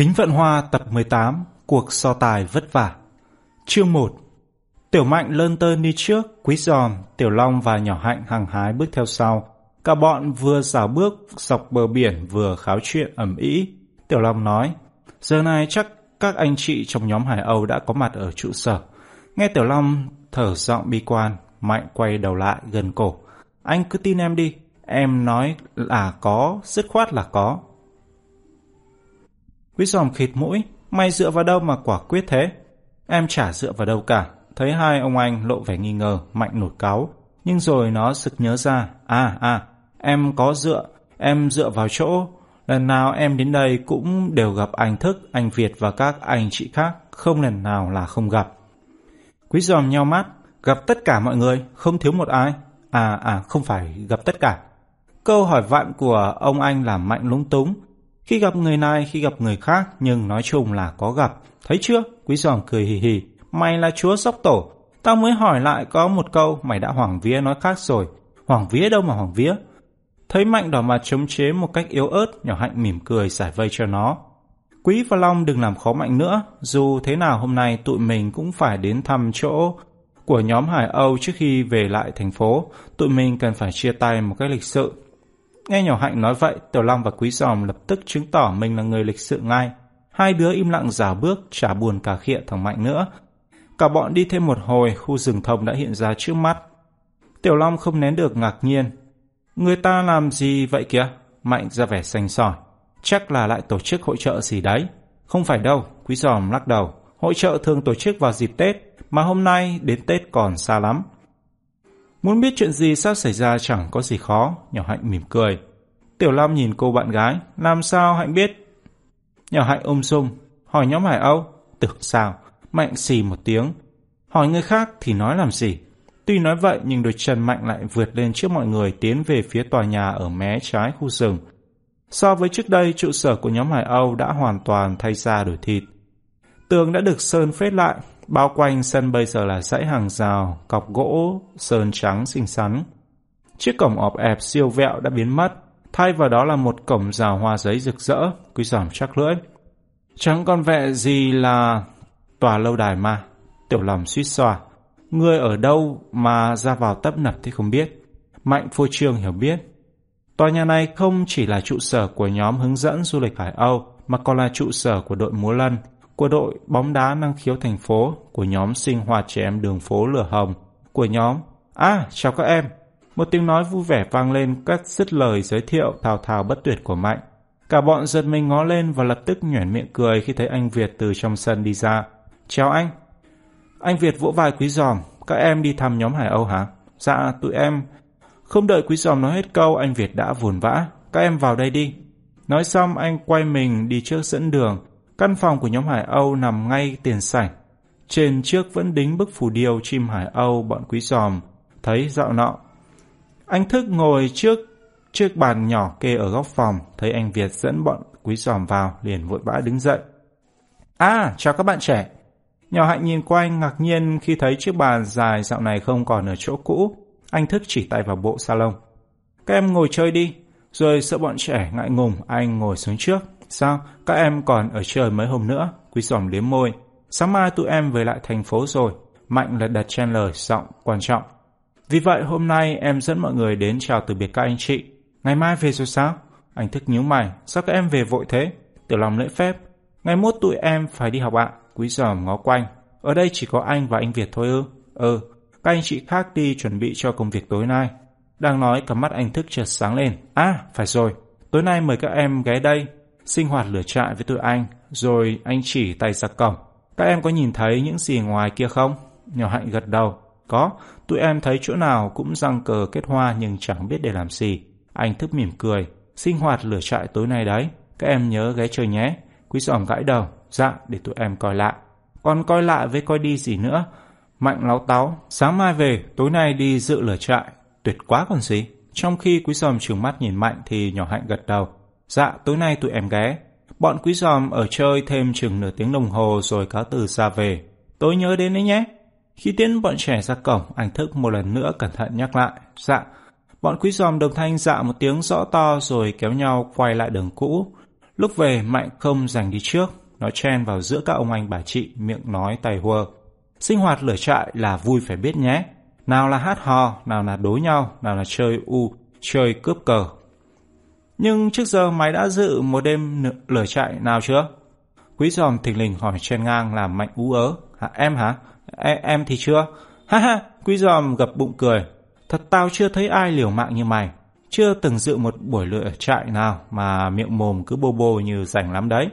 Kính Vận Hoa tập 18 Cuộc so tài vất vả Chương 1 Tiểu Mạnh lơn tơn đi trước, Quý Giòm, Tiểu Long và Nhỏ Hạnh hàng hái bước theo sau. Cả bọn vừa dạo bước dọc bờ biển vừa kháo chuyện ẩm ý. Tiểu Long nói, giờ này chắc các anh chị trong nhóm Hải Âu đã có mặt ở trụ sở. Nghe Tiểu Long thở giọng bi quan, Mạnh quay đầu lại gần cổ. Anh cứ tin em đi, em nói là có, dứt khoát là có. Quý giòm khịt mũi, mày dựa vào đâu mà quả quyết thế? Em chả dựa vào đâu cả. Thấy hai ông anh lộ vẻ nghi ngờ, mạnh nổi cáo. Nhưng rồi nó sực nhớ ra, à à, em có dựa, em dựa vào chỗ. Lần nào em đến đây cũng đều gặp anh Thức, anh Việt và các anh chị khác, không lần nào là không gặp. Quý giòm nhau mắt, gặp tất cả mọi người, không thiếu một ai. À à, không phải gặp tất cả. Câu hỏi vạn của ông anh làm mạnh lúng túng, khi gặp người này, khi gặp người khác, nhưng nói chung là có gặp. Thấy chưa? Quý giòm cười hì hì. Mày là chúa sóc tổ. Tao mới hỏi lại có một câu, mày đã hoàng vía nói khác rồi. Hoàng vía đâu mà hoàng vía? Thấy Mạnh đỏ mặt chống chế một cách yếu ớt, nhỏ hạnh mỉm cười giải vây cho nó. Quý và Long đừng làm khó Mạnh nữa, dù thế nào hôm nay tụi mình cũng phải đến thăm chỗ của nhóm Hải Âu trước khi về lại thành phố, tụi mình cần phải chia tay một cách lịch sự. Nghe nhỏ hạnh nói vậy, Tiểu Long và Quý Giòm lập tức chứng tỏ mình là người lịch sự ngay. Hai đứa im lặng giả bước, chả buồn cả khịa thằng Mạnh nữa. Cả bọn đi thêm một hồi, khu rừng thông đã hiện ra trước mắt. Tiểu Long không nén được ngạc nhiên. Người ta làm gì vậy kìa? Mạnh ra vẻ xanh sỏi. Chắc là lại tổ chức hội trợ gì đấy. Không phải đâu, Quý Giòm lắc đầu. Hội trợ thường tổ chức vào dịp Tết, mà hôm nay đến Tết còn xa lắm. Muốn biết chuyện gì sắp xảy ra chẳng có gì khó, nhỏ hạnh mỉm cười. Tiểu Lam nhìn cô bạn gái, làm sao hạnh biết? Nhỏ hạnh ôm sung, hỏi nhóm Hải Âu, tưởng sao? Mạnh xì một tiếng. Hỏi người khác thì nói làm gì? Tuy nói vậy nhưng đôi chân Mạnh lại vượt lên trước mọi người tiến về phía tòa nhà ở mé trái khu rừng. So với trước đây, trụ sở của nhóm Hải Âu đã hoàn toàn thay ra đổi thịt. Tường đã được sơn phết lại, Bao quanh sân bây giờ là dãy hàng rào, cọc gỗ, sơn trắng xinh xắn. Chiếc cổng ọp ẹp siêu vẹo đã biến mất, thay vào đó là một cổng rào hoa giấy rực rỡ, quý giảm chắc lưỡi. Chẳng còn vẻ gì là tòa lâu đài mà, tiểu lòng suýt xòa. Người ở đâu mà ra vào tấp nập thì không biết. Mạnh phô trương hiểu biết. Tòa nhà này không chỉ là trụ sở của nhóm hướng dẫn du lịch Hải Âu, mà còn là trụ sở của đội múa lân, của đội bóng đá năng khiếu thành phố, của nhóm sinh hoạt trẻ em đường phố lửa hồng, của nhóm À, chào các em. Một tiếng nói vui vẻ vang lên cắt dứt lời giới thiệu thào thào bất tuyệt của Mạnh. Cả bọn giật mình ngó lên và lập tức nhoẻn miệng cười khi thấy anh Việt từ trong sân đi ra. Chào anh. Anh Việt vỗ vai quý giòm. Các em đi thăm nhóm Hải Âu hả? Dạ, tụi em. Không đợi quý giòm nói hết câu, anh Việt đã vồn vã. Các em vào đây đi. Nói xong anh quay mình đi trước dẫn đường. Căn phòng của nhóm Hải Âu nằm ngay tiền sảnh. Trên trước vẫn đính bức phù điêu chim Hải Âu bọn quý giòm, thấy dạo nọ. Anh Thức ngồi trước chiếc bàn nhỏ kê ở góc phòng, thấy anh Việt dẫn bọn quý giòm vào, liền vội vã đứng dậy. À, chào các bạn trẻ. Nhỏ hạnh nhìn quanh ngạc nhiên khi thấy chiếc bàn dài dạo này không còn ở chỗ cũ. Anh Thức chỉ tay vào bộ salon. Các em ngồi chơi đi. Rồi sợ bọn trẻ ngại ngùng, anh ngồi xuống trước. Sao? Các em còn ở chơi mấy hôm nữa? Quý giòm liếm môi. Sáng mai tụi em về lại thành phố rồi. Mạnh là đặt chen lời giọng quan trọng. Vì vậy hôm nay em dẫn mọi người đến chào từ biệt các anh chị. Ngày mai về rồi sao? Anh thức nhíu mày. Sao các em về vội thế? Tiểu lòng lễ phép. Ngày mốt tụi em phải đi học ạ. Quý giòm ngó quanh. Ở đây chỉ có anh và anh Việt thôi ư? Ừ. Các anh chị khác đi chuẩn bị cho công việc tối nay. Đang nói cả mắt anh thức chợt sáng lên. À, phải rồi. Tối nay mời các em ghé đây sinh hoạt lửa trại với tụi anh, rồi anh chỉ tay ra cổng. Các em có nhìn thấy những gì ngoài kia không? Nhỏ hạnh gật đầu. Có, tụi em thấy chỗ nào cũng răng cờ kết hoa nhưng chẳng biết để làm gì. Anh thức mỉm cười. Sinh hoạt lửa trại tối nay đấy. Các em nhớ ghé chơi nhé. Quý giòm gãi đầu. Dạ, để tụi em coi lại. Còn coi lại với coi đi gì nữa. Mạnh láo táo. Sáng mai về, tối nay đi dự lửa trại. Tuyệt quá còn gì. Trong khi quý giòm trừng mắt nhìn Mạnh thì nhỏ hạnh gật đầu. Dạ, tối nay tụi em ghé. Bọn quý giòm ở chơi thêm chừng nửa tiếng đồng hồ rồi cáo từ ra về. tối nhớ đến đấy nhé. Khi tiến bọn trẻ ra cổng, anh thức một lần nữa cẩn thận nhắc lại. Dạ. Bọn quý giòm đồng thanh dạ một tiếng rõ to rồi kéo nhau quay lại đường cũ. Lúc về Mạnh không giành đi trước, nó chen vào giữa các ông anh bà chị, miệng nói tay hùa. Sinh hoạt lửa trại là vui phải biết nhé. Nào là hát hò, nào là đối nhau, nào là chơi u, chơi cướp cờ. Nhưng trước giờ mày đã dự một đêm lửa chạy nào chưa? Quý giòm thình lình hỏi trên ngang làm Mạnh ú ớ. Hả, em hả? E, em thì chưa. Ha ha, quý giòm gập bụng cười. Thật tao chưa thấy ai liều mạng như mày. Chưa từng dự một buổi lửa chạy nào mà miệng mồm cứ bô bô như rảnh lắm đấy.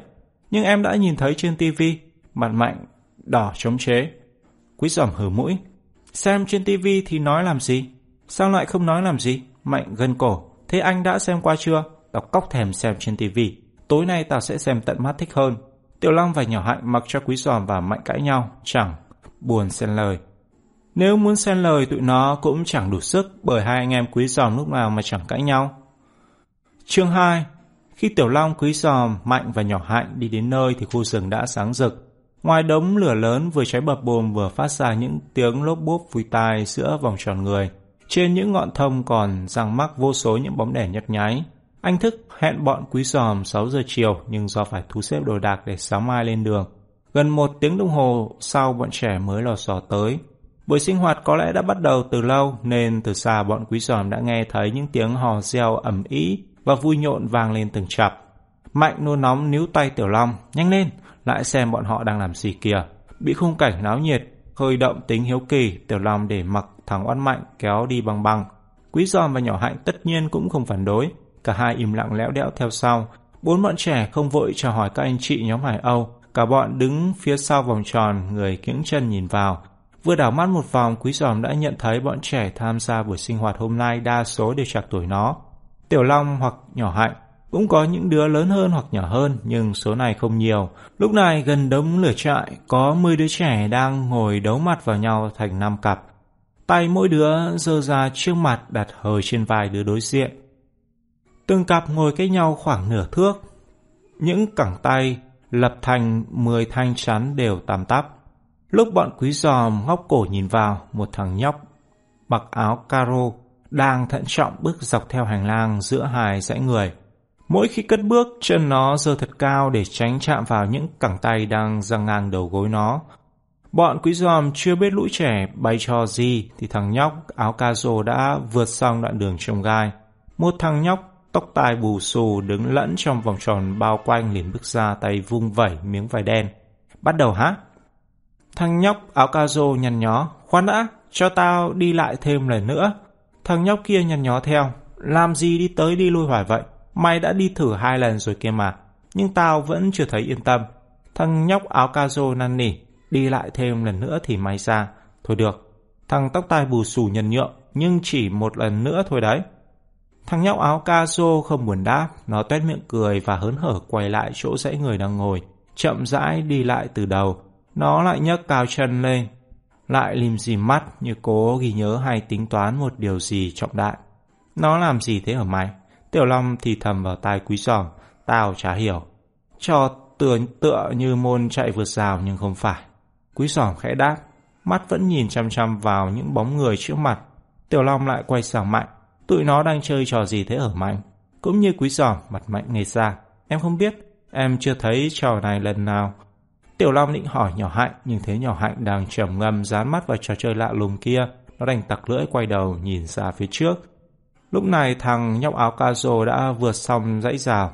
Nhưng em đã nhìn thấy trên tivi, mặt mạnh, đỏ chống chế. Quý giòm hử mũi. Xem trên tivi thì nói làm gì? Sao lại không nói làm gì? Mạnh gân cổ. Thế anh đã xem qua chưa? Tao cóc thèm xem trên tivi. Tối nay tao sẽ xem tận mắt thích hơn. Tiểu Long và nhỏ hạnh mặc cho quý giòm và mạnh cãi nhau, chẳng buồn xen lời. Nếu muốn xen lời tụi nó cũng chẳng đủ sức bởi hai anh em quý giòm lúc nào mà chẳng cãi nhau. Chương 2 Khi Tiểu Long, quý giòm, mạnh và nhỏ hạnh đi đến nơi thì khu rừng đã sáng rực. Ngoài đống lửa lớn vừa cháy bập bồm vừa phát ra những tiếng lốp bốp vui tai giữa vòng tròn người. Trên những ngọn thông còn răng mắc vô số những bóng đèn nhấp nháy. Anh thức hẹn bọn quý giòm 6 giờ chiều nhưng do phải thu xếp đồ đạc để sáng mai lên đường. Gần một tiếng đồng hồ sau bọn trẻ mới lò xò tới. Buổi sinh hoạt có lẽ đã bắt đầu từ lâu nên từ xa bọn quý giòm đã nghe thấy những tiếng hò reo ẩm ý và vui nhộn vang lên từng chập. Mạnh nôn nóng níu tay Tiểu Long, nhanh lên, lại xem bọn họ đang làm gì kìa. Bị khung cảnh náo nhiệt, khơi động tính hiếu kỳ, Tiểu Long để mặc thằng oan mạnh kéo đi băng băng. Quý giòm và nhỏ hạnh tất nhiên cũng không phản đối, cả hai im lặng lẽo đẽo theo sau. Bốn bọn trẻ không vội chào hỏi các anh chị nhóm Hải Âu, cả bọn đứng phía sau vòng tròn, người kiễng chân nhìn vào. Vừa đảo mắt một vòng, Quý giòm đã nhận thấy bọn trẻ tham gia buổi sinh hoạt hôm nay đa số đều chạc tuổi nó. Tiểu Long hoặc nhỏ hạnh cũng có những đứa lớn hơn hoặc nhỏ hơn, nhưng số này không nhiều. Lúc này gần đống lửa trại, có 10 đứa trẻ đang ngồi đấu mặt vào nhau thành năm cặp. Tay mỗi đứa dơ ra trước mặt đặt hờ trên vai đứa đối diện. Từng cặp ngồi cách nhau khoảng nửa thước. Những cẳng tay lập thành 10 thanh chắn đều tàm tắp. Lúc bọn quý giòm ngóc cổ nhìn vào, một thằng nhóc mặc áo caro đang thận trọng bước dọc theo hành lang giữa hai dãy người. Mỗi khi cất bước, chân nó giơ thật cao để tránh chạm vào những cẳng tay đang răng ngang đầu gối nó. Bọn quý giòm chưa biết lũ trẻ bay cho gì thì thằng nhóc áo caro đã vượt xong đoạn đường trông gai. Một thằng nhóc tóc tai bù xù đứng lẫn trong vòng tròn bao quanh liền bước ra tay vung vẩy miếng vải đen. Bắt đầu hát. Thằng nhóc áo cazo nhăn nhó. Khoan đã, cho tao đi lại thêm lần nữa. Thằng nhóc kia nhăn nhó theo. Làm gì đi tới đi lui hoài vậy? Mày đã đi thử hai lần rồi kia mà. Nhưng tao vẫn chưa thấy yên tâm. Thằng nhóc áo cazo năn nỉ. Đi lại thêm lần nữa thì may ra. Thôi được. Thằng tóc tai bù xù nhân nhượng. Nhưng chỉ một lần nữa thôi đấy. Thằng nhóc áo cazo không buồn đáp. Nó tuét miệng cười và hớn hở quay lại chỗ dãy người đang ngồi. Chậm rãi đi lại từ đầu. Nó lại nhấc cao chân lên. Lại lim dìm mắt như cố ghi nhớ hay tính toán một điều gì trọng đại. Nó làm gì thế ở mày? Tiểu Long thì thầm vào tai quý giòm, tao chả hiểu. Cho tựa tựa như môn chạy vượt rào nhưng không phải. Quý giòm khẽ đáp, mắt vẫn nhìn chăm chăm vào những bóng người trước mặt. Tiểu Long lại quay sang Mạnh, tụi nó đang chơi trò gì thế ở Mạnh? Cũng như quý giòm, mặt Mạnh ngây ra. Em không biết, em chưa thấy trò này lần nào. Tiểu Long định hỏi nhỏ Hạnh, nhưng thấy nhỏ Hạnh đang trầm ngâm dán mắt vào trò chơi lạ lùng kia. Nó đành tặc lưỡi quay đầu nhìn ra phía trước. Lúc này thằng nhóc áo ca rô đã vượt xong dãy rào.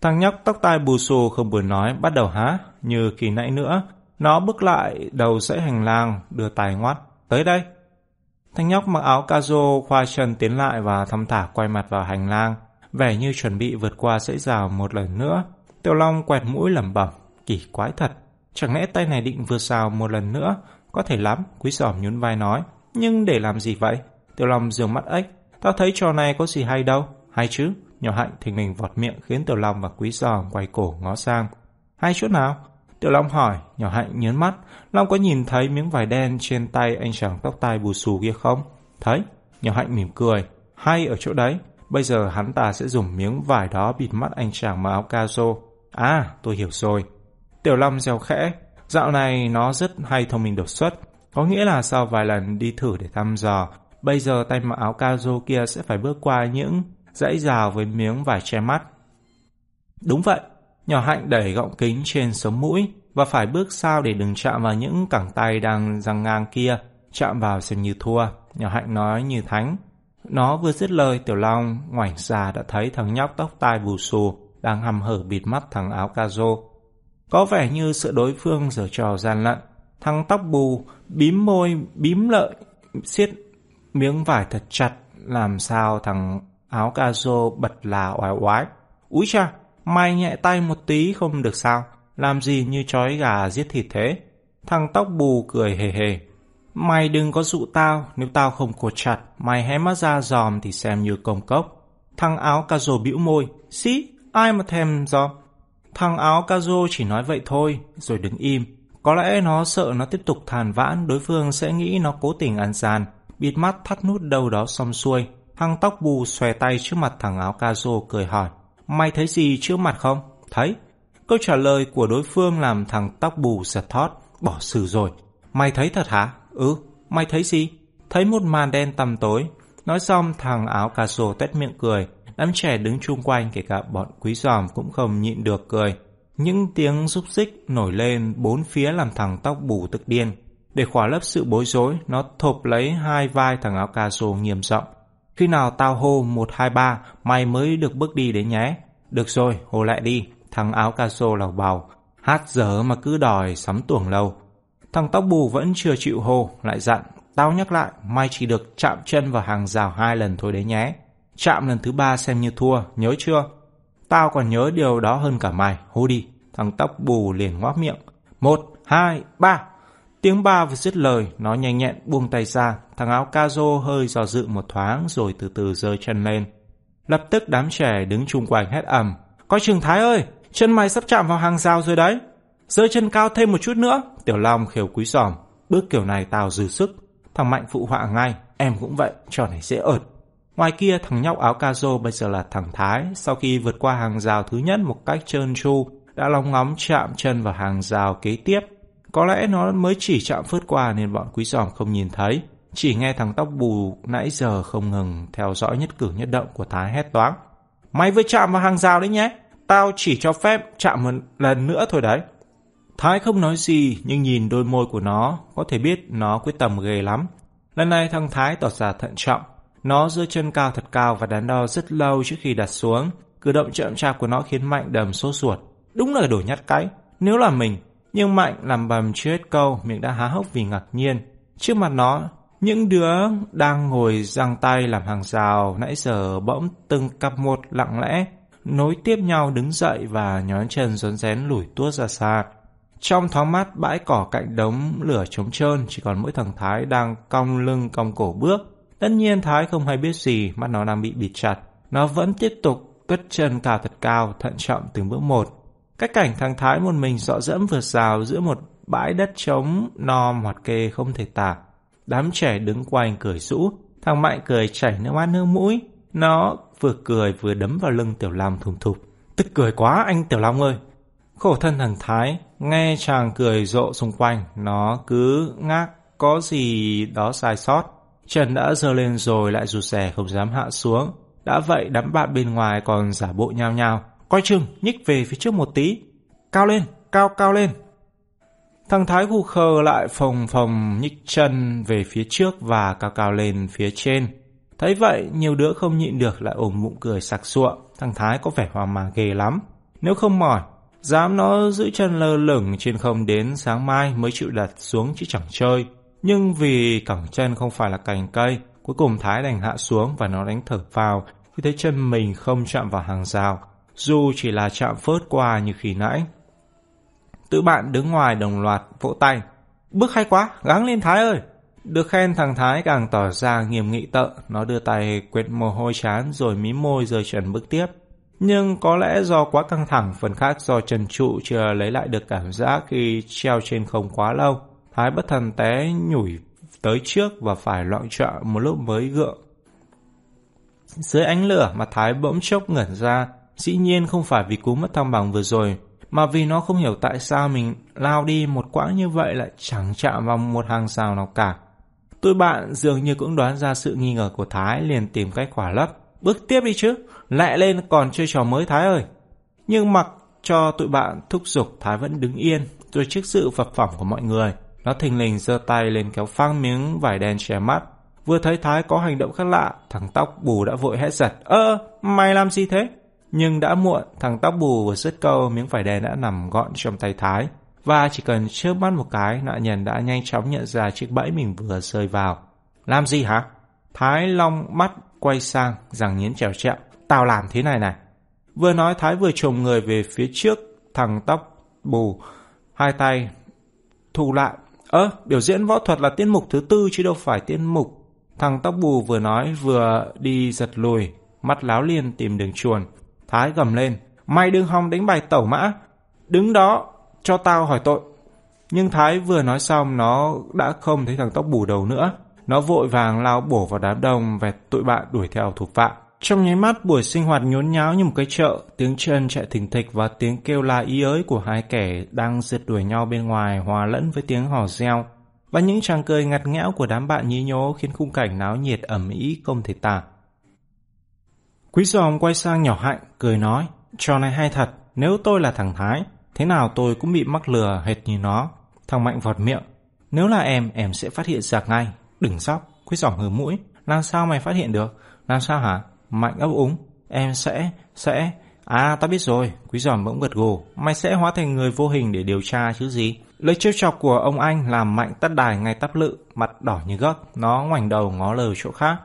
Thằng nhóc tóc tai bù xù không buồn nói bắt đầu há. Như kỳ nãy nữa, nó bước lại đầu dãy hành lang đưa tài ngoắt. Tới đây thanh nhóc mặc áo caso khoa chân tiến lại và thăm thả quay mặt vào hành lang. Vẻ như chuẩn bị vượt qua dãy rào một lần nữa. Tiểu Long quẹt mũi lẩm bẩm. Kỳ quái thật. Chẳng lẽ tay này định vượt rào một lần nữa? Có thể lắm, quý giỏm nhún vai nói. Nhưng để làm gì vậy? Tiểu Long dường mắt ếch Tao thấy trò này có gì hay đâu. Hay chứ? Nhỏ hạnh thình lình vọt miệng khiến Tiểu Long và Quý Giòm quay cổ ngó sang. Hay chỗ nào? Tiểu Long hỏi, nhỏ hạnh nhớn mắt. Long có nhìn thấy miếng vải đen trên tay anh chàng tóc tai bù xù kia không? Thấy. Nhỏ hạnh mỉm cười. Hay ở chỗ đấy. Bây giờ hắn ta sẽ dùng miếng vải đó bịt mắt anh chàng mặc áo cazo. À, tôi hiểu rồi. Tiểu Long gieo khẽ. Dạo này nó rất hay thông minh đột xuất. Có nghĩa là sau vài lần đi thử để thăm dò, Bây giờ tay mặc áo cazo kia sẽ phải bước qua những dãy rào với miếng vải che mắt. Đúng vậy, Nhỏ hạnh đẩy gọng kính trên sống mũi và phải bước sao để đừng chạm vào những cẳng tay đang răng ngang kia. Chạm vào xem như thua. Nhỏ hạnh nói như thánh. Nó vừa dứt lời Tiểu Long ngoảnh ra đã thấy thằng nhóc tóc tai bù xù đang hầm hở bịt mắt thằng áo ca rô. Có vẻ như sự đối phương giờ trò gian lận. Thằng tóc bù bím môi bím lợi siết miếng vải thật chặt làm sao thằng áo ca rô bật là oái oái. Úi cha, mày nhẹ tay một tí không được sao? Làm gì như chói gà giết thịt thế? Thằng tóc bù cười hề hề. Mày đừng có dụ tao, nếu tao không cột chặt, mày hé mắt ra giòm thì xem như công cốc. Thằng áo ca rô bĩu môi, xí, ai mà thèm giòm. Thằng áo ca rô chỉ nói vậy thôi, rồi đứng im. Có lẽ nó sợ nó tiếp tục thàn vãn, đối phương sẽ nghĩ nó cố tình ăn gian, bịt mắt thắt nút đâu đó xong xuôi. Thằng tóc bù xòe tay trước mặt thằng áo ca rô cười hỏi, mày thấy gì trước mặt không? Thấy. Câu trả lời của đối phương làm thằng tóc bù giật thót, bỏ xử rồi. Mày thấy thật hả? Ừ, mày thấy gì? Thấy một màn đen tầm tối. Nói xong thằng áo cà sổ tét miệng cười. Đám trẻ đứng chung quanh kể cả bọn quý giòm cũng không nhịn được cười. Những tiếng rúc xích nổi lên bốn phía làm thằng tóc bù tức điên. Để khỏa lấp sự bối rối, nó thộp lấy hai vai thằng áo cà sổ nghiêm giọng. Khi nào tao hô 123, mày mới được bước đi đấy nhé. Được rồi, hô lại đi. Thằng áo ca sô lào bào. Hát dở mà cứ đòi sắm tuồng lâu. Thằng tóc bù vẫn chưa chịu hô, lại dặn. Tao nhắc lại, mày chỉ được chạm chân vào hàng rào hai lần thôi đấy nhé. Chạm lần thứ ba xem như thua, nhớ chưa? Tao còn nhớ điều đó hơn cả mày, hô đi. Thằng tóc bù liền ngoác miệng. Một, hai, ba. Tiếng ba vừa dứt lời, nó nhanh nhẹn buông tay ra. Thằng áo ca rô hơi dò dự một thoáng rồi từ từ rơi chân lên. Lập tức đám trẻ đứng chung quanh hét ầm. Coi trường Thái ơi, chân mày sắp chạm vào hàng rào rồi đấy. Rơi chân cao thêm một chút nữa. Tiểu Long khều quý giòm. Bước kiểu này tao dư sức. Thằng Mạnh phụ họa ngay. Em cũng vậy, trò này dễ ợt. Ngoài kia thằng nhóc áo ca rô bây giờ là thằng Thái. Sau khi vượt qua hàng rào thứ nhất một cách trơn tru, đã long ngóng chạm chân vào hàng rào kế tiếp. Có lẽ nó mới chỉ chạm phớt qua nên bọn quý giòm không nhìn thấy. Chỉ nghe thằng tóc bù nãy giờ không ngừng theo dõi nhất cử nhất động của Thái hét toáng. Mày vừa chạm vào hàng rào đấy nhé. Tao chỉ cho phép chạm một lần nữa thôi đấy. Thái không nói gì nhưng nhìn đôi môi của nó có thể biết nó quyết tâm ghê lắm. Lần này thằng Thái tỏ ra thận trọng. Nó giơ chân cao thật cao và đắn đo rất lâu trước khi đặt xuống. Cử động chậm chạp của nó khiến Mạnh đầm sốt ruột. Đúng là đồ nhát cái. Nếu là mình, nhưng Mạnh làm bầm chưa hết câu, miệng đã há hốc vì ngạc nhiên. Trước mặt nó, những đứa đang ngồi giang tay làm hàng rào nãy giờ bỗng từng cặp một lặng lẽ, nối tiếp nhau đứng dậy và nhón chân rón rén lủi tuốt ra xa. Trong thoáng mắt bãi cỏ cạnh đống lửa trống trơn chỉ còn mỗi thằng Thái đang cong lưng cong cổ bước. Tất nhiên Thái không hay biết gì, mắt nó đang bị bịt chặt. Nó vẫn tiếp tục cất chân cao thật cao, thận trọng từng bước một cái cảnh thằng Thái một mình dọ dẫm vượt rào giữa một bãi đất trống no hoạt kê không thể tả. Đám trẻ đứng quanh cười rũ, thằng Mạnh cười chảy nước mắt nước mũi. Nó vừa cười vừa đấm vào lưng Tiểu Long thùng thụp. Tức cười quá anh Tiểu Long ơi. Khổ thân thằng Thái, nghe chàng cười rộ xung quanh, nó cứ ngác có gì đó sai sót. Trần đã dơ lên rồi lại rụt rè không dám hạ xuống. Đã vậy đám bạn bên ngoài còn giả bộ nhao nhao. Coi chừng, nhích về phía trước một tí. Cao lên, cao cao lên. Thằng Thái gù khờ lại phồng phồng nhích chân về phía trước và cao cao lên phía trên. Thấy vậy, nhiều đứa không nhịn được lại ôm bụng cười sặc sụa. Thằng Thái có vẻ hoang mang ghê lắm. Nếu không mỏi, dám nó giữ chân lơ lửng trên không đến sáng mai mới chịu đặt xuống chứ chẳng chơi. Nhưng vì cẳng chân không phải là cành cây, cuối cùng Thái đành hạ xuống và nó đánh thở vào khi thấy chân mình không chạm vào hàng rào, dù chỉ là chạm phớt qua như khi nãy. Tự bạn đứng ngoài đồng loạt vỗ tay. Bước hay quá, gắng lên Thái ơi! Được khen thằng Thái càng tỏ ra nghiêm nghị tợ, nó đưa tay quệt mồ hôi chán rồi mím môi rời trần bước tiếp. Nhưng có lẽ do quá căng thẳng, phần khác do trần trụ chưa lấy lại được cảm giác khi treo trên không quá lâu. Thái bất thần té nhủi tới trước và phải loạn trọ một lúc mới gượng. Dưới ánh lửa mà Thái bỗng chốc ngẩn ra, dĩ nhiên không phải vì cú mất thăng bằng vừa rồi, mà vì nó không hiểu tại sao mình lao đi một quãng như vậy lại chẳng chạm vào một hàng rào nào cả. Tôi bạn dường như cũng đoán ra sự nghi ngờ của Thái liền tìm cách khỏa lấp. Bước tiếp đi chứ, lại lên còn chơi trò mới Thái ơi. Nhưng mặc cho tụi bạn thúc giục Thái vẫn đứng yên, rồi trước sự phập phỏng của mọi người, nó thình lình giơ tay lên kéo phăng miếng vải đen che mắt. Vừa thấy Thái có hành động khác lạ, thằng tóc bù đã vội hét giật. Ơ, mày làm gì thế? Nhưng đã muộn, thằng tóc bù vừa dứt câu, miếng vải đen đã nằm gọn trong tay Thái. Và chỉ cần chớp mắt một cái, nạn nhân đã nhanh chóng nhận ra chiếc bẫy mình vừa rơi vào. Làm gì hả? Thái long mắt quay sang, rằng nhến trèo trẹo. Tao làm thế này này. Vừa nói Thái vừa trồm người về phía trước, thằng tóc bù, hai tay thu lại. Ơ, biểu diễn võ thuật là tiết mục thứ tư chứ đâu phải tiết mục. Thằng tóc bù vừa nói vừa đi giật lùi, mắt láo liên tìm đường chuồn. Thái gầm lên, mày đừng hòng đánh bài tẩu mã. Đứng đó, cho tao hỏi tội. Nhưng Thái vừa nói xong nó đã không thấy thằng tóc bù đầu nữa. Nó vội vàng lao bổ vào đám đông và tụi bạn đuổi theo thủ phạm. Trong nháy mắt buổi sinh hoạt nhốn nháo như một cái chợ, tiếng chân chạy thình thịch và tiếng kêu la ý ới của hai kẻ đang rượt đuổi nhau bên ngoài hòa lẫn với tiếng hò reo. Và những tràng cười ngặt nghẽo của đám bạn nhí nhố khiến khung cảnh náo nhiệt ẩm ý không thể tả. Quý giòm quay sang nhỏ hạnh, cười nói, trò này hay thật, nếu tôi là thằng Thái, thế nào tôi cũng bị mắc lừa hệt như nó. Thằng Mạnh vọt miệng, nếu là em, em sẽ phát hiện ra ngay. Đừng sóc, quý giòm hừ mũi, làm sao mày phát hiện được? Làm sao hả? Mạnh ấp úng, em sẽ, sẽ... À, ta biết rồi, quý giòm bỗng gật gù, mày sẽ hóa thành người vô hình để điều tra chứ gì. Lời trêu chọc của ông anh làm Mạnh tắt đài ngay tắp lự, mặt đỏ như gấc, nó ngoảnh đầu ngó lờ chỗ khác.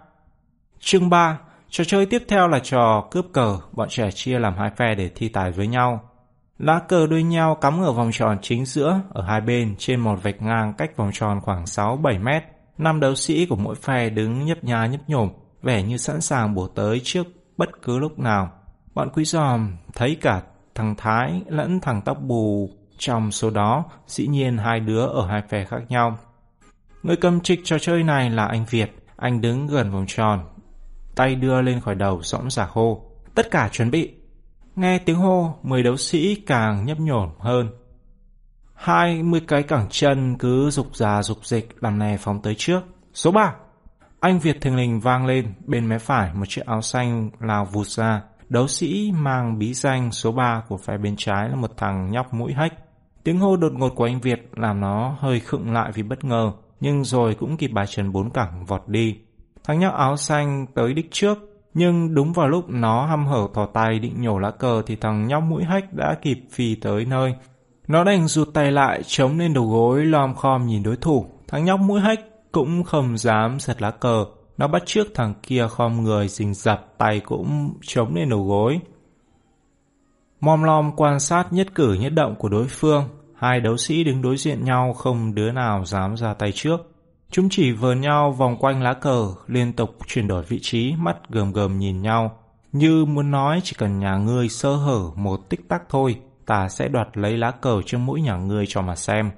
Chương 3 Trò chơi tiếp theo là trò cướp cờ, bọn trẻ chia làm hai phe để thi tài với nhau. Lá cờ đuôi nhau cắm ở vòng tròn chính giữa, ở hai bên trên một vạch ngang cách vòng tròn khoảng 6-7 mét. Năm đấu sĩ của mỗi phe đứng nhấp nhá nhấp nhổm, vẻ như sẵn sàng bổ tới trước bất cứ lúc nào. Bọn quý giòm thấy cả thằng Thái lẫn thằng tóc bù trong số đó, dĩ nhiên hai đứa ở hai phe khác nhau. Người cầm trịch trò chơi này là anh Việt, anh đứng gần vòng tròn, tay đưa lên khỏi đầu sõng giả hô. Tất cả chuẩn bị. Nghe tiếng hô, mười đấu sĩ càng nhấp nhổm hơn. Hai mươi cái cẳng chân cứ dục già dục dịch làm nè phóng tới trước. Số ba Anh Việt thình lình vang lên, bên mé phải một chiếc áo xanh lao vụt ra. Đấu sĩ mang bí danh số 3 của phe bên trái là một thằng nhóc mũi hách. Tiếng hô đột ngột của anh Việt làm nó hơi khựng lại vì bất ngờ, nhưng rồi cũng kịp bài trần bốn cẳng vọt đi. Thằng nhóc áo xanh tới đích trước, nhưng đúng vào lúc nó hăm hở thò tay định nhổ lá cờ thì thằng nhóc mũi hách đã kịp phi tới nơi. Nó đành rụt tay lại, chống lên đầu gối, lom khom nhìn đối thủ. Thằng nhóc mũi hách cũng không dám giật lá cờ. Nó bắt trước thằng kia khom người rình rập, tay cũng chống lên đầu gối. Mom lom quan sát nhất cử nhất động của đối phương. Hai đấu sĩ đứng đối diện nhau không đứa nào dám ra tay trước. Chúng chỉ vờn nhau vòng quanh lá cờ, liên tục chuyển đổi vị trí, mắt gờm gờm nhìn nhau. Như muốn nói chỉ cần nhà ngươi sơ hở một tích tắc thôi, ta sẽ đoạt lấy lá cờ trước mũi nhà ngươi cho mà xem.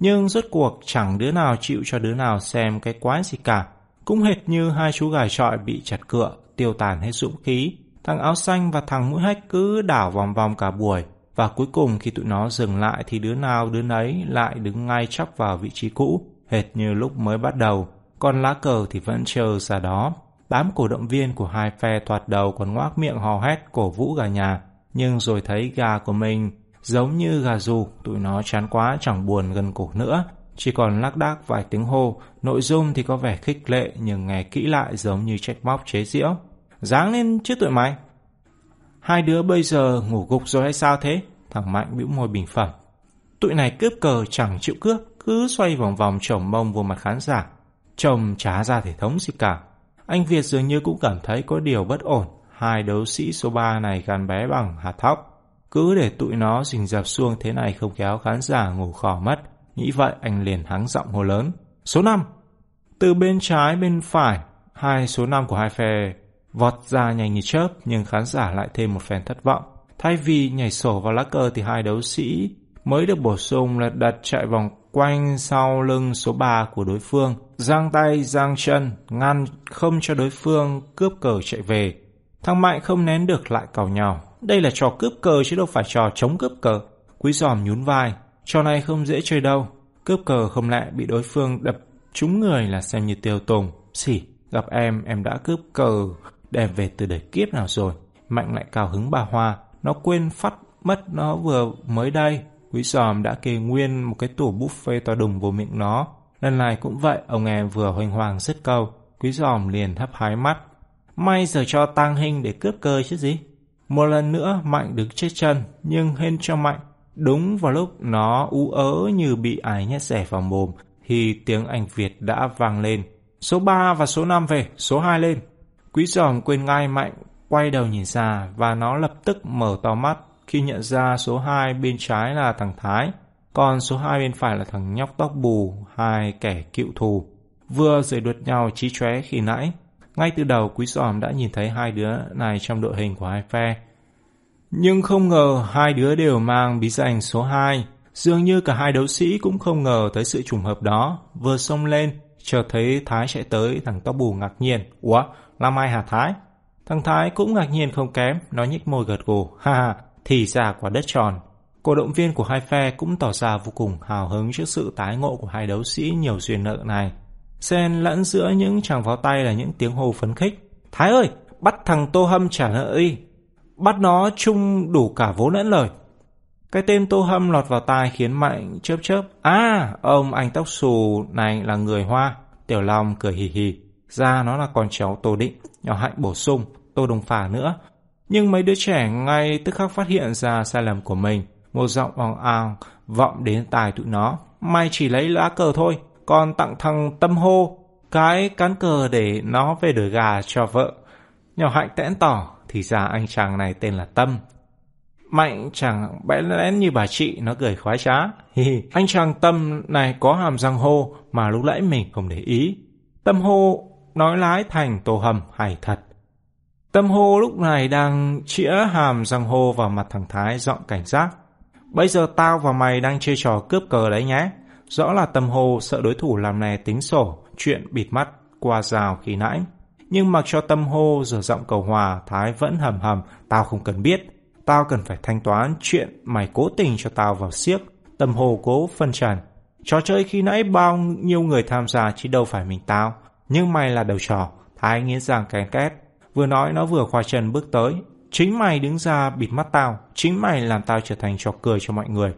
Nhưng rốt cuộc chẳng đứa nào chịu cho đứa nào xem cái quái gì cả. Cũng hệt như hai chú gài trọi bị chặt cựa, tiêu tàn hết dũng khí. Thằng áo xanh và thằng mũi hách cứ đảo vòng vòng cả buổi. Và cuối cùng khi tụi nó dừng lại thì đứa nào đứa nấy lại đứng ngay chóc vào vị trí cũ hệt như lúc mới bắt đầu, còn lá cờ thì vẫn chờ ra đó. Đám cổ động viên của hai phe thoạt đầu còn ngoác miệng hò hét cổ vũ gà nhà, nhưng rồi thấy gà của mình giống như gà dù, tụi nó chán quá chẳng buồn gần cổ nữa, chỉ còn lác đác vài tiếng hô, nội dung thì có vẻ khích lệ nhưng nghe kỹ lại giống như trách móc chế giễu. Dáng lên chứ tụi mày. Hai đứa bây giờ ngủ gục rồi hay sao thế? Thằng Mạnh bĩu môi bình phẩm. Tụi này cướp cờ chẳng chịu cướp, cứ xoay vòng vòng chồng mông vô mặt khán giả. Chồng chả ra thể thống gì cả. Anh Việt dường như cũng cảm thấy có điều bất ổn. Hai đấu sĩ số 3 này gắn bé bằng hạt thóc. Cứ để tụi nó rình dập xuông thế này không kéo khán giả ngủ khỏ mất. Nghĩ vậy anh liền hắng giọng hô lớn. Số 5! Từ bên trái bên phải, hai số 5 của hai phe vọt ra nhanh như chớp nhưng khán giả lại thêm một phen thất vọng. Thay vì nhảy sổ vào lá cờ thì hai đấu sĩ mới được bổ sung là đặt chạy vòng quanh sau lưng số 3 của đối phương, giang tay giang chân, ngăn không cho đối phương cướp cờ chạy về. Thằng Mạnh không nén được lại cào nhào. Đây là trò cướp cờ chứ đâu phải trò chống cướp cờ. Quý giòm nhún vai, trò này không dễ chơi đâu. Cướp cờ không lẽ bị đối phương đập trúng người là xem như tiêu tùng. Xỉ, gặp em, em đã cướp cờ đem về từ đời kiếp nào rồi. Mạnh lại cao hứng bà Hoa, nó quên phát mất nó vừa mới đây. Quý giòm đã kê nguyên một cái tủ buffet to đùng vô miệng nó. Lần này cũng vậy, ông em vừa hoành hoàng dứt câu. Quý giòm liền hấp hái mắt. May giờ cho tang hình để cướp cơ chứ gì. Một lần nữa Mạnh đứng chết chân, nhưng hên cho Mạnh. Đúng vào lúc nó ú ớ như bị ai nhét rẻ vào mồm, thì tiếng Anh Việt đã vang lên. Số 3 và số 5 về, số 2 lên. Quý giòm quên ngay Mạnh, quay đầu nhìn ra và nó lập tức mở to mắt khi nhận ra số 2 bên trái là thằng Thái, còn số 2 bên phải là thằng nhóc tóc bù, hai kẻ cựu thù. Vừa rời đuột nhau trí chóe khi nãy, ngay từ đầu Quý Giòm đã nhìn thấy hai đứa này trong đội hình của hai phe. Nhưng không ngờ hai đứa đều mang bí danh số 2. Dường như cả hai đấu sĩ cũng không ngờ tới sự trùng hợp đó. Vừa xông lên, chợt thấy Thái chạy tới, thằng tóc bù ngạc nhiên. Ủa, là mai hả Thái? Thằng Thái cũng ngạc nhiên không kém, nó nhích môi gật gù. Ha ha, thì ra quả đất tròn. Cổ động viên của hai phe cũng tỏ ra vô cùng hào hứng trước sự tái ngộ của hai đấu sĩ nhiều duyên nợ này. Xen lẫn giữa những tràng pháo tay là những tiếng hô phấn khích. Thái ơi, bắt thằng Tô Hâm trả nợ đi. Bắt nó chung đủ cả vốn lẫn lời. Cái tên Tô Hâm lọt vào tai khiến Mạnh chớp chớp. À, ông anh tóc xù này là người Hoa. Tiểu Long cười hì hì. Ra nó là con cháu Tô Định. Nhỏ Hạnh bổ sung. Tô Đồng Phà nữa. Nhưng mấy đứa trẻ ngay tức khắc phát hiện ra sai lầm của mình. Một giọng ong ong vọng đến tai tụi nó. Mày chỉ lấy lá cờ thôi, còn tặng thằng Tâm Hô cái cán cờ để nó về đổi gà cho vợ. Nhỏ Hạnh tẽn tỏ, thì ra anh chàng này tên là Tâm. Mạnh chẳng bẽ lẽn như bà chị, nó cười khoái trá. Hi, anh chàng Tâm này có hàm răng hô mà lúc nãy mình không để ý. Tâm hô nói lái thành tổ hầm hay thật. Tâm hô lúc này đang chĩa hàm răng hô vào mặt thằng Thái giọng cảnh giác. Bây giờ tao và mày đang chơi trò cướp cờ đấy nhé. Rõ là tâm hô sợ đối thủ làm nè tính sổ, chuyện bịt mắt qua rào khi nãy. Nhưng mặc cho tâm hô giờ giọng cầu hòa, Thái vẫn hầm hầm, tao không cần biết. Tao cần phải thanh toán chuyện mày cố tình cho tao vào siếc. Tâm hô cố phân trần. Trò chơi khi nãy bao nhiêu người tham gia chứ đâu phải mình tao. Nhưng mày là đầu trò. Thái nghiến rằng kén két. Vừa nói nó vừa khoa chân bước tới. Chính mày đứng ra bịt mắt tao. Chính mày làm tao trở thành trò cười cho mọi người.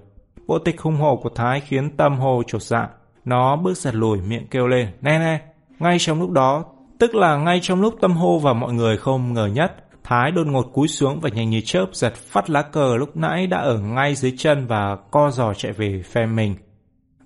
Bộ tịch hung hổ của Thái khiến tâm hồ trột dạ. Nó bước giật lùi miệng kêu lên. Nè nè. Ngay trong lúc đó, tức là ngay trong lúc tâm hô và mọi người không ngờ nhất, Thái đột ngột cúi xuống và nhanh như chớp giật phát lá cờ lúc nãy đã ở ngay dưới chân và co giò chạy về phe mình.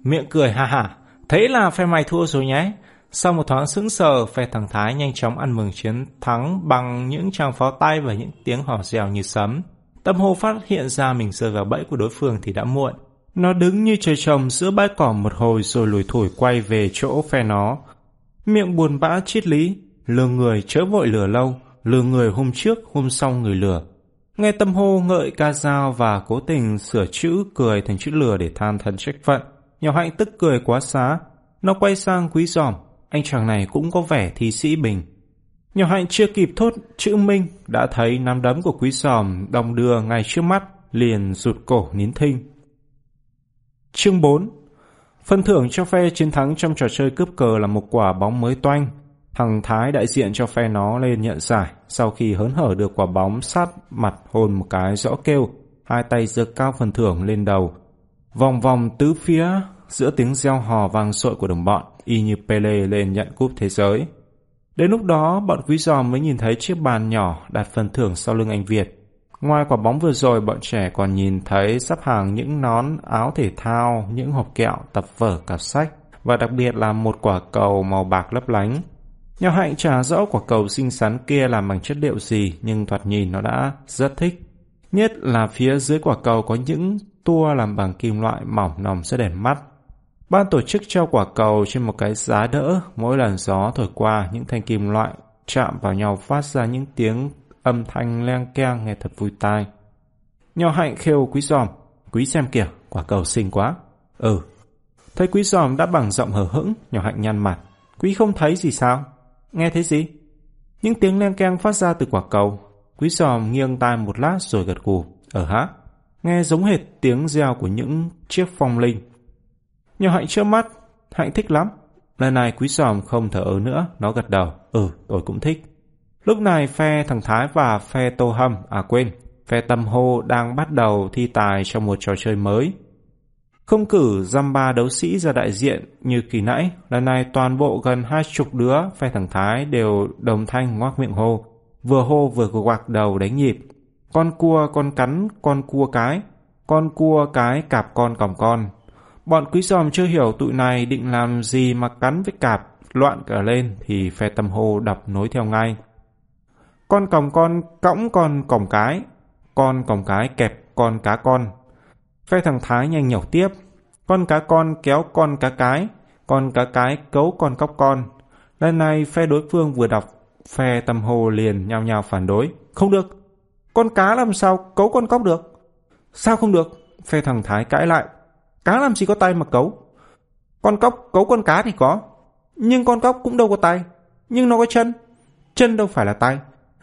Miệng cười ha ha, thế là phe mày thua rồi nhé. Sau một thoáng sững sờ, phe thằng Thái nhanh chóng ăn mừng chiến thắng bằng những tràng pháo tay và những tiếng hò rèo như sấm. Tâm hô phát hiện ra mình rơi vào bẫy của đối phương thì đã muộn. Nó đứng như trời trồng giữa bãi cỏ một hồi rồi lùi thổi quay về chỗ phe nó. Miệng buồn bã triết lý, lừa người chớ vội lửa lâu, lừa người hôm trước hôm sau người lửa. Nghe tâm hô ngợi ca dao và cố tình sửa chữ cười thành chữ lừa để than thân trách phận. Nhỏ hạnh tức cười quá xá. Nó quay sang quý giòm, anh chàng này cũng có vẻ thi sĩ bình. Nhỏ hạnh chưa kịp thốt chữ minh, đã thấy nắm đấm của quý giòm đồng đưa ngay trước mắt, liền rụt cổ nín thinh. Chương 4 Phần thưởng cho phe chiến thắng trong trò chơi cướp cờ là một quả bóng mới toanh. Thằng Thái đại diện cho phe nó lên nhận giải sau khi hớn hở được quả bóng sát mặt hồn một cái rõ kêu, hai tay giơ cao phần thưởng lên đầu. Vòng vòng tứ phía giữa tiếng reo hò vang sội của đồng bọn, y như Pele lên nhận cúp thế giới. Đến lúc đó, bọn quý giò mới nhìn thấy chiếc bàn nhỏ đặt phần thưởng sau lưng anh Việt. Ngoài quả bóng vừa rồi, bọn trẻ còn nhìn thấy sắp hàng những nón, áo thể thao, những hộp kẹo, tập vở, cặp sách và đặc biệt là một quả cầu màu bạc lấp lánh. Nhỏ hạnh trả rõ quả cầu xinh xắn kia làm bằng chất liệu gì nhưng thoạt nhìn nó đã rất thích. Nhất là phía dưới quả cầu có những tua làm bằng kim loại mỏng nòng rất đẹp mắt. Ban tổ chức treo quả cầu trên một cái giá đỡ, mỗi lần gió thổi qua những thanh kim loại chạm vào nhau phát ra những tiếng âm thanh len keng nghe thật vui tai. Nhỏ hạnh khêu quý giòm, quý xem kìa, quả cầu xinh quá. Ừ. Thấy quý giòm đã bằng giọng hờ hững, nhỏ hạnh nhăn mặt. Quý không thấy gì sao? Nghe thấy gì? Những tiếng len keng phát ra từ quả cầu. Quý giòm nghiêng tai một lát rồi gật gù. Ờ Ở hả? Nghe giống hệt tiếng reo của những chiếc phong linh. Nhỏ hạnh trơ mắt, hạnh thích lắm. Lần này quý giòm không thở ớ nữa, nó gật đầu. Ừ, tôi cũng thích. Lúc này phe thằng Thái và phe Tô Hâm, à quên, phe tâm hô đang bắt đầu thi tài trong một trò chơi mới. Không cử dăm ba đấu sĩ ra đại diện như kỳ nãy, lần này toàn bộ gần hai chục đứa phe thằng Thái đều đồng thanh ngoác miệng hô, vừa hô vừa quạc đầu đánh nhịp. Con cua con cắn con cua cái, con cua cái cạp con còng con. Bọn quý giòm chưa hiểu tụi này định làm gì mà cắn với cạp, loạn cả lên thì phe tâm hô đập nối theo ngay. Con còng con cõng con còng cái, con còng cái kẹp con cá con. Phe thằng Thái nhanh nhẩu tiếp, con cá con kéo con cá cái, con cá cái cấu con cóc con. Lần này phe đối phương vừa đọc, phe tâm hồ liền nhao nhao phản đối. Không được, con cá làm sao cấu con cóc được? Sao không được? Phe thằng Thái cãi lại. Cá làm gì có tay mà cấu? Con cóc cấu con cá thì có. Nhưng con cóc cũng đâu có tay. Nhưng nó có chân. Chân đâu phải là tay.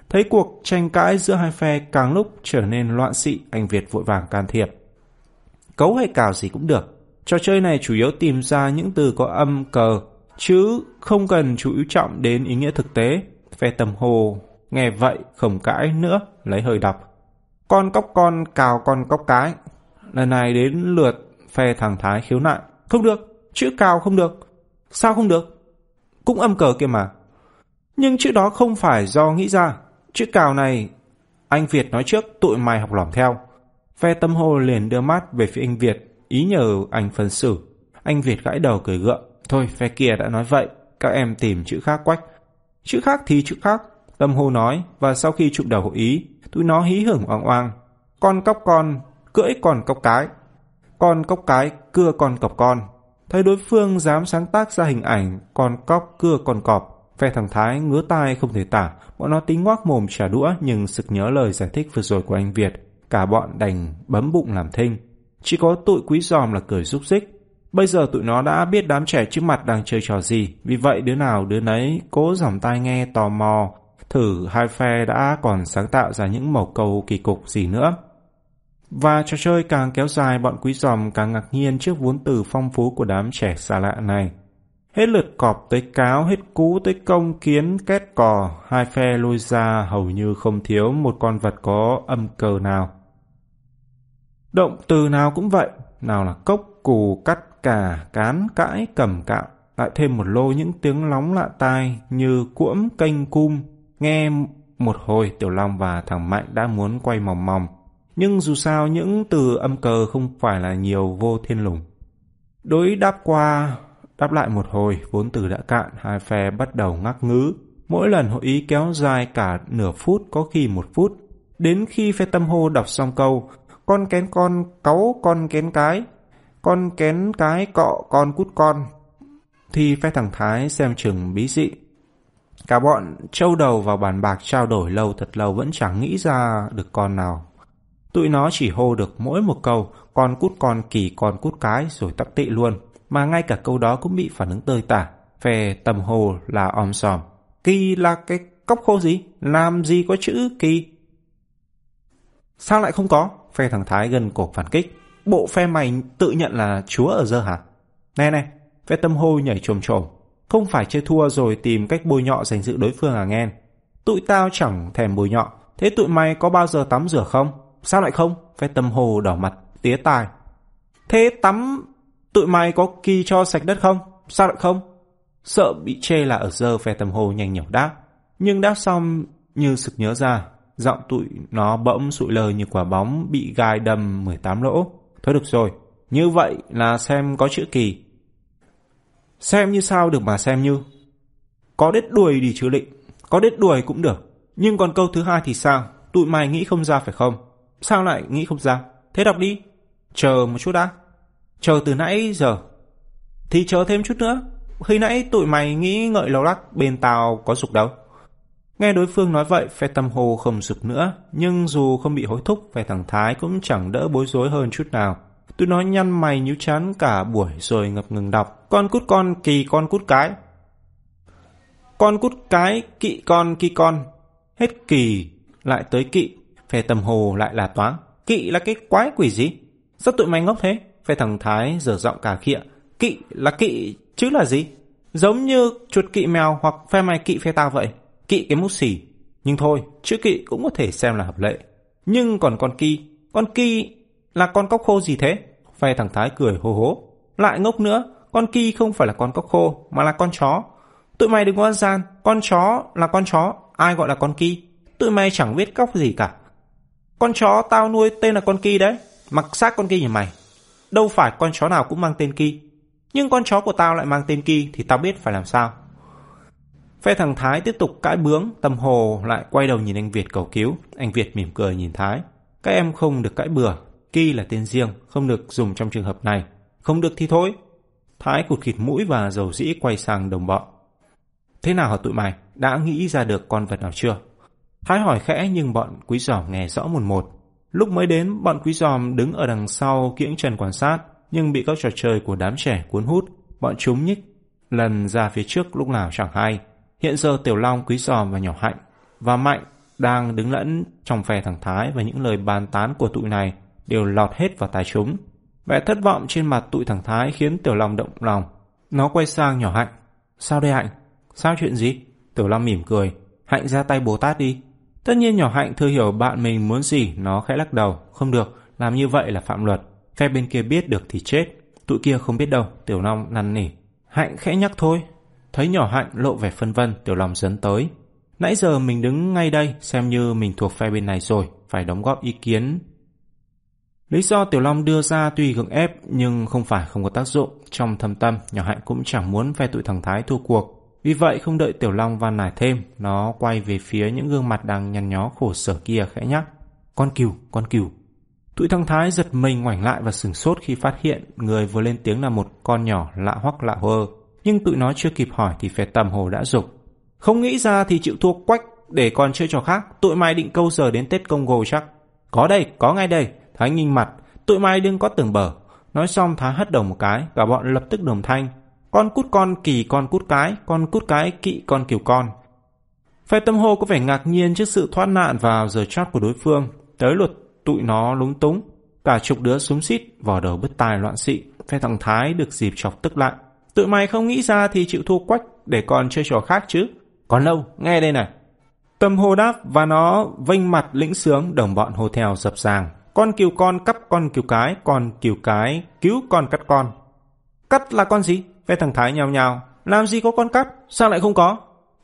Thấy cuộc tranh cãi giữa hai phe càng lúc trở nên loạn xị, anh Việt vội vàng can thiệp. Cấu hay cào gì cũng được. Trò chơi này chủ yếu tìm ra những từ có âm cờ, chứ không cần chú ý trọng đến ý nghĩa thực tế. Phe tầm hồ, nghe vậy không cãi nữa, lấy hơi đọc. Con cóc con cào con cóc cái. Lần này đến lượt phe thằng Thái khiếu nại. Không được, chữ cào không được. Sao không được? Cũng âm cờ kia mà. Nhưng chữ đó không phải do nghĩ ra. Chữ cào này, anh Việt nói trước tụi mày học lỏm theo. Phe tâm hồ liền đưa mắt về phía anh Việt, ý nhờ anh phân xử. Anh Việt gãi đầu cười gượng. Thôi, phe kia đã nói vậy, các em tìm chữ khác quách. Chữ khác thì chữ khác, tâm hồ nói, và sau khi chụp đầu hội ý, tụi nó hí hưởng oang oang. Con cóc con, cưỡi con cóc cái. Con cóc cái, cưa con cọp con. Thấy đối phương dám sáng tác ra hình ảnh con cóc cưa con cọp, phe thằng Thái ngứa tai không thể tả, bọn nó tính ngoác mồm trả đũa nhưng sực nhớ lời giải thích vừa rồi của anh Việt, cả bọn đành bấm bụng làm thinh. Chỉ có tụi quý giòm là cười rúc rích. Bây giờ tụi nó đã biết đám trẻ trước mặt đang chơi trò gì, vì vậy đứa nào đứa nấy cố dòng tai nghe tò mò, thử hai phe đã còn sáng tạo ra những mẩu câu kỳ cục gì nữa. Và trò chơi càng kéo dài bọn quý giòm càng ngạc nhiên trước vốn từ phong phú của đám trẻ xa lạ này. Hết lượt cọp tới cáo, hết cú tới công kiến két cò, hai phe lôi ra hầu như không thiếu một con vật có âm cờ nào. Động từ nào cũng vậy, nào là cốc, cù, cắt, cà, cán, cãi, cầm cạo, lại thêm một lô những tiếng lóng lạ tai như cuỗm, canh cung. Nghe một hồi Tiểu Long và thằng Mạnh đã muốn quay mòng mòng, nhưng dù sao những từ âm cờ không phải là nhiều vô thiên lùng. Đối đáp qua, đáp lại một hồi, vốn từ đã cạn, hai phe bắt đầu ngắc ngứ. Mỗi lần hội ý kéo dài cả nửa phút, có khi một phút. Đến khi phe tâm hô đọc xong câu, con kén con cáu con kén cái, con kén cái cọ con cút con. Thì phe thằng Thái xem chừng bí dị. Cả bọn trâu đầu vào bàn bạc trao đổi lâu thật lâu vẫn chẳng nghĩ ra được con nào. Tụi nó chỉ hô được mỗi một câu, con cút con kỳ con cút cái rồi tắc tị luôn. Mà ngay cả câu đó cũng bị phản ứng tơi tả. Phe tầm hồ là om sòm. Kỳ là cái cốc khô gì? Làm gì có chữ kỳ? Sao lại không có? Phe thằng Thái gần cổ phản kích. Bộ phe mày tự nhận là chúa ở giờ hả? Nè nè. phe tâm hô nhảy trồm trồm. Không phải chơi thua rồi tìm cách bôi nhọ giành dự đối phương à nghe. Tụi tao chẳng thèm bôi nhọ. Thế tụi mày có bao giờ tắm rửa không? Sao lại không? Phe tâm hồ đỏ mặt, tía tài. Thế tắm tụi mày có kỳ cho sạch đất không? Sao lại không? Sợ bị chê là ở giờ phe tâm hồ nhanh nhỏ đáp. Nhưng đáp xong như sực nhớ ra, giọng tụi nó bỗng sụi lờ như quả bóng bị gai đâm 18 lỗ. Thôi được rồi, như vậy là xem có chữ kỳ. Xem như sao được mà xem như. Có đết đuôi đi chứ lịnh, có đết đuôi cũng được. Nhưng còn câu thứ hai thì sao? Tụi mày nghĩ không ra phải không? Sao lại nghĩ không ra? Thế đọc đi. Chờ một chút đã. Chờ từ nãy giờ. Thì chờ thêm chút nữa. Khi nãy tụi mày nghĩ ngợi lâu lắc bên tao có dục đâu. Nghe đối phương nói vậy, phe tâm hồ không sụp nữa, nhưng dù không bị hối thúc, phe thằng Thái cũng chẳng đỡ bối rối hơn chút nào. Tôi nói nhăn mày nhíu chán cả buổi rồi ngập ngừng đọc. Con cút con, kỳ con cút cái. Con cút cái, kỵ con, kỳ con. Hết kỳ, lại tới kỵ. Phe tâm hồ lại là toán. Kỵ là cái quái quỷ gì? Sao tụi mày ngốc thế? Phe thằng Thái dở giọng cả khịa. Kỵ là kỵ chứ là gì? Giống như chuột kỵ mèo hoặc phe mày kỵ phe tao vậy kỵ cái mút xỉ Nhưng thôi, chữ kỵ cũng có thể xem là hợp lệ. Nhưng còn con kỳ con kỳ là con cóc khô gì thế? Phe thằng Thái cười hô hố. Lại ngốc nữa, con kỳ không phải là con cóc khô, mà là con chó. Tụi mày đừng có gian, con chó là con chó, ai gọi là con kỳ Tụi mày chẳng biết cóc gì cả. Con chó tao nuôi tên là con Ki đấy, mặc xác con Ki nhà mày. Đâu phải con chó nào cũng mang tên Ki. Nhưng con chó của tao lại mang tên Ki thì tao biết phải làm sao. Phe thằng Thái tiếp tục cãi bướng, tâm hồ lại quay đầu nhìn anh Việt cầu cứu. Anh Việt mỉm cười nhìn Thái. Các em không được cãi bừa, Ki là tên riêng, không được dùng trong trường hợp này. Không được thì thôi. Thái cụt khịt mũi và dầu dĩ quay sang đồng bọn. Thế nào hả tụi mày? Đã nghĩ ra được con vật nào chưa? Thái hỏi khẽ nhưng bọn quý giòm nghe rõ một một. Lúc mới đến, bọn quý giòm đứng ở đằng sau kiễng trần quan sát, nhưng bị các trò chơi của đám trẻ cuốn hút. Bọn chúng nhích lần ra phía trước lúc nào chẳng hay. Hiện giờ Tiểu Long, Quý Giòm và Nhỏ Hạnh và Mạnh đang đứng lẫn trong phe thằng Thái và những lời bàn tán của tụi này đều lọt hết vào tai chúng. Vẻ thất vọng trên mặt tụi thằng Thái khiến Tiểu Long động lòng. Nó quay sang Nhỏ Hạnh. Sao đây Hạnh? Sao chuyện gì? Tiểu Long mỉm cười. Hạnh ra tay Bồ Tát đi. Tất nhiên nhỏ Hạnh thừa hiểu bạn mình muốn gì, nó khẽ lắc đầu. Không được, làm như vậy là phạm luật. Phe bên kia biết được thì chết. Tụi kia không biết đâu, Tiểu Long năn nỉ. Hạnh khẽ nhắc thôi, Thấy nhỏ hạnh lộ vẻ phân vân, tiểu long dấn tới. Nãy giờ mình đứng ngay đây xem như mình thuộc phe bên này rồi, phải đóng góp ý kiến. Lý do Tiểu Long đưa ra tuy gượng ép nhưng không phải không có tác dụng. Trong thâm tâm, nhỏ hạnh cũng chẳng muốn phe tụi thằng Thái thua cuộc. Vì vậy không đợi Tiểu Long van nài thêm, nó quay về phía những gương mặt đang nhăn nhó khổ sở kia khẽ nhắc. Con cừu, con cừu. Tụi thăng Thái giật mình ngoảnh lại và sừng sốt khi phát hiện người vừa lên tiếng là một con nhỏ lạ hoắc lạ hơ nhưng tụi nó chưa kịp hỏi thì phe tầm hồ đã dục Không nghĩ ra thì chịu thua quách để còn chơi trò khác, tụi mày định câu giờ đến Tết Công Gồ chắc. Có đây, có ngay đây, Thái nhìn mặt, tụi mày đừng có tưởng bở Nói xong Thái hất đầu một cái, cả bọn lập tức đồng thanh. Con cút con kỳ con cút cái, con cút cái kỵ con kiều con. Phe tâm hồ có vẻ ngạc nhiên trước sự thoát nạn vào giờ chót của đối phương. Tới luật tụi nó lúng túng. Cả chục đứa súng xít, vò đầu bứt tai loạn xị. Phe thằng Thái được dịp chọc tức lại. Tụi mày không nghĩ ra thì chịu thua quách để còn chơi trò khác chứ. Còn lâu, nghe đây này. Tâm hô đáp và nó vênh mặt lĩnh sướng đồng bọn hô theo dập dàng. Con kiều con cắp con kiều cái, con kiều cái cứu con cắt con. Cắt là con gì? Phe thằng Thái nhào nhào. Làm gì có con cắt? Sao lại không có?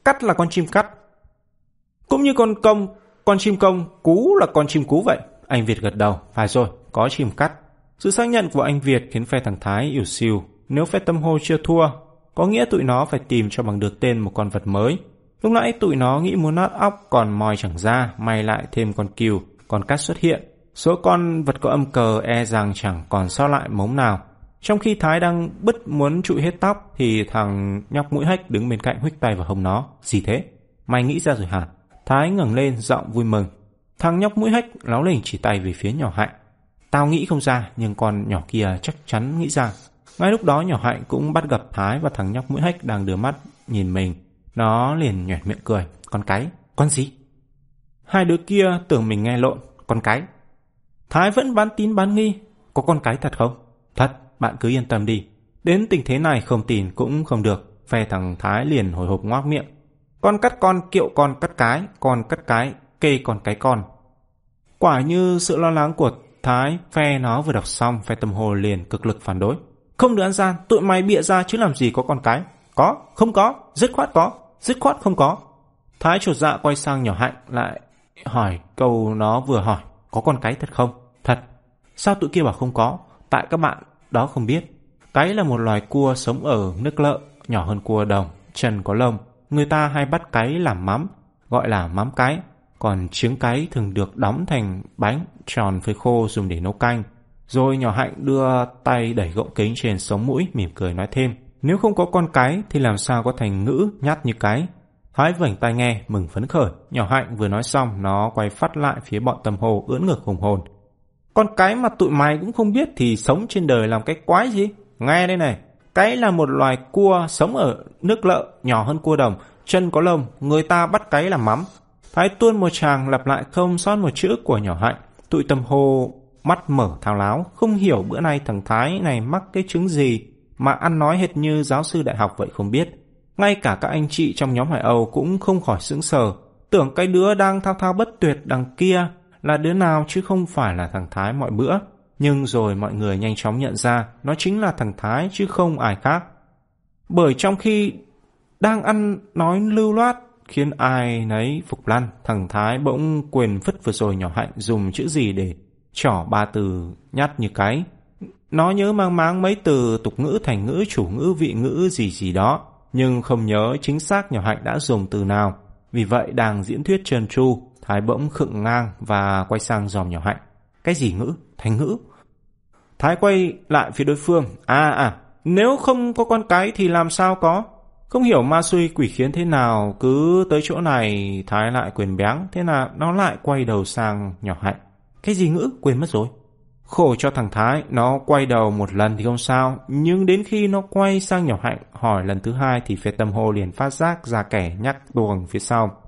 Cắt là con chim cắt. Cũng như con công, con chim công, cú là con chim cú vậy. Anh Việt gật đầu. Phải rồi, có chim cắt. Sự xác nhận của anh Việt khiến phe thằng Thái yếu xìu nếu phe tâm hô chưa thua, có nghĩa tụi nó phải tìm cho bằng được tên một con vật mới. Lúc nãy tụi nó nghĩ muốn nát óc còn mòi chẳng ra, may lại thêm con cừu, con cắt xuất hiện. Số con vật có âm cờ e rằng chẳng còn sót lại mống nào. Trong khi Thái đang bứt muốn trụi hết tóc thì thằng nhóc mũi hách đứng bên cạnh huých tay vào hông nó. Gì thế? Mày nghĩ ra rồi hả? Thái ngẩng lên giọng vui mừng. Thằng nhóc mũi hách láo lỉnh chỉ tay về phía nhỏ hạnh. Tao nghĩ không ra nhưng con nhỏ kia chắc chắn nghĩ ra. Ngay lúc đó nhỏ hạnh cũng bắt gặp Thái và thằng nhóc mũi hách đang đưa mắt nhìn mình. Nó liền nhoẻn miệng cười. Con cái? Con gì? Hai đứa kia tưởng mình nghe lộn. Con cái? Thái vẫn bán tín bán nghi. Có con cái thật không? Thật, bạn cứ yên tâm đi. Đến tình thế này không tin cũng không được. Phe thằng Thái liền hồi hộp ngoác miệng. Con cắt con kiệu con cắt cái, con cắt cái, kê con cái con. Quả như sự lo lắng của Thái, phe nó vừa đọc xong, phe tâm hồ liền cực lực phản đối. Không được ăn gian, tụi mày bịa ra chứ làm gì có con cái. Có, không có, dứt khoát có, dứt khoát không có. Thái chuột dạ quay sang nhỏ hạnh lại hỏi câu nó vừa hỏi, có con cái thật không? Thật. Sao tụi kia bảo không có? Tại các bạn đó không biết. Cái là một loài cua sống ở nước lợ, nhỏ hơn cua đồng, chân có lông. Người ta hay bắt cái làm mắm, gọi là mắm cái. Còn trứng cái thường được đóng thành bánh tròn phơi khô dùng để nấu canh. Rồi nhỏ hạnh đưa tay đẩy gọng kính trên sống mũi mỉm cười nói thêm. Nếu không có con cái thì làm sao có thành ngữ nhát như cái. Thái vảnh tai nghe mừng phấn khởi. Nhỏ hạnh vừa nói xong nó quay phát lại phía bọn tầm hồ ưỡn ngực hùng hồn. Con cái mà tụi mày cũng không biết thì sống trên đời làm cái quái gì. Nghe đây này. Cái là một loài cua sống ở nước lợ nhỏ hơn cua đồng. Chân có lông. Người ta bắt cái làm mắm. Thái tuôn một chàng lặp lại không sót một chữ của nhỏ hạnh. Tụi tầm hồ mắt mở thao láo, không hiểu bữa nay thằng Thái này mắc cái chứng gì mà ăn nói hệt như giáo sư đại học vậy không biết. Ngay cả các anh chị trong nhóm Hải Âu cũng không khỏi sững sờ, tưởng cái đứa đang thao thao bất tuyệt đằng kia là đứa nào chứ không phải là thằng Thái mọi bữa. Nhưng rồi mọi người nhanh chóng nhận ra nó chính là thằng Thái chứ không ai khác. Bởi trong khi đang ăn nói lưu loát khiến ai nấy phục lăn, thằng Thái bỗng quên phất vừa rồi nhỏ hạnh dùng chữ gì để trỏ ba từ nhát như cái. Nó nhớ mang máng mấy từ tục ngữ thành ngữ chủ ngữ vị ngữ gì gì đó, nhưng không nhớ chính xác nhỏ hạnh đã dùng từ nào. Vì vậy đang diễn thuyết trơn tru, Thái bỗng khựng ngang và quay sang dòm nhỏ hạnh. Cái gì ngữ? Thành ngữ? Thái quay lại phía đối phương. À à, nếu không có con cái thì làm sao có? Không hiểu ma suy quỷ khiến thế nào, cứ tới chỗ này Thái lại quyền béng, thế là nó lại quay đầu sang nhỏ hạnh. Cái gì ngữ? Quên mất rồi. Khổ cho thằng Thái, nó quay đầu một lần thì không sao, nhưng đến khi nó quay sang nhỏ hạnh hỏi lần thứ hai thì phía tâm hồ liền phát giác ra kẻ nhắc tuồng phía sau.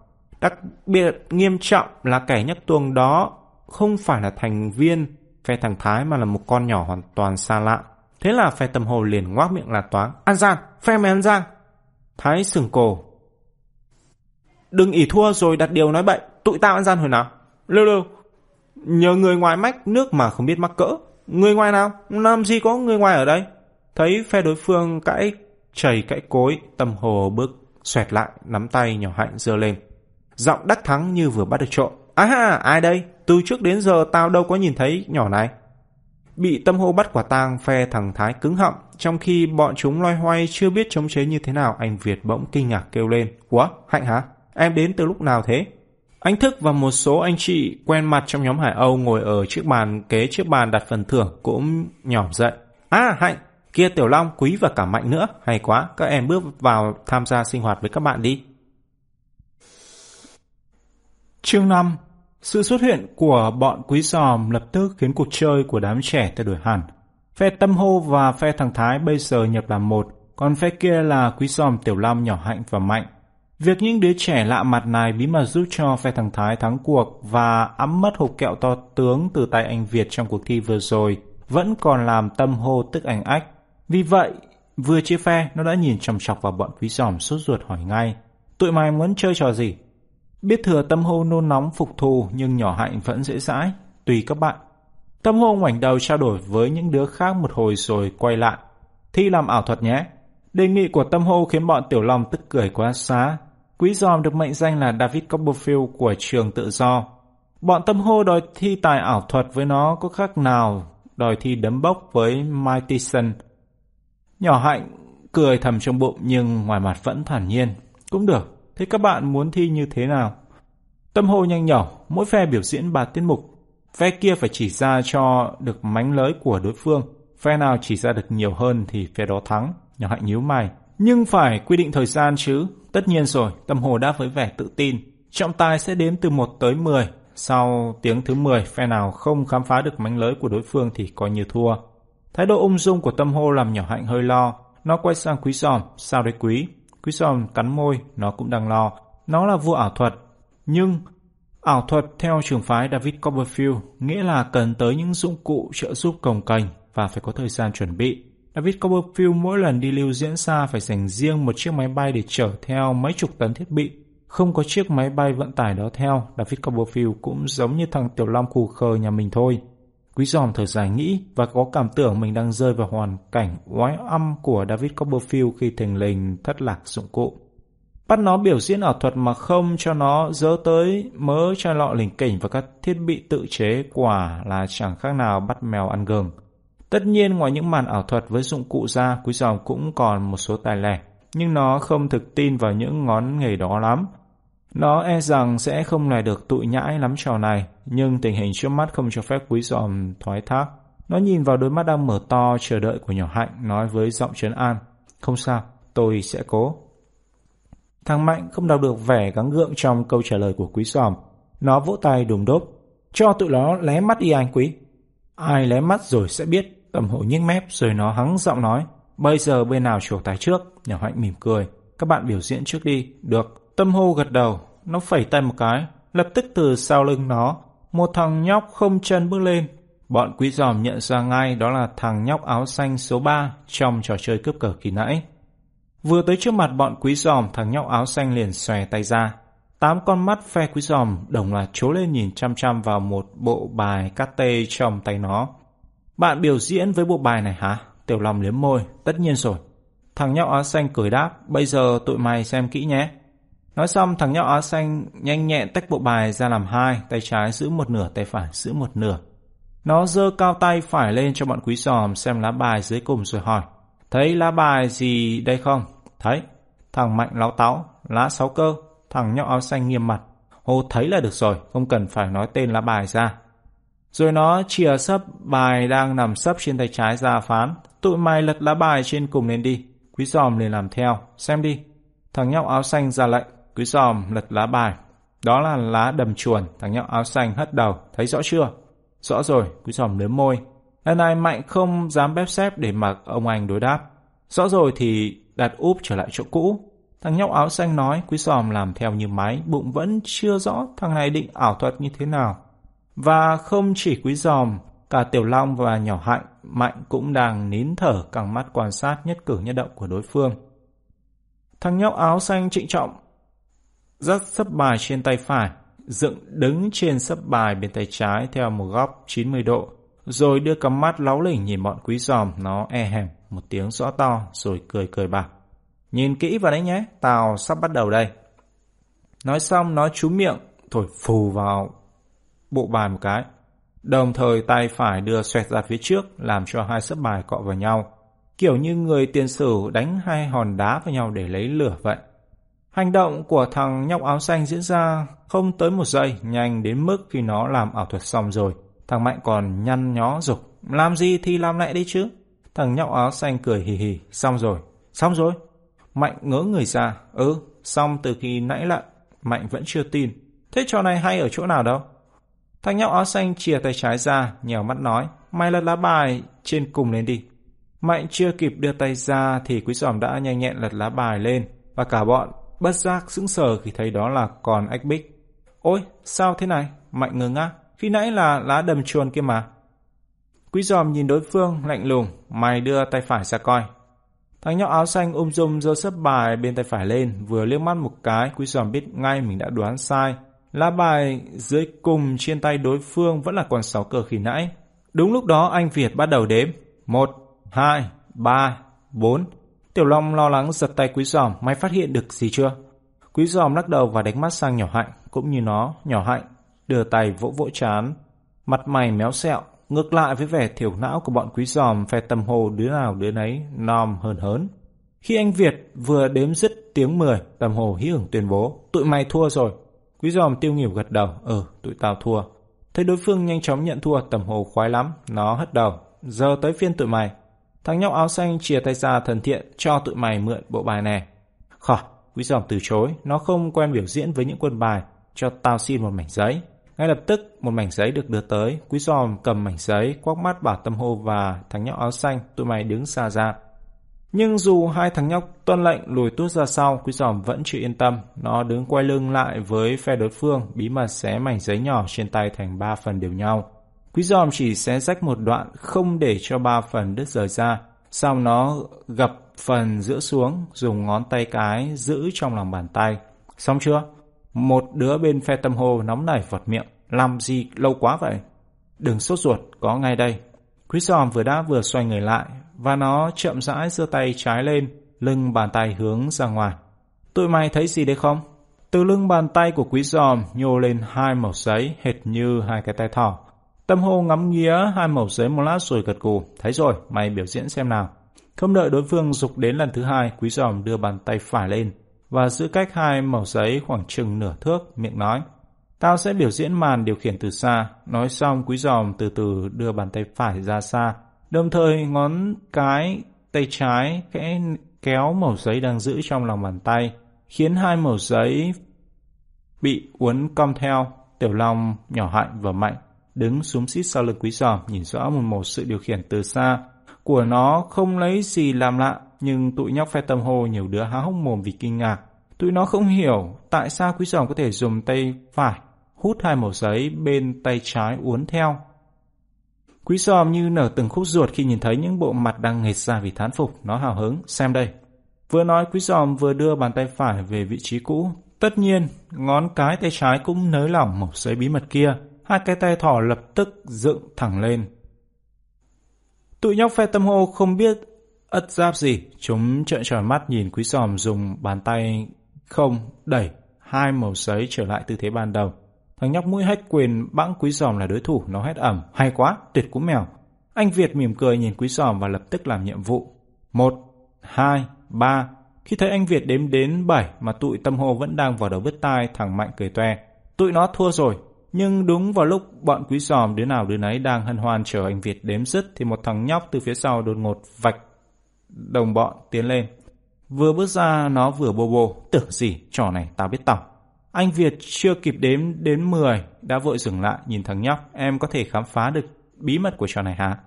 Đặc biệt nghiêm trọng là kẻ nhắc tuồng đó không phải là thành viên phe thằng Thái mà là một con nhỏ hoàn toàn xa lạ. Thế là phe Tầm hồ liền ngoác miệng là toán. An Giang, phe mày An Giang. Thái sừng cổ. Đừng ỉ thua rồi đặt điều nói bậy, tụi tao An Giang hồi nào. Lưu lưu, nhờ người ngoài mách nước mà không biết mắc cỡ. Người ngoài nào? Làm gì có người ngoài ở đây? Thấy phe đối phương cãi chảy cãi cối, Tầm hồ bước xoẹt lại, nắm tay nhỏ hạnh dơ lên. Giọng đắc thắng như vừa bắt được trộm. À ha, ai đây? Từ trước đến giờ tao đâu có nhìn thấy nhỏ này. Bị tâm hô bắt quả tang phe thằng Thái cứng họng, trong khi bọn chúng loay hoay chưa biết chống chế như thế nào, anh Việt bỗng kinh ngạc kêu lên. Quá, Hạnh hả? Em đến từ lúc nào thế? Anh Thức và một số anh chị quen mặt trong nhóm Hải Âu ngồi ở chiếc bàn kế chiếc bàn đặt phần thưởng cũng nhỏm dậy. À, Hạnh, kia Tiểu Long, Quý và cả Mạnh nữa. Hay quá, các em bước vào tham gia sinh hoạt với các bạn đi. Chương 5 Sự xuất hiện của bọn quý giòm lập tức khiến cuộc chơi của đám trẻ thay đổi hẳn. Phe Tâm Hô và phe thằng Thái bây giờ nhập làm một, còn phe kia là quý giòm Tiểu lam Nhỏ Hạnh và Mạnh. Việc những đứa trẻ lạ mặt này bí mật giúp cho phe thằng Thái thắng cuộc và ấm mất hộp kẹo to tướng từ tay anh Việt trong cuộc thi vừa rồi vẫn còn làm Tâm Hô tức ảnh ách. Vì vậy, vừa chia phe, nó đã nhìn chằm chọc vào bọn quý giòm sốt ruột hỏi ngay. Tụi mày muốn chơi trò gì? Biết thừa tâm hô nôn nóng phục thù nhưng nhỏ hạnh vẫn dễ dãi, tùy các bạn. Tâm hô ngoảnh đầu trao đổi với những đứa khác một hồi rồi quay lại. Thi làm ảo thuật nhé. Đề nghị của tâm hô khiến bọn tiểu long tức cười quá xá. Quý giòm được mệnh danh là David Copperfield của trường tự do. Bọn tâm hô đòi thi tài ảo thuật với nó có khác nào đòi thi đấm bốc với Mike Tyson. Nhỏ hạnh cười thầm trong bụng nhưng ngoài mặt vẫn thản nhiên. Cũng được, Thế các bạn muốn thi như thế nào? Tâm hồ nhanh nhỏ, mỗi phe biểu diễn ba tiết mục. Phe kia phải chỉ ra cho được mánh lới của đối phương. Phe nào chỉ ra được nhiều hơn thì phe đó thắng. Nhỏ hạnh nhíu mày. Nhưng phải quy định thời gian chứ. Tất nhiên rồi, tâm hồ đã với vẻ tự tin. Trọng tài sẽ đếm từ 1 tới 10. Sau tiếng thứ 10, phe nào không khám phá được mánh lới của đối phương thì coi như thua. Thái độ ung dung của tâm hô làm nhỏ hạnh hơi lo. Nó quay sang quý giòm. Sao đấy quý? Quý giòm cắn môi, nó cũng đang lo. Nó là vua ảo thuật. Nhưng ảo thuật theo trường phái David Copperfield nghĩa là cần tới những dụng cụ trợ giúp cồng cành và phải có thời gian chuẩn bị. David Copperfield mỗi lần đi lưu diễn xa phải dành riêng một chiếc máy bay để chở theo mấy chục tấn thiết bị. Không có chiếc máy bay vận tải đó theo, David Copperfield cũng giống như thằng Tiểu Long khù khờ nhà mình thôi. Quý giòm thở dài nghĩ và có cảm tưởng mình đang rơi vào hoàn cảnh oái âm của David Copperfield khi thình lình thất lạc dụng cụ. Bắt nó biểu diễn ảo thuật mà không cho nó dỡ tới mớ chai lọ lình kỉnh và các thiết bị tự chế quả là chẳng khác nào bắt mèo ăn gừng. Tất nhiên ngoài những màn ảo thuật với dụng cụ ra, quý giòm cũng còn một số tài lẻ, nhưng nó không thực tin vào những ngón nghề đó lắm. Nó e rằng sẽ không lại được tụi nhãi lắm trò này, nhưng tình hình trước mắt không cho phép quý giòm thoái thác. Nó nhìn vào đôi mắt đang mở to chờ đợi của nhỏ Hạnh, nói với giọng trấn an. Không sao, tôi sẽ cố. Thằng Mạnh không đọc được vẻ gắng gượng trong câu trả lời của quý giòm. Nó vỗ tay đùm đốp. Cho tụi nó lé mắt đi anh quý. Ai lé mắt rồi sẽ biết. Tầm hộ nhếch mép rồi nó hắng giọng nói. Bây giờ bên nào trổ tài trước? Nhỏ Hạnh mỉm cười. Các bạn biểu diễn trước đi. Được. Tâm hô gật đầu, nó phẩy tay một cái, lập tức từ sau lưng nó, một thằng nhóc không chân bước lên. Bọn quý giòm nhận ra ngay đó là thằng nhóc áo xanh số 3 trong trò chơi cướp cờ kỳ nãy. Vừa tới trước mặt bọn quý giòm, thằng nhóc áo xanh liền xòe tay ra. Tám con mắt phe quý giòm đồng loạt trố lên nhìn chăm chăm vào một bộ bài cát tê trong tay nó. Bạn biểu diễn với bộ bài này hả? Tiểu Long liếm môi, tất nhiên rồi. Thằng nhóc áo xanh cười đáp, bây giờ tụi mày xem kỹ nhé. Nói xong thằng nhóc áo xanh nhanh nhẹn tách bộ bài ra làm hai, tay trái giữ một nửa, tay phải giữ một nửa. Nó giơ cao tay phải lên cho bọn quý giòm xem lá bài dưới cùng rồi hỏi. Thấy lá bài gì đây không? Thấy. Thằng Mạnh láo táo, lá sáu cơ. Thằng nhóc áo xanh nghiêm mặt. Hô thấy là được rồi, không cần phải nói tên lá bài ra. Rồi nó chìa sấp bài đang nằm sấp trên tay trái ra phán. Tụi mày lật lá bài trên cùng lên đi. Quý giòm liền làm theo, xem đi. Thằng nhóc áo xanh ra lệnh, quý dòm lật lá bài. Đó là lá đầm chuồn, thằng nhóc áo xanh hất đầu, thấy rõ chưa? Rõ rồi, quý dòm nếm môi. Lần này Mạnh không dám bếp xếp để mặc ông anh đối đáp. Rõ rồi thì đặt úp trở lại chỗ cũ. Thằng nhóc áo xanh nói quý sòm làm theo như máy, bụng vẫn chưa rõ thằng này định ảo thuật như thế nào. Và không chỉ quý giòm, cả Tiểu Long và nhỏ hạnh, Mạnh cũng đang nín thở căng mắt quan sát nhất cử nhất động của đối phương. Thằng nhóc áo xanh trịnh trọng dắt sấp bài trên tay phải, dựng đứng trên sấp bài bên tay trái theo một góc 90 độ, rồi đưa cắm mắt láo lỉnh nhìn bọn quý giòm nó e hèm một tiếng rõ to rồi cười cười bảo. Nhìn kỹ vào đấy nhé, tao sắp bắt đầu đây. Nói xong nó chú miệng, thổi phù vào bộ bài một cái. Đồng thời tay phải đưa xoẹt ra phía trước làm cho hai sấp bài cọ vào nhau. Kiểu như người tiền sử đánh hai hòn đá vào nhau để lấy lửa vậy. Hành động của thằng nhóc áo xanh diễn ra không tới một giây, nhanh đến mức khi nó làm ảo thuật xong rồi. Thằng Mạnh còn nhăn nhó dục Làm gì thì làm lại đi chứ. Thằng nhóc áo xanh cười hì hì. Xong rồi. Xong rồi. Mạnh ngỡ người ra. Ừ, xong từ khi nãy lại. Mạnh vẫn chưa tin. Thế trò này hay ở chỗ nào đâu? Thằng nhóc áo xanh chìa tay trái ra, nhèo mắt nói. Mày lật lá bài trên cùng lên đi. Mạnh chưa kịp đưa tay ra thì quý giòm đã nhanh nhẹn lật lá bài lên và cả bọn bất giác sững sờ khi thấy đó là con ếch bích. Ôi, sao thế này? Mạnh ngơ ngác. Khi nãy là lá đầm chuồn kia mà. Quý giòm nhìn đối phương lạnh lùng, mày đưa tay phải ra coi. Thằng nhóc áo xanh um ung dung giơ sấp bài bên tay phải lên, vừa liếc mắt một cái, quý giòm biết ngay mình đã đoán sai. Lá bài dưới cùng trên tay đối phương vẫn là con sáu cờ khi nãy. Đúng lúc đó anh Việt bắt đầu đếm. Một, hai, ba, bốn. Tiểu Long lo lắng giật tay quý giòm, mày phát hiện được gì chưa? Quý giòm lắc đầu và đánh mắt sang nhỏ hạnh, cũng như nó, nhỏ hạnh, đưa tay vỗ vỗ chán. Mặt mày méo sẹo, ngược lại với vẻ thiểu não của bọn quý giòm phe tầm hồ đứa nào đứa nấy nom hơn hớn. Khi anh Việt vừa đếm dứt tiếng 10, tầm hồ hí hưởng tuyên bố, tụi mày thua rồi. Quý giòm tiêu nghỉu gật đầu, ừ, tụi tao thua. Thấy đối phương nhanh chóng nhận thua, tầm hồ khoái lắm, nó hất đầu. Giờ tới phiên tụi mày. Thằng nhóc áo xanh chia tay ra thần thiện cho tụi mày mượn bộ bài này. Khỏi, quý giòm từ chối, nó không quen biểu diễn với những quân bài, cho tao xin một mảnh giấy. Ngay lập tức, một mảnh giấy được đưa tới, quý giòm cầm mảnh giấy, quắc mắt bảo tâm hô và thằng nhóc áo xanh, tụi mày đứng xa ra. Nhưng dù hai thằng nhóc tuân lệnh lùi tuốt ra sau, quý giòm vẫn chưa yên tâm. Nó đứng quay lưng lại với phe đối phương, bí mật xé mảnh giấy nhỏ trên tay thành ba phần đều nhau. Quý giòm chỉ xé rách một đoạn, không để cho ba phần đứt rời ra. Sau nó gập phần giữa xuống, dùng ngón tay cái giữ trong lòng bàn tay. Xong chưa? Một đứa bên phe tâm hồ nóng nảy vọt miệng. Làm gì lâu quá vậy? Đừng sốt ruột, có ngay đây. Quý giòm vừa đã vừa xoay người lại, và nó chậm rãi giơ tay trái lên, lưng bàn tay hướng ra ngoài. Tụi mày thấy gì đấy không? Từ lưng bàn tay của quý giòm nhô lên hai mẩu giấy hệt như hai cái tay thỏ. Tâm hồ ngắm nghía hai mẩu giấy một lát rồi gật gù. Thấy rồi, mày biểu diễn xem nào. Không đợi đối phương dục đến lần thứ hai, quý giòm đưa bàn tay phải lên và giữ cách hai mẩu giấy khoảng chừng nửa thước, miệng nói. Tao sẽ biểu diễn màn điều khiển từ xa. Nói xong quý giòm từ từ đưa bàn tay phải ra xa, Đồng thời ngón cái tay trái khẽ kéo mẩu giấy đang giữ trong lòng bàn tay, khiến hai mẩu giấy bị uốn cong theo. Tiểu Long nhỏ hạnh và mạnh đứng xuống xít sau lưng quý giòm nhìn rõ một một sự điều khiển từ xa. Của nó không lấy gì làm lạ nhưng tụi nhóc phe tâm hồ nhiều đứa há hốc mồm vì kinh ngạc. Tụi nó không hiểu tại sao quý giòm có thể dùng tay phải hút hai mẩu giấy bên tay trái uốn theo. Quý giòm như nở từng khúc ruột khi nhìn thấy những bộ mặt đang nghệt ra vì thán phục, nó hào hứng, xem đây. Vừa nói quý giòm vừa đưa bàn tay phải về vị trí cũ, Tất nhiên, ngón cái tay trái cũng nới lỏng mẩu giấy bí mật kia. Hai cái tay thỏ lập tức dựng thẳng lên. Tụi nhóc phe tâm hô không biết ất giáp gì. Chúng trợn tròn mắt nhìn quý giòm dùng bàn tay không đẩy hai màu giấy trở lại tư thế ban đầu. Thằng nhóc mũi hết quyền bẵng quý giòm là đối thủ, nó hét ẩm. Hay quá, tuyệt cú mèo. Anh Việt mỉm cười nhìn quý giòm và lập tức làm nhiệm vụ. Một, hai, ba. Khi thấy anh Việt đếm đến bảy mà tụi tâm hồ vẫn đang vào đầu bứt tai, thằng Mạnh cười toe. Tụi nó thua rồi. Nhưng đúng vào lúc bọn quý giòm đứa nào đứa nấy đang hân hoan chờ anh Việt đếm dứt thì một thằng nhóc từ phía sau đột ngột vạch đồng bọn tiến lên. Vừa bước ra nó vừa bô bô, tưởng gì, trò này tao biết tỏng. Anh Việt chưa kịp đếm đến 10 đã vội dừng lại nhìn thằng nhóc, em có thể khám phá được bí mật của trò này hả?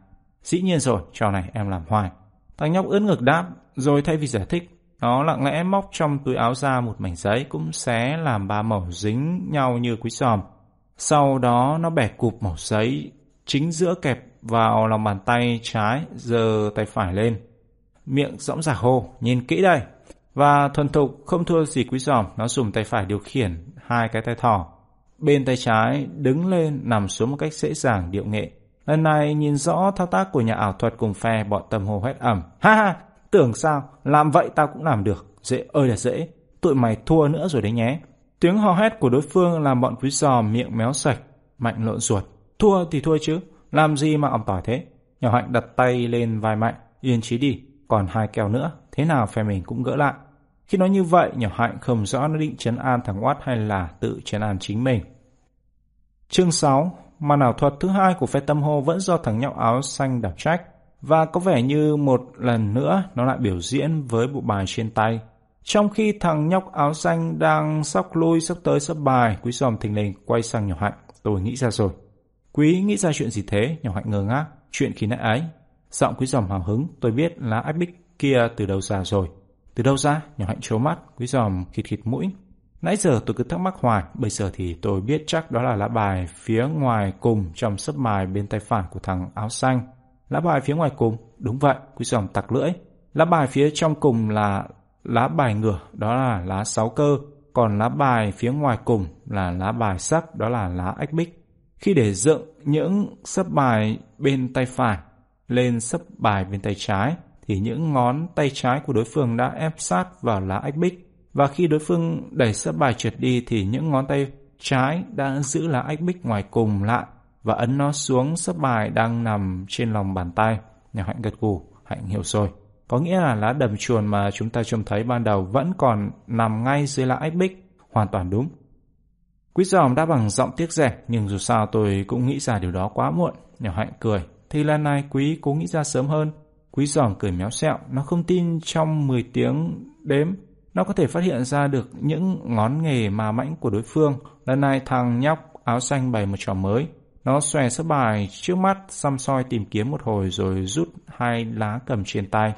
Dĩ nhiên rồi, trò này em làm hoài. Thằng nhóc ướn ngực đáp, rồi thay vì giải thích, nó lặng lẽ móc trong túi áo ra một mảnh giấy cũng xé làm ba mẩu dính nhau như quý giòm sau đó nó bẻ cụp mẩu giấy chính giữa kẹp vào lòng bàn tay trái, giờ tay phải lên. Miệng rõng rạc hô, nhìn kỹ đây. Và thuần thục không thua gì quý giòm, nó dùng tay phải điều khiển hai cái tay thỏ. Bên tay trái đứng lên nằm xuống một cách dễ dàng điệu nghệ. Lần này nhìn rõ thao tác của nhà ảo thuật cùng phe bọn tâm hồ hét ẩm. Ha ha, tưởng sao, làm vậy tao cũng làm được. Dễ ơi là dễ, tụi mày thua nữa rồi đấy nhé. Tiếng hò hét của đối phương làm bọn quý giò miệng méo sạch, mạnh lộn ruột. Thua thì thua chứ, làm gì mà ỏng tỏi thế. Nhỏ hạnh đặt tay lên vai mạnh, yên trí đi, còn hai kèo nữa, thế nào phe mình cũng gỡ lại. Khi nói như vậy, nhỏ hạnh không rõ nó định chấn an thằng Watt hay là tự chấn an chính mình. Chương 6 Màn ảo thuật thứ hai của phe tâm hô vẫn do thằng nhóc áo xanh đảm trách và có vẻ như một lần nữa nó lại biểu diễn với bộ bài trên tay. Trong khi thằng nhóc áo xanh đang sóc lui sắp tới sắp bài, quý giòm thình lình quay sang nhỏ hạnh. Tôi nghĩ ra rồi. Quý nghĩ ra chuyện gì thế? Nhỏ hạnh ngơ ngác. Chuyện khi nãy ấy. Giọng quý giòm hào hứng. Tôi biết lá ách bích kia từ đâu ra rồi. Từ đâu ra? Nhỏ hạnh trố mắt. Quý giòm khịt khịt mũi. Nãy giờ tôi cứ thắc mắc hoài, bây giờ thì tôi biết chắc đó là lá bài phía ngoài cùng trong sấp bài bên tay phải của thằng áo xanh. Lá bài phía ngoài cùng, đúng vậy, quý giòm tặc lưỡi. Lá bài phía trong cùng là lá bài ngửa, đó là lá sáu cơ, còn lá bài phía ngoài cùng là lá bài sắc đó là lá ách bích. Khi để dựng những sấp bài bên tay phải lên sấp bài bên tay trái, thì những ngón tay trái của đối phương đã ép sát vào lá ách bích và khi đối phương đẩy sấp bài trượt đi thì những ngón tay trái đã giữ lá ách bích ngoài cùng lại và ấn nó xuống sấp bài đang nằm trên lòng bàn tay. Nhà Hạnh gật gù, Hạnh hiểu rồi. Có nghĩa là lá đầm chuồn mà chúng ta trông thấy ban đầu vẫn còn nằm ngay dưới lá ách bích, hoàn toàn đúng. Quý giòm đã bằng giọng tiếc rẻ, nhưng dù sao tôi cũng nghĩ ra điều đó quá muộn. Nhỏ Hạnh cười, thì lần này quý cố nghĩ ra sớm hơn. Quý giòm cười méo xẹo, nó không tin trong 10 tiếng đếm nó có thể phát hiện ra được những ngón nghề mà mãnh của đối phương. Lần này thằng nhóc áo xanh bày một trò mới. Nó xòe sấp bài trước mắt, xăm soi tìm kiếm một hồi rồi rút hai lá cầm trên tay.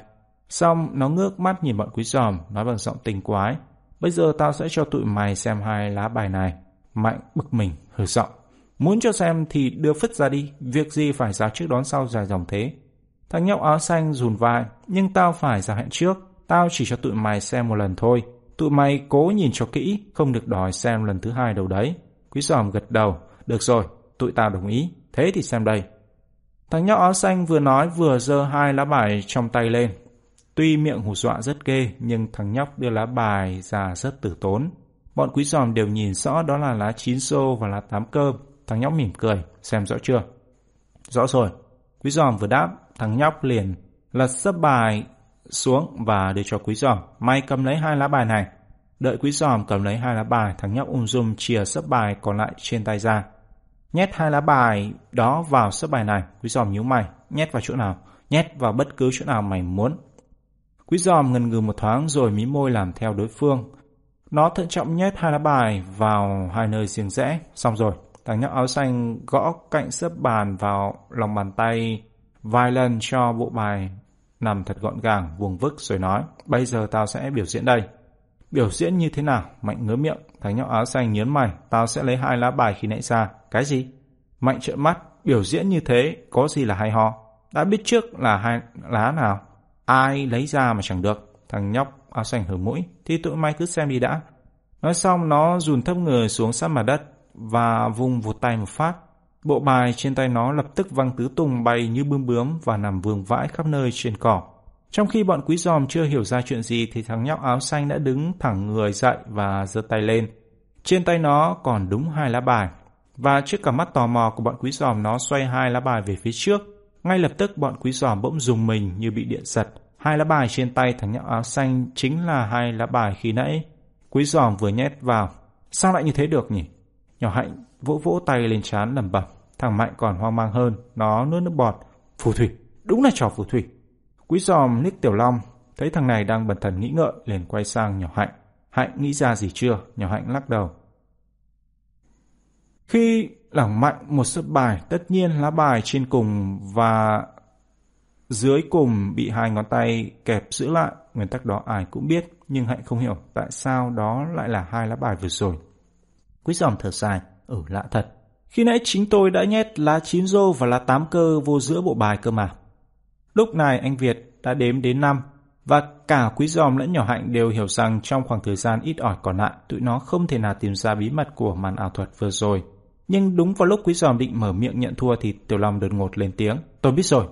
Xong, nó ngước mắt nhìn bọn quý giòm, nói bằng giọng tình quái. Bây giờ tao sẽ cho tụi mày xem hai lá bài này. Mạnh bực mình, hừ giọng. Muốn cho xem thì đưa phứt ra đi, việc gì phải ra trước đón sau dài dòng thế. Thằng nhóc áo xanh rùn vai, nhưng tao phải ra hẹn trước. Tao chỉ cho tụi mày xem một lần thôi. Tụi mày cố nhìn cho kỹ, không được đòi xem lần thứ hai đâu đấy. Quý giòm gật đầu. Được rồi, tụi tao đồng ý. Thế thì xem đây. Thằng nhóc áo xanh vừa nói vừa giơ hai lá bài trong tay lên. Tuy miệng hù dọa rất ghê, nhưng thằng nhóc đưa lá bài ra rất tử tốn. Bọn quý giòm đều nhìn rõ đó là lá chín xô và lá tám cơm Thằng nhóc mỉm cười, xem rõ chưa? Rõ rồi. Quý giòm vừa đáp, thằng nhóc liền lật sấp bài xuống và đưa cho quý giòm. May cầm lấy hai lá bài này. Đợi quý giòm cầm lấy hai lá bài, thằng nhóc ung dung chia sấp bài còn lại trên tay ra. Nhét hai lá bài đó vào sấp bài này. Quý giòm nhíu mày. Nhét vào chỗ nào? Nhét vào bất cứ chỗ nào mày muốn. Quý giòm ngần ngừ một thoáng rồi mí môi làm theo đối phương. Nó thận trọng nhét hai lá bài vào hai nơi riêng rẽ. Xong rồi, thằng nhóc áo xanh gõ cạnh sấp bàn vào lòng bàn tay vài lần cho bộ bài nằm thật gọn gàng, vuông vức rồi nói, bây giờ tao sẽ biểu diễn đây. Biểu diễn như thế nào? Mạnh ngớ miệng, thằng nhóc áo xanh nhớn mày, tao sẽ lấy hai lá bài khi nãy ra. Cái gì? Mạnh trợn mắt, biểu diễn như thế, có gì là hay ho? Đã biết trước là hai lá nào? Ai lấy ra mà chẳng được? Thằng nhóc áo xanh hở mũi, thì tụi mày cứ xem đi đã. Nói xong nó dùn thấp người xuống sát mặt đất và vùng vụt tay một phát. Bộ bài trên tay nó lập tức văng tứ tung bay như bươm bướm và nằm vương vãi khắp nơi trên cỏ. Trong khi bọn quý giòm chưa hiểu ra chuyện gì thì thằng nhóc áo xanh đã đứng thẳng người dậy và giơ tay lên. Trên tay nó còn đúng hai lá bài. Và trước cả mắt tò mò của bọn quý giòm nó xoay hai lá bài về phía trước. Ngay lập tức bọn quý giòm bỗng dùng mình như bị điện giật. Hai lá bài trên tay thằng nhóc áo xanh chính là hai lá bài khi nãy. Quý giòm vừa nhét vào. Sao lại như thế được nhỉ? Nhỏ hạnh vỗ vỗ tay lên trán lẩm bẩm. Thằng Mạnh còn hoang mang hơn. Nó nuốt nước bọt. Phù thủy. Đúng là trò phù thủy. Quý giòm liếc Tiểu Long. Thấy thằng này đang bần thần nghĩ ngợi, liền quay sang nhỏ hạnh. Hạnh nghĩ ra gì chưa? Nhỏ hạnh lắc đầu. Khi lẳng mạnh một sấp bài, tất nhiên lá bài trên cùng và dưới cùng bị hai ngón tay kẹp giữ lại. Nguyên tắc đó ai cũng biết, nhưng Hạnh không hiểu tại sao đó lại là hai lá bài vừa rồi. Quý dòng thở dài, ừ lạ thật. Khi nãy chính tôi đã nhét lá chín rô và lá tám cơ vô giữa bộ bài cơ mà. Lúc này anh Việt đã đếm đến năm và cả quý giòm lẫn nhỏ hạnh đều hiểu rằng trong khoảng thời gian ít ỏi còn lại, tụi nó không thể nào tìm ra bí mật của màn ảo thuật vừa rồi. Nhưng đúng vào lúc quý giòm định mở miệng nhận thua thì Tiểu Long đột ngột lên tiếng. Tôi biết rồi.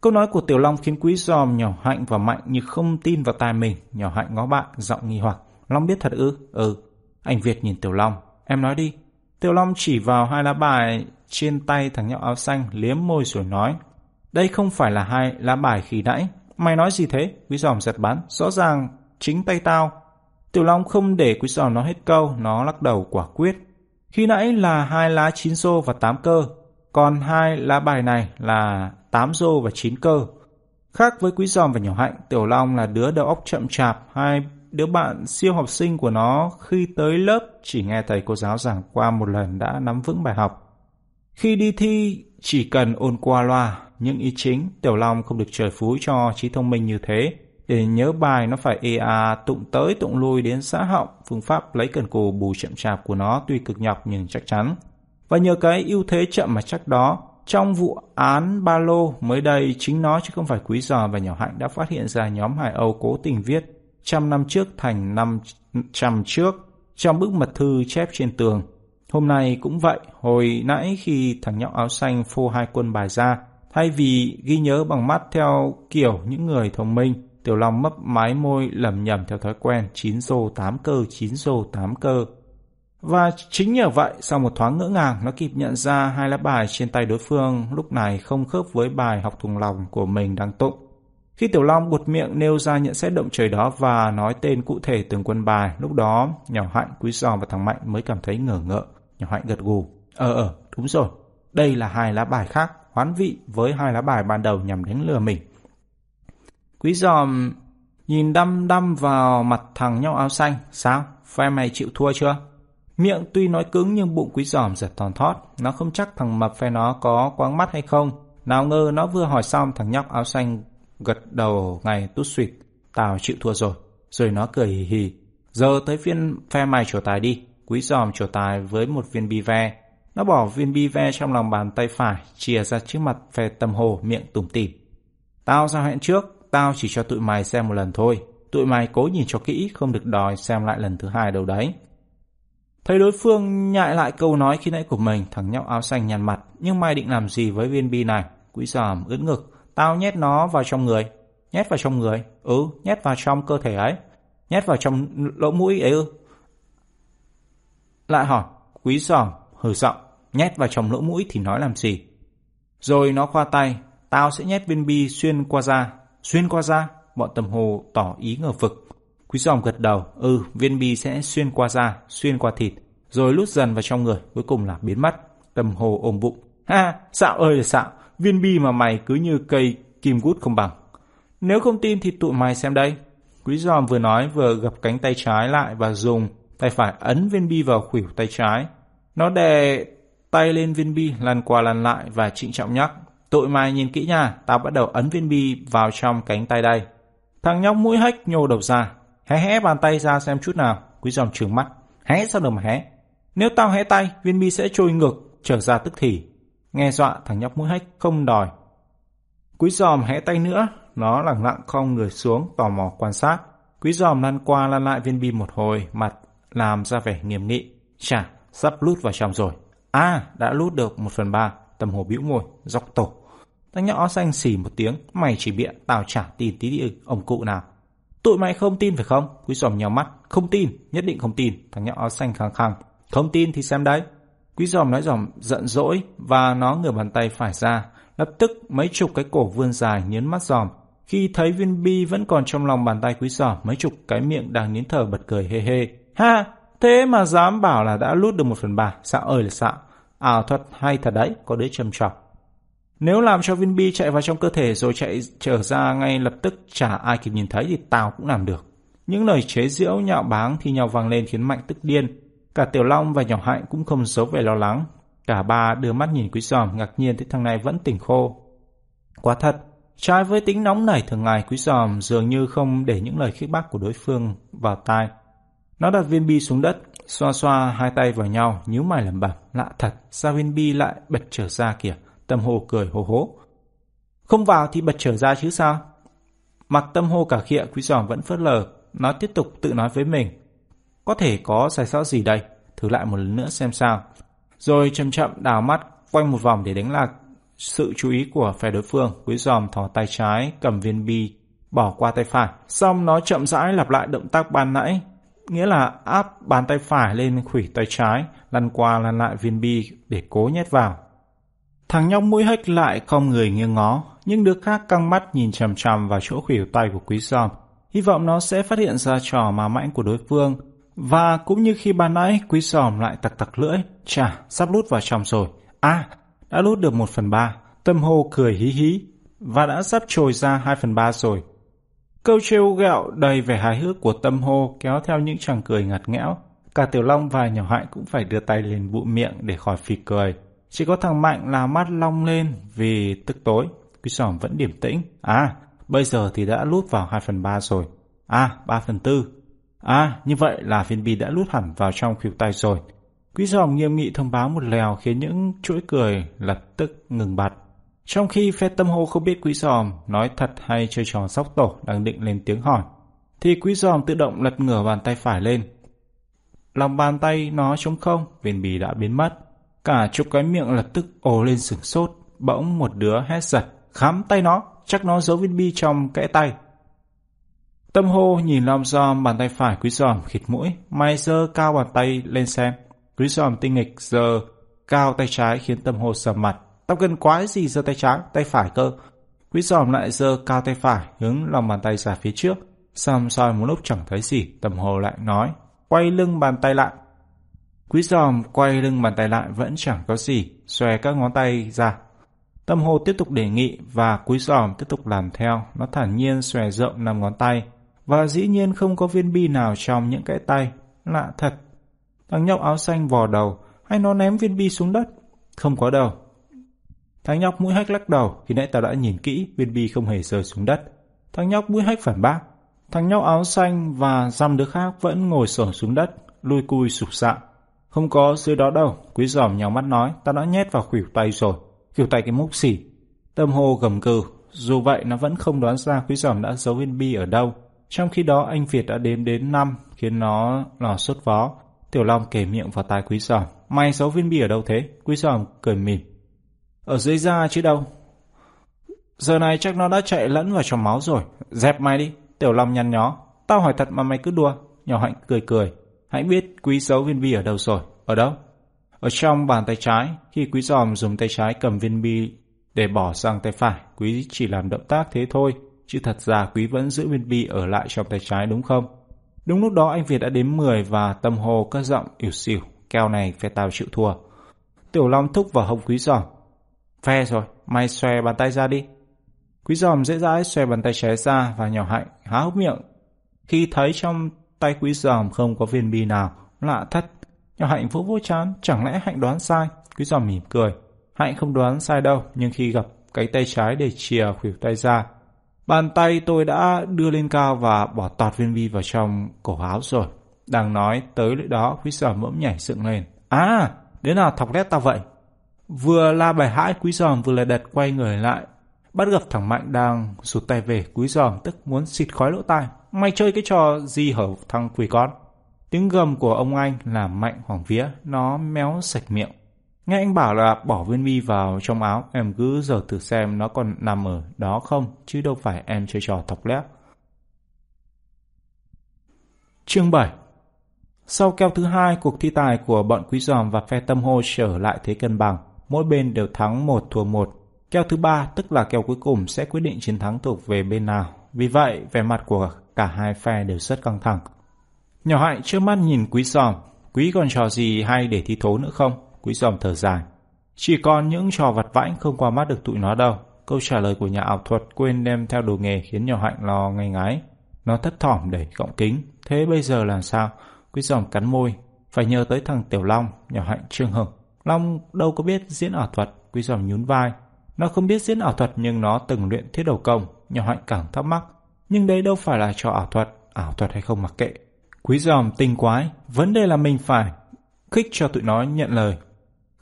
Câu nói của Tiểu Long khiến quý giòm nhỏ hạnh và mạnh như không tin vào tai mình. Nhỏ hạnh ngó bạn, giọng nghi hoặc. Long biết thật ư? Ừ. Anh Việt nhìn Tiểu Long. Em nói đi. Tiểu Long chỉ vào hai lá bài trên tay thằng nhóc áo xanh liếm môi rồi nói. Đây không phải là hai lá bài khi nãy. Mày nói gì thế? Quý giòm giật bắn. Rõ ràng chính tay tao. Tiểu Long không để quý giòm nói hết câu. Nó lắc đầu quả quyết. Khi nãy là hai lá chín rô và tám cơ, còn hai lá bài này là tám rô và chín cơ. Khác với Quý Giòm và Nhỏ Hạnh, Tiểu Long là đứa đầu óc chậm chạp, hai đứa bạn siêu học sinh của nó khi tới lớp chỉ nghe thầy cô giáo giảng qua một lần đã nắm vững bài học. Khi đi thi chỉ cần ôn qua loa, những ý chính Tiểu Long không được trời phú cho trí thông minh như thế, để nhớ bài nó phải ê à tụng tới tụng lui đến xã họng, phương pháp lấy cần cù bù chậm chạp của nó tuy cực nhọc nhưng chắc chắn. Và nhờ cái ưu thế chậm mà chắc đó, trong vụ án ba lô mới đây chính nó chứ không phải quý giò và nhỏ hạnh đã phát hiện ra nhóm Hải Âu cố tình viết trăm năm trước thành năm trăm trước trong bức mật thư chép trên tường. Hôm nay cũng vậy, hồi nãy khi thằng nhóc áo xanh phô hai quân bài ra, thay vì ghi nhớ bằng mắt theo kiểu những người thông minh, Tiểu Long mấp mái môi lầm nhầm theo thói quen 9 rô 8 cơ, 9 rô 8 cơ. Và chính nhờ vậy, sau một thoáng ngỡ ngàng, nó kịp nhận ra hai lá bài trên tay đối phương lúc này không khớp với bài học thùng lòng của mình đang tụng. Khi Tiểu Long buột miệng nêu ra nhận xét động trời đó và nói tên cụ thể từng quân bài, lúc đó nhỏ Hạnh, Quý Giò và thằng Mạnh mới cảm thấy ngờ ngợ. Nhỏ Hạnh gật gù. Ờ ờ, đúng rồi. Đây là hai lá bài khác, hoán vị với hai lá bài ban đầu nhằm đánh lừa mình. Quý giòm nhìn đăm đăm vào mặt thằng nhau áo xanh. Sao? Phe mày chịu thua chưa? Miệng tuy nói cứng nhưng bụng quý giòm giật thòn thót. Nó không chắc thằng mập phe nó có quáng mắt hay không. Nào ngờ nó vừa hỏi xong thằng nhóc áo xanh gật đầu ngày tút suyệt. Tao chịu thua rồi. Rồi nó cười hì hì. Giờ tới phiên phe mày trổ tài đi. Quý giòm trổ tài với một viên bi ve. Nó bỏ viên bi ve trong lòng bàn tay phải, chìa ra trước mặt phe tầm hồ miệng tủm tỉm. Tao giao hẹn trước, Tao chỉ cho tụi mày xem một lần thôi. Tụi mày cố nhìn cho kỹ, không được đòi xem lại lần thứ hai đâu đấy. Thấy đối phương nhại lại câu nói khi nãy của mình, thằng nhóc áo xanh nhăn mặt. Nhưng mày định làm gì với viên bi này? Quý giòm ướt ngực. Tao nhét nó vào trong người. Nhét vào trong người? Ừ, nhét vào trong cơ thể ấy. Nhét vào trong lỗ mũi ấy ư? Lại hỏi, quý giòm, hừ giọng, nhét vào trong lỗ mũi thì nói làm gì? Rồi nó khoa tay, tao sẽ nhét viên bi xuyên qua da, Xuyên qua da, bọn tầm hồ tỏ ý ngờ vực. Quý giòm gật đầu, ừ, viên bi sẽ xuyên qua da, xuyên qua thịt, rồi lút dần vào trong người, cuối cùng là biến mất. Tầm hồ ôm bụng. Ha, xạo ơi là xạo, viên bi mà mày cứ như cây kim gút không bằng. Nếu không tin thì tụi mày xem đây. Quý giòm vừa nói vừa gập cánh tay trái lại và dùng tay phải ấn viên bi vào khuỷu tay trái. Nó đè tay lên viên bi lăn qua lăn lại và trịnh trọng nhắc. Tụi mày nhìn kỹ nha, tao bắt đầu ấn viên bi vào trong cánh tay đây. Thằng nhóc mũi hách nhô đầu ra, hé hé bàn tay ra xem chút nào. Quý dòng trừng mắt, hé sao được mà hé. Nếu tao hé tay, viên bi sẽ trôi ngược, trở ra tức thì. Nghe dọa thằng nhóc mũi hách không đòi. Quý giòm hé tay nữa, nó lặng lặng không người xuống tò mò quan sát. Quý giòm lăn qua lăn lại viên bi một hồi, mặt làm ra vẻ nghiêm nghị. Chà, sắp lút vào trong rồi. À, đã lút được một phần ba. Tâm hồ bĩu môi, dọc tổ. Thằng nhỏ xanh xỉ một tiếng, mày chỉ bịa, tao chả tin tí đi ông cụ nào. Tụi mày không tin phải không? Quý giòm nhau mắt, không tin, nhất định không tin. Thằng nhỏ áo xanh khăng khăng. Không tin thì xem đấy. Quý giòm nói giòm giận dỗi và nó ngửa bàn tay phải ra. Lập tức mấy chục cái cổ vươn dài nhấn mắt giòm. Khi thấy viên bi vẫn còn trong lòng bàn tay quý giòm, mấy chục cái miệng đang nín thở bật cười hê hê. Ha, thế mà dám bảo là đã lút được một phần ba, xạo ơi là xạo. À, Ảo thuật hay thật đấy, có đứa trầm trọng. Nếu làm cho viên bi chạy vào trong cơ thể rồi chạy trở ra ngay lập tức chả ai kịp nhìn thấy thì tao cũng làm được. Những lời chế giễu nhạo báng thì nhau vang lên khiến Mạnh tức điên. Cả Tiểu Long và Nhỏ Hạnh cũng không giấu vẻ lo lắng. Cả ba đưa mắt nhìn Quý Giòm ngạc nhiên thấy thằng này vẫn tỉnh khô. Quá thật, trái với tính nóng nảy thường ngày Quý Giòm dường như không để những lời khích bác của đối phương vào tai. Nó đặt viên bi xuống đất, xoa xoa hai tay vào nhau, nhíu mày lẩm bẩm, lạ thật, sao viên bi lại bật trở ra kìa. Tâm hồ cười hô hố. Không vào thì bật trở ra chứ sao? Mặt tâm hô cả khịa quý giòm vẫn phớt lờ, nó tiếp tục tự nói với mình. Có thể có sai sót gì đây, thử lại một lần nữa xem sao. Rồi chậm chậm đào mắt quanh một vòng để đánh lạc sự chú ý của phe đối phương. Quý giòm thò tay trái cầm viên bi bỏ qua tay phải. Xong nó chậm rãi lặp lại động tác ban nãy, nghĩa là áp bàn tay phải lên khủy tay trái, lăn qua lăn lại viên bi để cố nhét vào. Thằng nhóc mũi hách lại không người nghiêng ngó, nhưng đứa khác căng mắt nhìn chằm chằm vào chỗ khuỷu tay của quý giòm. Hy vọng nó sẽ phát hiện ra trò mà mãnh của đối phương. Và cũng như khi ban nãy, quý giòm lại tặc tặc lưỡi. Chà, sắp lút vào trong rồi. À, đã lút được một phần ba. Tâm hô cười hí hí. Và đã sắp trồi ra hai phần ba rồi. Câu trêu gẹo đầy vẻ hài hước của tâm hô kéo theo những chàng cười ngặt nghẽo. Cả Tiểu Long và Nhỏ hại cũng phải đưa tay lên bụi miệng để khỏi phì cười. Chỉ có thằng Mạnh là mắt long lên vì tức tối. Quý sòm vẫn điểm tĩnh. À, bây giờ thì đã lút vào 2 phần 3 rồi. À, 3 phần 4. À, như vậy là viên bi đã lút hẳn vào trong khuỷu tay rồi. Quý giòm nghiêm nghị thông báo một lèo khiến những chuỗi cười lập tức ngừng bặt. Trong khi phe tâm hô không biết quý giòm nói thật hay chơi trò sóc tổ đang định lên tiếng hỏi, thì quý giòm tự động lật ngửa bàn tay phải lên. Lòng bàn tay nó trống không, viên bì đã biến mất. Cả chục cái miệng lập tức ồ lên sửng sốt, bỗng một đứa hét giật, khám tay nó, chắc nó giấu viên bi trong kẽ tay. Tâm hô nhìn lom giòm bàn tay phải quý giòm khịt mũi, mai dơ cao bàn tay lên xem. Quý giòm tinh nghịch giờ cao tay trái khiến tâm hô sầm mặt. Tao cần quái gì giơ tay trái, tay phải cơ. Quý giòm lại giơ cao tay phải hướng lòng bàn tay ra phía trước. Xong soi một lúc chẳng thấy gì, tâm hồ lại nói, quay lưng bàn tay lại, Quý giòm quay lưng bàn tay lại vẫn chẳng có gì, xòe các ngón tay ra. Tâm hồ tiếp tục đề nghị và quý giòm tiếp tục làm theo. Nó thản nhiên xòe rộng năm ngón tay. Và dĩ nhiên không có viên bi nào trong những cái tay. Lạ thật. Thằng nhóc áo xanh vò đầu, hay nó ném viên bi xuống đất? Không có đâu. Thằng nhóc mũi hách lắc đầu, khi nãy tao đã nhìn kỹ, viên bi không hề rơi xuống đất. Thằng nhóc mũi hách phản bác. Thằng nhóc áo xanh và dăm đứa khác vẫn ngồi sổ xuống đất, lui cui sụp sạ. Không có dưới đó đâu, quý giòm nhau mắt nói, ta đã nhét vào khuỷu tay rồi. Khuỷu tay cái múc xỉ. Tâm hồ gầm cừ, dù vậy nó vẫn không đoán ra quý giòm đã giấu viên bi ở đâu. Trong khi đó anh Việt đã đếm đến 5 khiến nó lò sốt vó. Tiểu Long kề miệng vào tai quý giòm. Mày giấu viên bi ở đâu thế? Quý giòm cười mỉm. Ở dưới da chứ đâu. Giờ này chắc nó đã chạy lẫn vào trong máu rồi. Dẹp mày đi. Tiểu Long nhăn nhó. Tao hỏi thật mà mày cứ đùa. Nhỏ hạnh cười cười. Hãy biết quý giấu viên bi ở đâu rồi. Ở đâu? Ở trong bàn tay trái, khi quý giòm dùng tay trái cầm viên bi để bỏ sang tay phải, quý chỉ làm động tác thế thôi, chứ thật ra quý vẫn giữ viên bi ở lại trong tay trái đúng không? Đúng lúc đó anh Việt đã đếm 10 và tâm hồ cất giọng ỉu xỉu, keo này phải tao chịu thua. Tiểu Long thúc vào hông quý giòm. Phe rồi, mày xòe bàn tay ra đi. Quý giòm dễ dãi xòe bàn tay trái ra và nhỏ hạnh há hốc miệng. Khi thấy trong tay quý giòm không có viên bi nào, lạ thất. Nhỏ Hạnh vỗ vỗ chán, chẳng lẽ Hạnh đoán sai? Quý giòm mỉm cười. Hạnh không đoán sai đâu, nhưng khi gặp cái tay trái để chìa khuỷu tay ra, bàn tay tôi đã đưa lên cao và bỏ tọt viên bi vào trong cổ áo rồi. Đang nói tới lúc đó, quý giòm bỗng nhảy dựng lên. À, đến nào thọc lét tao vậy? Vừa la bài hãi quý giòm vừa là đật quay người lại. Bắt gặp thằng Mạnh đang sụt tay về, quý giòm tức muốn xịt khói lỗ tai. Mày chơi cái trò gì hở thằng quỷ con? Tiếng gầm của ông anh làm mạnh hoảng vía, nó méo sạch miệng. Nghe anh bảo là bỏ viên bi vào trong áo, em cứ giờ thử xem nó còn nằm ở đó không, chứ đâu phải em chơi trò thọc lép. Chương 7 Sau keo thứ hai, cuộc thi tài của bọn quý giòm và phe tâm hô trở lại thế cân bằng. Mỗi bên đều thắng một thua một. Kèo thứ ba, tức là kèo cuối cùng sẽ quyết định chiến thắng thuộc về bên nào. Vì vậy, vẻ mặt của cả hai phe đều rất căng thẳng. Nhỏ hại trước mắt nhìn quý giòm, quý còn trò gì hay để thi thố nữa không? Quý giòm thở dài. Chỉ còn những trò vặt vãnh không qua mắt được tụi nó đâu. Câu trả lời của nhà ảo thuật quên đem theo đồ nghề khiến nhỏ hạnh lo ngay ngái. Nó thất thỏm đẩy gọng kính. Thế bây giờ làm sao? Quý giòm cắn môi. Phải nhờ tới thằng Tiểu Long, nhỏ hạnh trương hừng. Long đâu có biết diễn ảo thuật. Quý giòm nhún vai. Nó không biết diễn ảo thuật nhưng nó từng luyện thiết đầu công. Nhỏ hạnh càng thắc mắc. Nhưng đây đâu phải là trò ảo thuật. Ảo thuật hay không mặc kệ. Quý giòm tinh quái. Vấn đề là mình phải khích cho tụi nó nhận lời.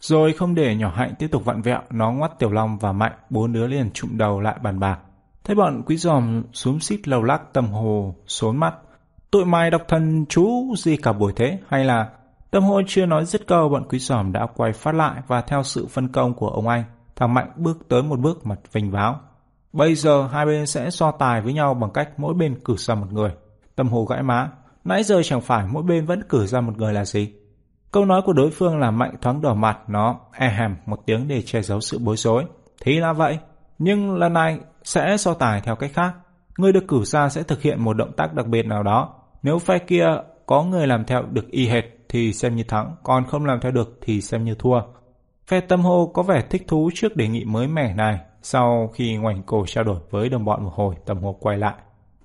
Rồi không để nhỏ hạnh tiếp tục vặn vẹo, nó ngoắt Tiểu Long và Mạnh, bốn đứa liền trụm đầu lại bàn bạc. Thấy bọn quý giòm xuống xít lầu lắc tầm hồ, xốn mắt. Tụi mày đọc thần chú gì cả buổi thế, hay là... Tâm hồ chưa nói dứt câu, bọn quý giòm đã quay phát lại và theo sự phân công của ông anh, thằng Mạnh bước tới một bước mặt vinh váo. Bây giờ hai bên sẽ so tài với nhau bằng cách mỗi bên cử ra một người. Tâm hồ gãi má, nãy giờ chẳng phải mỗi bên vẫn cử ra một người là gì? Câu nói của đối phương là Mạnh thoáng đỏ mặt, nó e hèm một tiếng để che giấu sự bối rối. Thì là vậy, nhưng lần này sẽ so tài theo cách khác. Người được cử ra sẽ thực hiện một động tác đặc biệt nào đó. Nếu phe kia có người làm theo được y hệt thì xem như thắng, còn không làm theo được thì xem như thua. Phe tâm hô có vẻ thích thú trước đề nghị mới mẻ này. Sau khi ngoảnh cổ trao đổi với đồng bọn một hồi, tâm hô quay lại.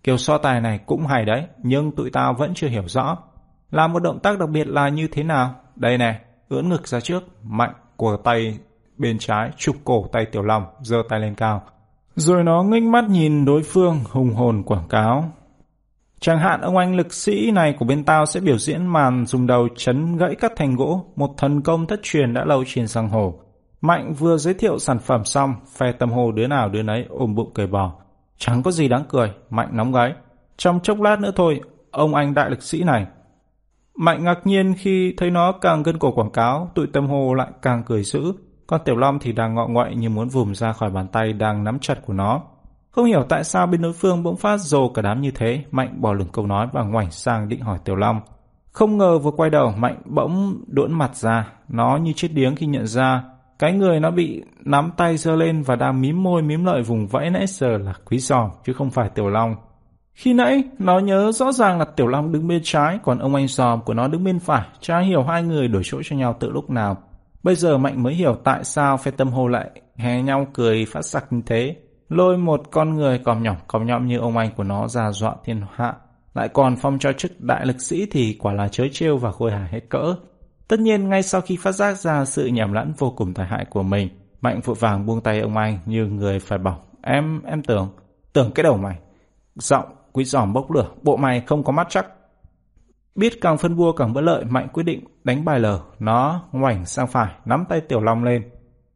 Kiểu so tài này cũng hay đấy, nhưng tụi tao vẫn chưa hiểu rõ. Làm một động tác đặc biệt là như thế nào? Đây nè, ưỡn ngực ra trước, mạnh của tay bên trái chụp cổ tay Tiểu Long, giơ tay lên cao. Rồi nó nghênh mắt nhìn đối phương hùng hồn quảng cáo. Chẳng hạn ông anh lực sĩ này của bên tao sẽ biểu diễn màn dùng đầu chấn gãy các thành gỗ, một thần công thất truyền đã lâu trên sang hồ. Mạnh vừa giới thiệu sản phẩm xong, phe tâm hồ đứa nào đứa nấy ôm bụng cười bò. Chẳng có gì đáng cười, Mạnh nóng gáy. Trong chốc lát nữa thôi, ông anh đại lực sĩ này Mạnh ngạc nhiên khi thấy nó càng gân cổ quảng cáo, tụi tâm hồ lại càng cười dữ. Con Tiểu Long thì đang ngọ ngoại như muốn vùm ra khỏi bàn tay đang nắm chặt của nó. Không hiểu tại sao bên đối phương bỗng phát rồ cả đám như thế, Mạnh bỏ lửng câu nói và ngoảnh sang định hỏi Tiểu Long. Không ngờ vừa quay đầu, Mạnh bỗng đuỗn mặt ra. Nó như chết điếng khi nhận ra cái người nó bị nắm tay giơ lên và đang mím môi mím lợi vùng vẫy nãy giờ là Quý Giòm chứ không phải Tiểu Long. Khi nãy, nó nhớ rõ ràng là Tiểu Long đứng bên trái, còn ông anh giòm của nó đứng bên phải. Chả hiểu hai người đổi chỗ cho nhau tự lúc nào. Bây giờ Mạnh mới hiểu tại sao phe tâm hồ lại hé nhau cười phát sặc như thế. Lôi một con người còm nhỏng còm nhọm như ông anh của nó ra dọa thiên hạ. Lại còn phong cho chức đại lực sĩ thì quả là chớ trêu và khôi hài hết cỡ. Tất nhiên ngay sau khi phát giác ra sự nhầm lẫn vô cùng tai hại của mình, Mạnh vội vàng buông tay ông anh như người phải bảo. Em, em tưởng, tưởng cái đầu mày. Giọng Quý giòm bốc lửa, bộ mày không có mắt chắc. Biết càng phân vua càng bất lợi, Mạnh quyết định đánh bài lờ. Nó ngoảnh sang phải, nắm tay Tiểu Long lên.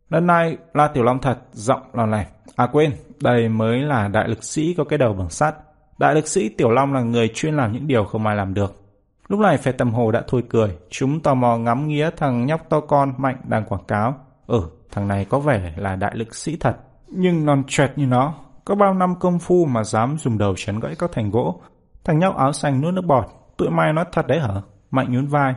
Lần này là Tiểu Long thật, giọng lòng này. À quên, đây mới là đại lực sĩ có cái đầu bằng sắt. Đại lực sĩ Tiểu Long là người chuyên làm những điều không ai làm được. Lúc này phe tầm hồ đã thôi cười. Chúng tò mò ngắm nghía thằng nhóc to con Mạnh đang quảng cáo. Ừ, thằng này có vẻ là đại lực sĩ thật. Nhưng non trẹt như nó, có bao năm công phu mà dám dùng đầu chấn gãy các thành gỗ. Thằng nhóc áo xanh nuốt nước bọt. Tụi mày nói thật đấy hả? Mạnh nhún vai.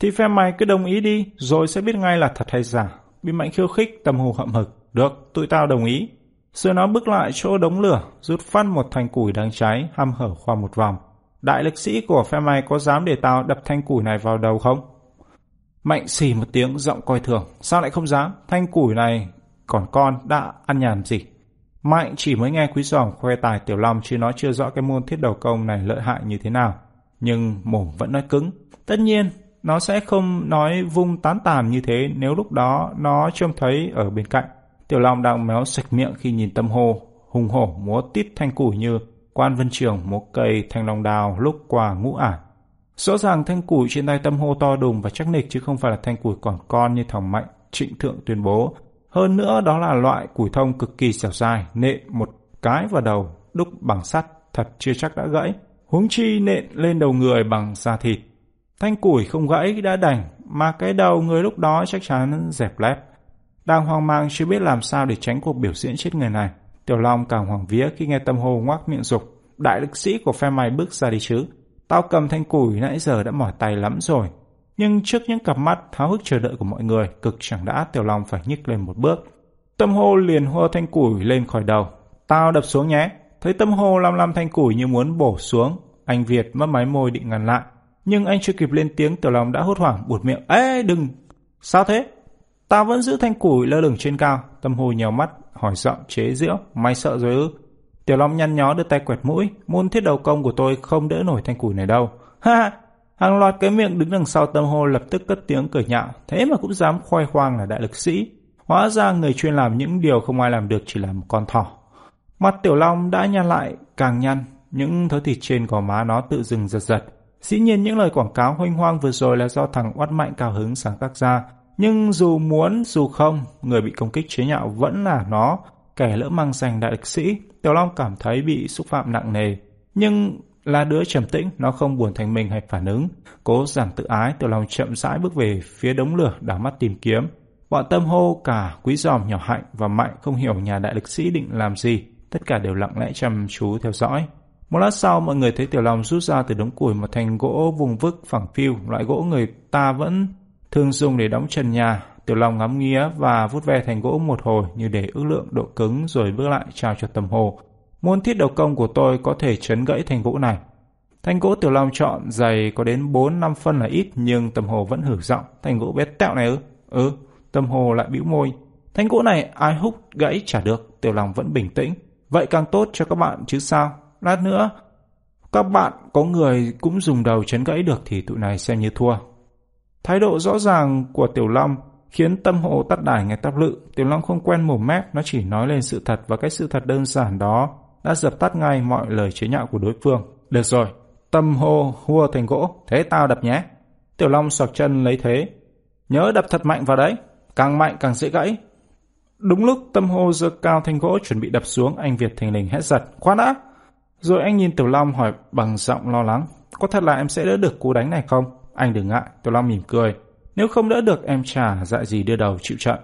Thì phe mày cứ đồng ý đi, rồi sẽ biết ngay là thật hay giả. Bị mạnh khiêu khích, tầm hồ hậm hực. Được, tụi tao đồng ý. Rồi nó bước lại chỗ đống lửa, rút phát một thanh củi đang cháy, hăm hở qua một vòng. Đại lực sĩ của phe mày có dám để tao đập thanh củi này vào đầu không? Mạnh xì một tiếng giọng coi thường. Sao lại không dám? Thanh củi này còn con đã ăn nhàn gì? Mạnh chỉ mới nghe quý giòm khoe tài Tiểu Long chứ nó chưa rõ cái môn thiết đầu công này lợi hại như thế nào. Nhưng mồm vẫn nói cứng. Tất nhiên, nó sẽ không nói vung tán tàn như thế nếu lúc đó nó trông thấy ở bên cạnh. Tiểu Long đang méo sạch miệng khi nhìn tâm hồ, hùng hổ múa tít thanh củi như quan vân trường múa cây thanh long đào lúc qua ngũ ải. Rõ ràng thanh củi trên tay tâm hô to đùng và chắc nịch chứ không phải là thanh củi còn con như thằng Mạnh trịnh thượng tuyên bố hơn nữa đó là loại củi thông cực kỳ dẻo dài nện một cái vào đầu, đúc bằng sắt, thật chưa chắc đã gãy. Huống chi nện lên đầu người bằng da thịt. Thanh củi không gãy đã đành, mà cái đầu người lúc đó chắc chắn dẹp lép. Đang hoang mang chưa biết làm sao để tránh cuộc biểu diễn chết người này. Tiểu Long càng hoảng vía khi nghe tâm hồ ngoác miệng dục. Đại lực sĩ của phe mày bước ra đi chứ. Tao cầm thanh củi nãy giờ đã mỏi tay lắm rồi. Nhưng trước những cặp mắt tháo hức chờ đợi của mọi người, cực chẳng đã Tiểu Long phải nhích lên một bước. Tâm hồ liền hô thanh củi lên khỏi đầu. Tao đập xuống nhé. Thấy tâm hồ lăm lăm thanh củi như muốn bổ xuống. Anh Việt mất máy môi định ngăn lại. Nhưng anh chưa kịp lên tiếng Tiểu Long đã hốt hoảng buột miệng. Ê đừng! Sao thế? Ta vẫn giữ thanh củi lơ lửng trên cao. Tâm hồi nhèo mắt, hỏi giọng chế giễu. may sợ rồi ư? Tiểu Long nhăn nhó đưa tay quẹt mũi. Môn thiết đầu công của tôi không đỡ nổi thanh củi này đâu. Ha ha! Hàng loạt cái miệng đứng đằng sau tâm hồ lập tức cất tiếng cười nhạo. Thế mà cũng dám khoe khoang là đại lực sĩ. Hóa ra người chuyên làm những điều không ai làm được chỉ là một con thỏ. Mặt Tiểu Long đã nhăn lại, càng nhăn. Những thớ thịt trên gò má nó tự dừng giật giật. Dĩ nhiên những lời quảng cáo hoanh hoang vừa rồi là do thằng oát mạnh cao hứng sáng tác ra. Nhưng dù muốn dù không, người bị công kích chế nhạo vẫn là nó, kẻ lỡ mang danh đại lực sĩ. Tiểu Long cảm thấy bị xúc phạm nặng nề. Nhưng là đứa trầm tĩnh, nó không buồn thành mình hay phản ứng. Cố giảm tự ái, Tiểu Long chậm rãi bước về phía đống lửa đảo mắt tìm kiếm. Bọn tâm hô cả quý giòm nhỏ hạnh và mạnh không hiểu nhà đại lực sĩ định làm gì. Tất cả đều lặng lẽ chăm chú theo dõi. Một lát sau mọi người thấy Tiểu Long rút ra từ đống củi một thanh gỗ vùng vức phẳng phiu, loại gỗ người ta vẫn thường dùng để đóng trần nhà. Tiểu Long ngắm nghía và vút ve thành gỗ một hồi như để ước lượng độ cứng rồi bước lại trao cho tầm Hồ. Môn thiết đầu công của tôi có thể chấn gãy thành gỗ này. thanh gỗ Tiểu Long chọn dày có đến 4-5 phân là ít nhưng tầm Hồ vẫn hử giọng. thanh gỗ bé tẹo này ư? Ừ, tầm Hồ lại bĩu môi. thanh gỗ này ai húc gãy chả được. Tiểu Long vẫn bình tĩnh. Vậy càng tốt cho các bạn chứ sao? Lát nữa, các bạn có người cũng dùng đầu chấn gãy được thì tụi này xem như thua. Thái độ rõ ràng của Tiểu Long khiến tâm hộ tắt đài nghe tắp lự. Tiểu Long không quen mồm mép, nó chỉ nói lên sự thật và cái sự thật đơn giản đó đã dập tắt ngay mọi lời chế nhạo của đối phương. Được rồi, tâm hô hua thành gỗ, thế tao đập nhé. Tiểu Long sọc chân lấy thế. Nhớ đập thật mạnh vào đấy, càng mạnh càng dễ gãy. Đúng lúc tâm hô giơ cao thành gỗ chuẩn bị đập xuống, anh Việt thành lình hét giật. Khoan đã! Rồi anh nhìn Tiểu Long hỏi bằng giọng lo lắng. Có thật là em sẽ đỡ được cú đánh này không? Anh đừng ngại, Tiểu Long mỉm cười. Nếu không đỡ được em trả dại gì đưa đầu chịu trận.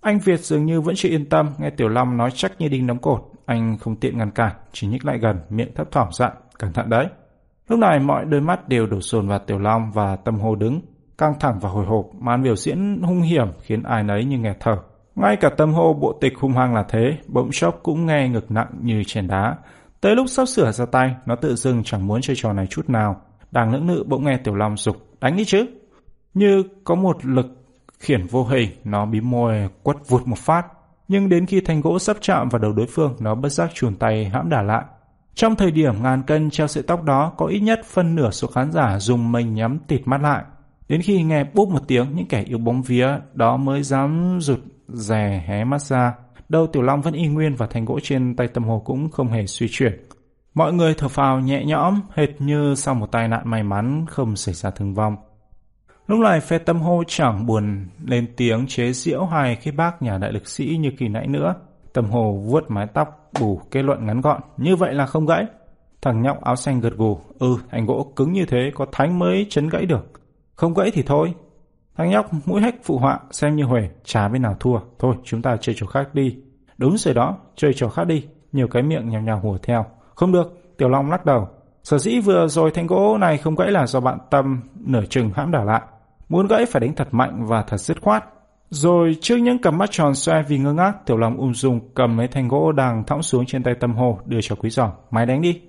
Anh Việt dường như vẫn chưa yên tâm, nghe Tiểu Long nói chắc như đinh đóng cột. Anh không tiện ngăn cản, chỉ nhích lại gần, miệng thấp thỏm dặn, cẩn thận đấy. Lúc này mọi đôi mắt đều đổ dồn vào Tiểu Long và tâm hồ đứng, căng thẳng và hồi hộp, màn biểu diễn hung hiểm khiến ai nấy như nghẹt thở. Ngay cả tâm hô bộ tịch hung hăng là thế, bỗng chốc cũng nghe ngực nặng như chèn đá. Tới lúc sắp sửa ra tay, nó tự dưng chẳng muốn chơi trò này chút nào. Đang lưỡng lự bỗng nghe Tiểu Long sục đánh đi chứ. Như có một lực khiển vô hình, nó bí môi quất vụt một phát. Nhưng đến khi thanh gỗ sắp chạm vào đầu đối phương, nó bất giác chuồn tay hãm đả lại. Trong thời điểm ngàn cân treo sợi tóc đó, có ít nhất phân nửa số khán giả dùng mình nhắm tịt mắt lại. Đến khi nghe bốp một tiếng, những kẻ yêu bóng vía đó mới dám rụt rè hé mắt ra. Đầu Tiểu Long vẫn y nguyên và thanh gỗ trên tay tâm hồ cũng không hề suy chuyển. Mọi người thở phào nhẹ nhõm, hệt như sau một tai nạn may mắn không xảy ra thương vong. Lúc này phe tâm hô chẳng buồn lên tiếng chế giễu hài khi bác nhà đại lực sĩ như kỳ nãy nữa. Tâm hồ vuốt mái tóc, bù kết luận ngắn gọn, như vậy là không gãy. Thằng nhóc áo xanh gật gù, ừ, anh gỗ cứng như thế có thánh mới chấn gãy được. Không gãy thì thôi. Thằng nhóc mũi hách phụ họa, xem như huề, chả bên nào thua. Thôi, chúng ta chơi trò khác đi. Đúng rồi đó, chơi trò khác đi. Nhiều cái miệng nhào nhào hùa theo. Không được, Tiểu Long lắc đầu. Sở dĩ vừa rồi thanh gỗ này không gãy là do bạn Tâm nửa chừng hãm đảo lại. Muốn gãy phải đánh thật mạnh và thật dứt khoát. Rồi trước những cặp mắt tròn xoe vì ngơ ngác, Tiểu Long ung dung cầm mấy thanh gỗ đang thõng xuống trên tay Tâm Hồ đưa cho Quý Giòm. máy đánh đi.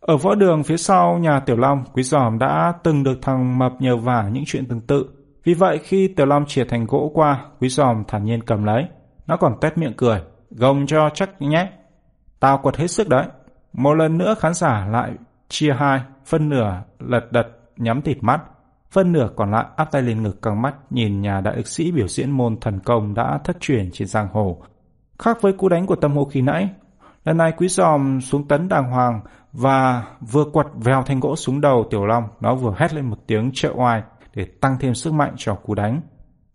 Ở võ đường phía sau nhà Tiểu Long, Quý Giòm đã từng được thằng Mập nhờ vả những chuyện tương tự. Vì vậy khi Tiểu Long chìa thành gỗ qua, Quý Giòm thản nhiên cầm lấy. Nó còn tét miệng cười. Gồng cho chắc nhé. Tao quật hết sức đấy. Một lần nữa khán giả lại chia hai, phân nửa lật đật nhắm thịt mắt, phân nửa còn lại áp tay lên ngực căng mắt nhìn nhà đại lực sĩ biểu diễn môn thần công đã thất truyền trên giang hồ. Khác với cú đánh của tâm hồ khi nãy, lần này quý giòm xuống tấn đàng hoàng và vừa quật vèo thanh gỗ xuống đầu tiểu long, nó vừa hét lên một tiếng trợ oai để tăng thêm sức mạnh cho cú đánh.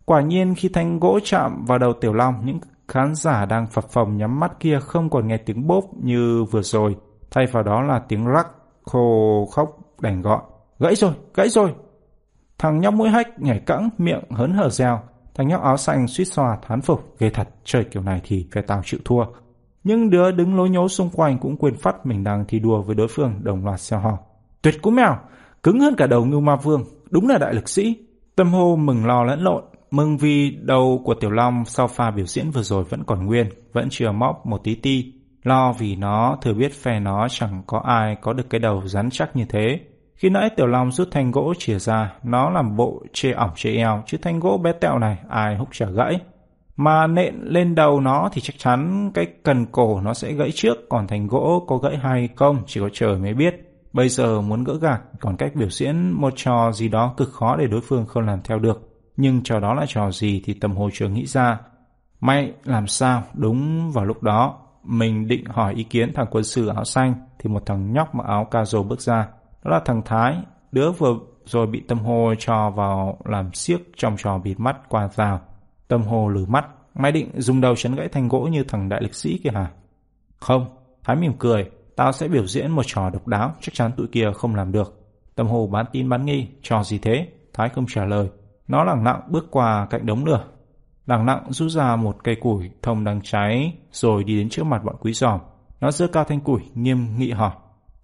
Quả nhiên khi thanh gỗ chạm vào đầu tiểu long, những khán giả đang phập phồng nhắm mắt kia không còn nghe tiếng bốp như vừa rồi, thay vào đó là tiếng rắc khô khóc đành gọi. Gãy rồi, gãy rồi. Thằng nhóc mũi hách nhảy cẫng, miệng hớn hở reo. Thằng nhóc áo xanh suýt xoa thán phục, ghê thật, chơi kiểu này thì phải tao chịu thua. Nhưng đứa đứng lối nhố xung quanh cũng quên phát mình đang thi đua với đối phương đồng loạt xeo hò. Tuyệt cú mèo, cứng hơn cả đầu ngưu ma vương, đúng là đại lực sĩ. Tâm hô mừng lo lẫn lộn, mừng vì đầu của Tiểu Long sau pha biểu diễn vừa rồi vẫn còn nguyên, vẫn chưa móp một tí ti. Lo vì nó thừa biết phe nó chẳng có ai có được cái đầu rắn chắc như thế. Khi nãy Tiểu Long rút thanh gỗ chìa ra, nó làm bộ chê ỏng chê eo, chứ thanh gỗ bé tẹo này ai húc trả gãy. Mà nện lên đầu nó thì chắc chắn cái cần cổ nó sẽ gãy trước, còn thanh gỗ có gãy hay không chỉ có trời mới biết. Bây giờ muốn gỡ gạc, còn cách biểu diễn một trò gì đó cực khó để đối phương không làm theo được. Nhưng trò đó là trò gì thì tầm hồ trường nghĩ ra. May làm sao, đúng vào lúc đó, mình định hỏi ý kiến thằng quân sư áo xanh thì một thằng nhóc mặc áo ca rô bước ra. Đó là thằng Thái, đứa vừa rồi bị tâm hồ cho vào làm siếc trong trò bịt mắt qua rào. Tâm hồ lử mắt, mày định dùng đầu chấn gãy thành gỗ như thằng đại lịch sĩ kia hả? Không, Thái mỉm cười, tao sẽ biểu diễn một trò độc đáo, chắc chắn tụi kia không làm được. Tâm hồ bán tin bán nghi, trò gì thế? Thái không trả lời. Nó lẳng lặng bước qua cạnh đống lửa. Lẳng lặng rút ra một cây củi thông đang cháy rồi đi đến trước mặt bọn quý giòm. Nó giơ cao thanh củi, nghiêm nghị hỏi.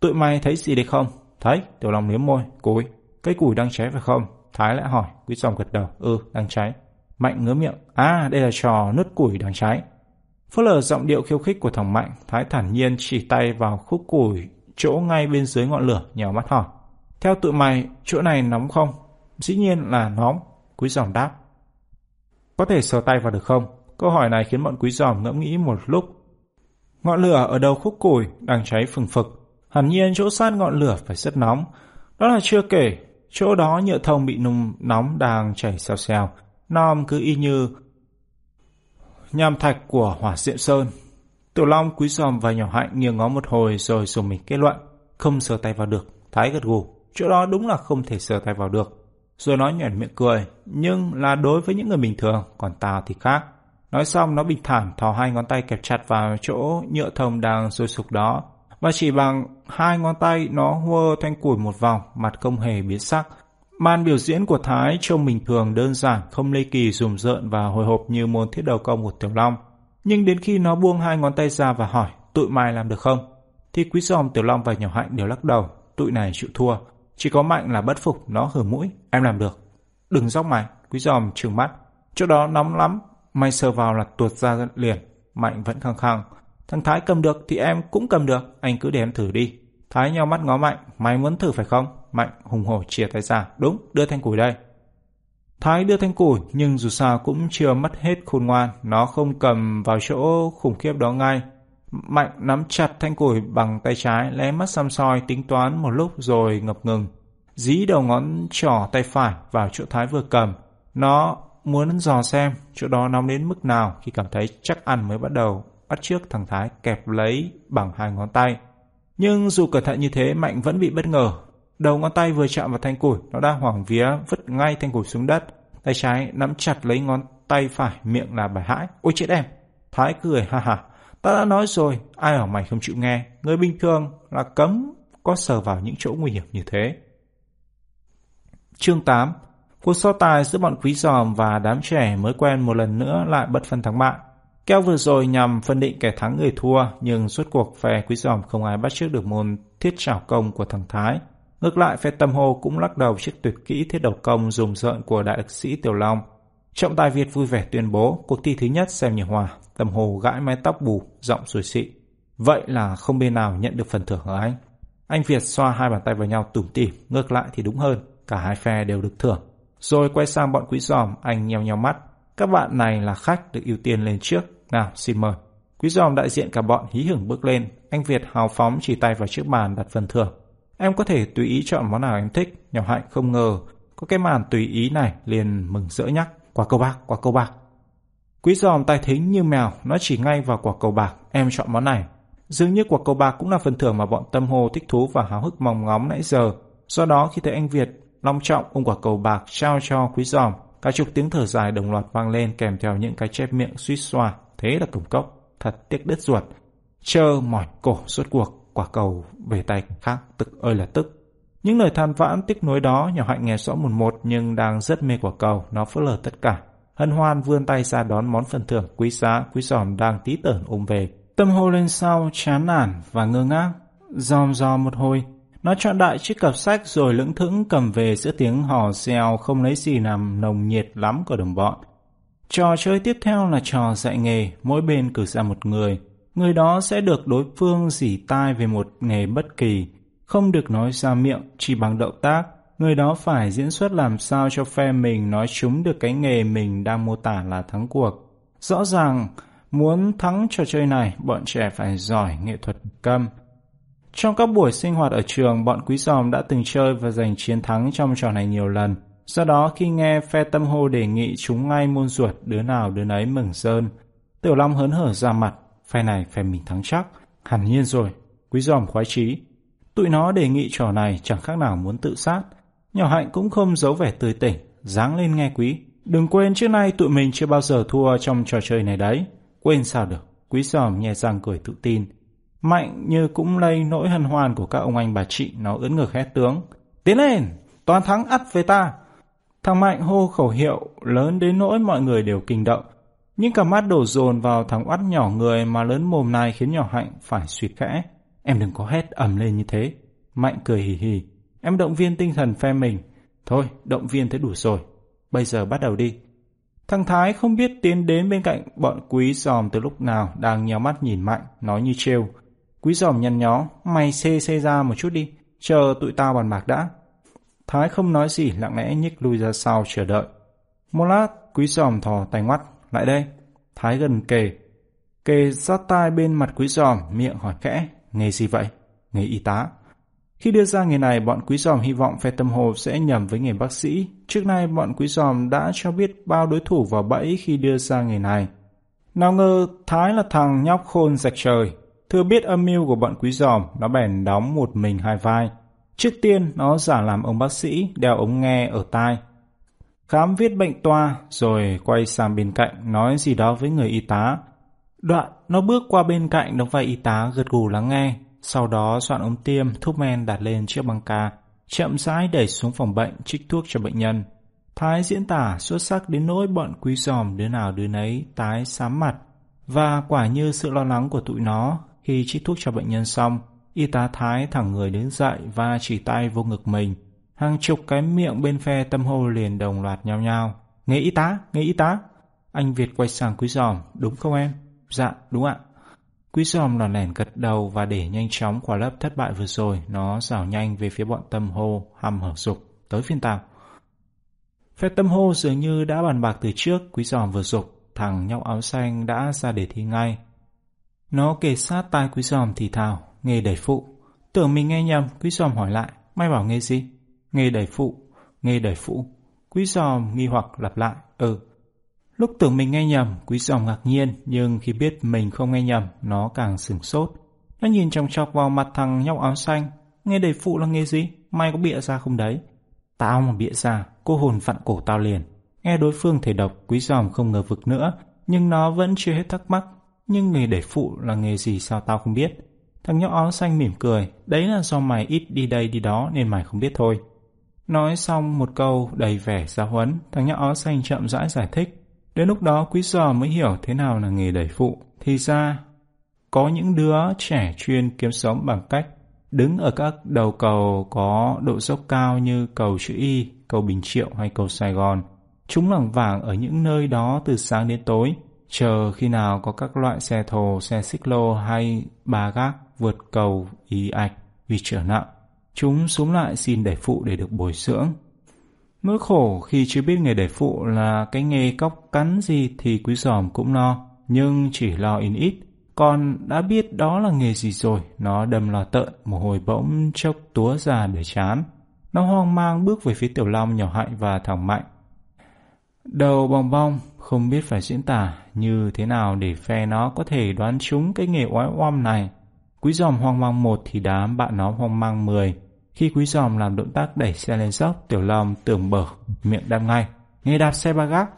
Tụi mày thấy gì đấy không? Thấy, Tiểu Long liếm môi, củi. Cây củi đang cháy phải không? Thái lại hỏi, quý giòm gật đầu. Ừ, đang cháy. Mạnh ngứa miệng. À, đây là trò nứt củi đang cháy. Phớt lờ giọng điệu khiêu khích của thằng Mạnh, Thái thản nhiên chỉ tay vào khúc củi chỗ ngay bên dưới ngọn lửa, nhào mắt hỏi. Theo tụi mày, chỗ này nóng không? Dĩ nhiên là nóng. Quý giòm đáp. Có thể sờ tay vào được không? Câu hỏi này khiến bọn quý giòm ngẫm nghĩ một lúc. Ngọn lửa ở đầu khúc củi đang cháy phừng phực. Hẳn nhiên chỗ sát ngọn lửa phải rất nóng. Đó là chưa kể, chỗ đó nhựa thông bị nung nóng đang chảy xèo xèo. Nom cứ y như nham thạch của hỏa diệm sơn. Tiểu Long quý giòm và nhỏ hạnh nghiêng ngó một hồi rồi dùng mình kết luận. Không sờ tay vào được. Thái gật gù. Chỗ đó đúng là không thể sờ tay vào được. Rồi nói nhoẻn miệng cười. Nhưng là đối với những người bình thường, còn tao thì khác. Nói xong nó bình thản thò hai ngón tay kẹp chặt vào chỗ nhựa thông đang sôi sục đó. Và chỉ bằng hai ngón tay nó hua thanh củi một vòng, mặt không hề biến sắc. Màn biểu diễn của Thái trông bình thường đơn giản, không lê kỳ rùng rợn và hồi hộp như môn thiết đầu công của Tiểu Long. Nhưng đến khi nó buông hai ngón tay ra và hỏi tụi mày làm được không? Thì quý giòm Tiểu Long và nhỏ hạnh đều lắc đầu. Tụi này chịu thua. Chỉ có Mạnh là bất phục, nó hở mũi. Em làm được. Đừng dóc mày, quý giòm trừng mắt. Chỗ đó nóng lắm, mày sờ vào là tuột ra liền. Mạnh vẫn khăng khăng. Thằng Thái cầm được thì em cũng cầm được, anh cứ để em thử đi. Thái nhau mắt ngó Mạnh, mày muốn thử phải không? Mạnh hùng hổ chia tay ra, đúng, đưa thanh củi đây. Thái đưa thanh củi nhưng dù sao cũng chưa mất hết khôn ngoan, nó không cầm vào chỗ khủng khiếp đó ngay. Mạnh nắm chặt thanh củi bằng tay trái, lé mắt xăm soi tính toán một lúc rồi ngập ngừng. Dí đầu ngón trỏ tay phải vào chỗ Thái vừa cầm. Nó muốn dò xem chỗ đó nóng đến mức nào khi cảm thấy chắc ăn mới bắt đầu bắt trước thằng Thái kẹp lấy bằng hai ngón tay. Nhưng dù cẩn thận như thế, Mạnh vẫn bị bất ngờ. Đầu ngón tay vừa chạm vào thanh củi, nó đang hoảng vía vứt ngay thanh củi xuống đất. Tay trái nắm chặt lấy ngón tay phải, miệng là bài hãi. Ôi chết em! Thái cười ha ha. Ta đã nói rồi, ai ở mày không chịu nghe. Người bình thường là cấm có sờ vào những chỗ nguy hiểm như thế. Chương 8 Cuộc so tài giữa bọn quý giòm và đám trẻ mới quen một lần nữa lại bất phân thắng bại. Keo vừa rồi nhằm phân định kẻ thắng người thua, nhưng suốt cuộc phe quý giòm không ai bắt trước được môn thiết trảo công của thằng Thái. Ngược lại, phe tâm hồ cũng lắc đầu trước tuyệt kỹ thiết đầu công dùng rợn của đại lực sĩ Tiểu Long. Trọng tài Việt vui vẻ tuyên bố cuộc thi thứ nhất xem như hòa tầm hồ gãi mái tóc bù, giọng sủi xị. Vậy là không bên nào nhận được phần thưởng ở anh? Anh Việt xoa hai bàn tay vào nhau tủm tỉm, ngược lại thì đúng hơn, cả hai phe đều được thưởng. Rồi quay sang bọn quý giòm, anh nheo nheo mắt. Các bạn này là khách được ưu tiên lên trước. Nào, xin mời. Quý giòm đại diện cả bọn hí hửng bước lên. Anh Việt hào phóng chỉ tay vào chiếc bàn đặt phần thưởng. Em có thể tùy ý chọn món nào em thích. Nhỏ hạnh không ngờ. Có cái màn tùy ý này liền mừng rỡ nhắc. Quả câu bạc, quả câu bạc. Quý giòm tai thính như mèo, nó chỉ ngay vào quả cầu bạc. Em chọn món này. Dường như quả cầu bạc cũng là phần thưởng mà bọn tâm hồ thích thú và háo hức mong ngóng nãy giờ. Do đó khi thấy anh Việt long trọng ôm quả cầu bạc trao cho quý giòm, cả chục tiếng thở dài đồng loạt vang lên kèm theo những cái chép miệng suýt xoa. Thế là cổng cốc, thật tiếc đứt ruột. Chơ mỏi cổ suốt cuộc, quả cầu về tay khác tức ơi là tức. Những lời than vãn tiếc nuối đó nhỏ hạnh nghe rõ một một nhưng đang rất mê quả cầu, nó phớt lờ tất cả. Hân hoan vươn tay ra đón món phần thưởng quý giá, quý giòm đang tí tởn ôm về. Tâm hô lên sau, chán nản và ngơ ngác. Dòm dò một hồi, nó chọn đại chiếc cặp sách rồi lững thững cầm về giữa tiếng hò reo không lấy gì làm nồng nhiệt lắm của đồng bọn. Trò chơi tiếp theo là trò dạy nghề, mỗi bên cử ra một người. Người đó sẽ được đối phương dỉ tai về một nghề bất kỳ, không được nói ra miệng, chỉ bằng động tác. Người đó phải diễn xuất làm sao cho phe mình nói chúng được cái nghề mình đang mô tả là thắng cuộc. Rõ ràng, muốn thắng trò chơi này, bọn trẻ phải giỏi nghệ thuật câm. Trong các buổi sinh hoạt ở trường, bọn quý giòm đã từng chơi và giành chiến thắng trong trò này nhiều lần. Do đó khi nghe phe tâm hô đề nghị chúng ngay môn ruột, đứa nào đứa nấy mừng rơn. Tiểu Long hớn hở ra mặt, phe này phe mình thắng chắc. Hẳn nhiên rồi, quý giòm khoái trí. Tụi nó đề nghị trò này chẳng khác nào muốn tự sát. Nhỏ Hạnh cũng không giấu vẻ tươi tỉnh, dáng lên nghe quý. Đừng quên trước nay tụi mình chưa bao giờ thua trong trò chơi này đấy. Quên sao được, quý giòm nhẹ răng cười tự tin. Mạnh như cũng lây nỗi hân hoan của các ông anh bà chị nó ưỡn ngược hét tướng. Tiến lên, toàn thắng ắt về ta. Thằng Mạnh hô khẩu hiệu lớn đến nỗi mọi người đều kinh động. Nhưng cả mắt đổ dồn vào thằng oắt nhỏ người mà lớn mồm này khiến nhỏ Hạnh phải suy khẽ. Em đừng có hét ầm lên như thế. Mạnh cười hì hì. Em động viên tinh thần phe mình. Thôi, động viên thế đủ rồi. Bây giờ bắt đầu đi. Thằng Thái không biết tiến đến bên cạnh bọn quý giòm từ lúc nào đang nhéo mắt nhìn Mạnh, nói như trêu. Quý giòm nhăn nhó, mày xê xê ra một chút đi, chờ tụi tao bàn bạc đã. Thái không nói gì lặng lẽ nhích lui ra sau chờ đợi. Một lát, quý giòm thò tay ngoắt, lại đây. Thái gần kề. Kề sát tai bên mặt quý giòm, miệng hỏi khẽ, nghề gì vậy? Nghề y tá. Khi đưa ra nghề này, bọn quý giòm hy vọng phe tâm hồ sẽ nhầm với nghề bác sĩ. Trước nay, bọn quý giòm đã cho biết bao đối thủ vào bẫy khi đưa ra nghề này. Nào ngờ, Thái là thằng nhóc khôn rạch trời. Thừa biết âm mưu của bọn quý giòm, nó bèn đóng một mình hai vai. Trước tiên, nó giả làm ông bác sĩ, đeo ống nghe ở tai. Khám viết bệnh toa, rồi quay sang bên cạnh, nói gì đó với người y tá. Đoạn, nó bước qua bên cạnh đóng vai y tá gật gù lắng nghe, sau đó soạn ống tiêm, thuốc men đặt lên chiếc băng ca, chậm rãi đẩy xuống phòng bệnh trích thuốc cho bệnh nhân. Thái diễn tả xuất sắc đến nỗi bọn quý giòm đứa nào đứa nấy tái xám mặt, và quả như sự lo lắng của tụi nó khi trích thuốc cho bệnh nhân xong, y tá Thái thẳng người đứng dậy và chỉ tay vô ngực mình. Hàng chục cái miệng bên phe tâm hô liền đồng loạt nhau nhau. Nghe y tá, nghe y tá. Anh Việt quay sang quý giòm, đúng không em? Dạ, đúng ạ. Quý giòm lòn lẻn gật đầu và để nhanh chóng quả lớp thất bại vừa rồi, nó rảo nhanh về phía bọn tâm hô, hăm hở dục, tới phiên tàu. Phép tâm hô dường như đã bàn bạc từ trước, quý giòm vừa dục, thằng nhóc áo xanh đã ra để thi ngay. Nó kề sát tai quý giòm thì thào, nghề đẩy phụ. Tưởng mình nghe nhầm, quý giòm hỏi lại, mày bảo nghề gì? Nghề đẩy phụ, nghề đẩy phụ. Quý giòm nghi hoặc lặp lại, ừ. Lúc tưởng mình nghe nhầm, quý dòng ngạc nhiên, nhưng khi biết mình không nghe nhầm, nó càng sửng sốt. Nó nhìn chòng chọc vào mặt thằng nhóc áo xanh. nghe đầy phụ là nghề gì? Mày có bịa ra không đấy? Tao mà bịa ra, cô hồn vặn cổ tao liền. Nghe đối phương thể độc, quý giòm không ngờ vực nữa, nhưng nó vẫn chưa hết thắc mắc. Nhưng nghề đẩy phụ là nghề gì sao tao không biết? Thằng nhóc áo xanh mỉm cười, đấy là do mày ít đi đây đi đó nên mày không biết thôi. Nói xong một câu đầy vẻ giáo huấn, thằng nhóc áo xanh chậm rãi giải thích. Đến lúc đó quý giò mới hiểu thế nào là nghề đẩy phụ. Thì ra, có những đứa trẻ chuyên kiếm sống bằng cách đứng ở các đầu cầu có độ dốc cao như cầu chữ Y, cầu Bình Triệu hay cầu Sài Gòn. Chúng lẳng vàng ở những nơi đó từ sáng đến tối, chờ khi nào có các loại xe thồ, xe xích lô hay ba gác vượt cầu ý ạch vì trở nặng. Chúng xuống lại xin đẩy phụ để được bồi dưỡng. Nỗi khổ khi chưa biết nghề đẻ phụ là cái nghề cóc cắn gì thì quý giòm cũng lo, nhưng chỉ lo in ít. Còn đã biết đó là nghề gì rồi, nó đầm lo tợn, mồ hôi bỗng chốc túa ra để chán. Nó hoang mang bước về phía tiểu long nhỏ hạnh và thẳng mạnh. Đầu bong bong, không biết phải diễn tả như thế nào để phe nó có thể đoán trúng cái nghề oái oăm này. Quý giòm hoang mang một thì đám bạn nó hoang mang mười. Khi quý giòm làm động tác đẩy xe lên dốc, tiểu long tưởng bở, miệng đam ngay. Nghe đạp xe ba gác.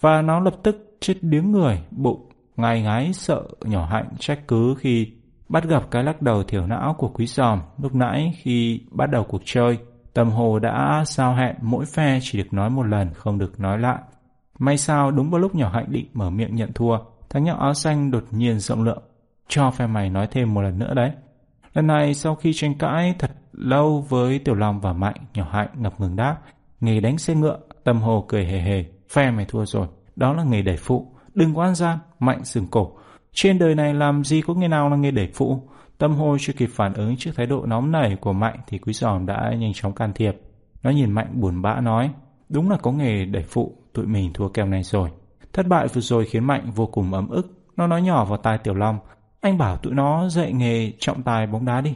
Và nó lập tức chết điếng người, bụng, ngai ngái sợ nhỏ hạnh trách cứ khi Bắt gặp cái lắc đầu thiểu não của quý giòm lúc nãy khi bắt đầu cuộc chơi, Tâm Hồ đã sao hẹn mỗi phe chỉ được nói một lần, không được nói lại. May sao đúng vào lúc nhỏ hạnh định mở miệng nhận thua, thằng nhóc áo xanh đột nhiên rộng lượng. Cho phe mày nói thêm một lần nữa đấy. Lần này sau khi tranh cãi thật lâu với Tiểu Long và Mạnh, nhỏ hạnh ngập ngừng đáp. Nghề đánh xe ngựa, Tâm Hồ cười hề hề. Phe mày thua rồi, đó là nghề đẩy phụ. Đừng có ăn gian, Mạnh sừng cổ. Trên đời này làm gì có nghề nào là nghề đẩy phụ. Tâm Hồ chưa kịp phản ứng trước thái độ nóng nảy của Mạnh thì Quý Giòm đã nhanh chóng can thiệp. Nó nhìn Mạnh buồn bã nói, đúng là có nghề đẩy phụ, tụi mình thua kèo này rồi. Thất bại vừa rồi khiến Mạnh vô cùng ấm ức. Nó nói nhỏ vào tai Tiểu Long, anh bảo tụi nó dạy nghề trọng tài bóng đá đi.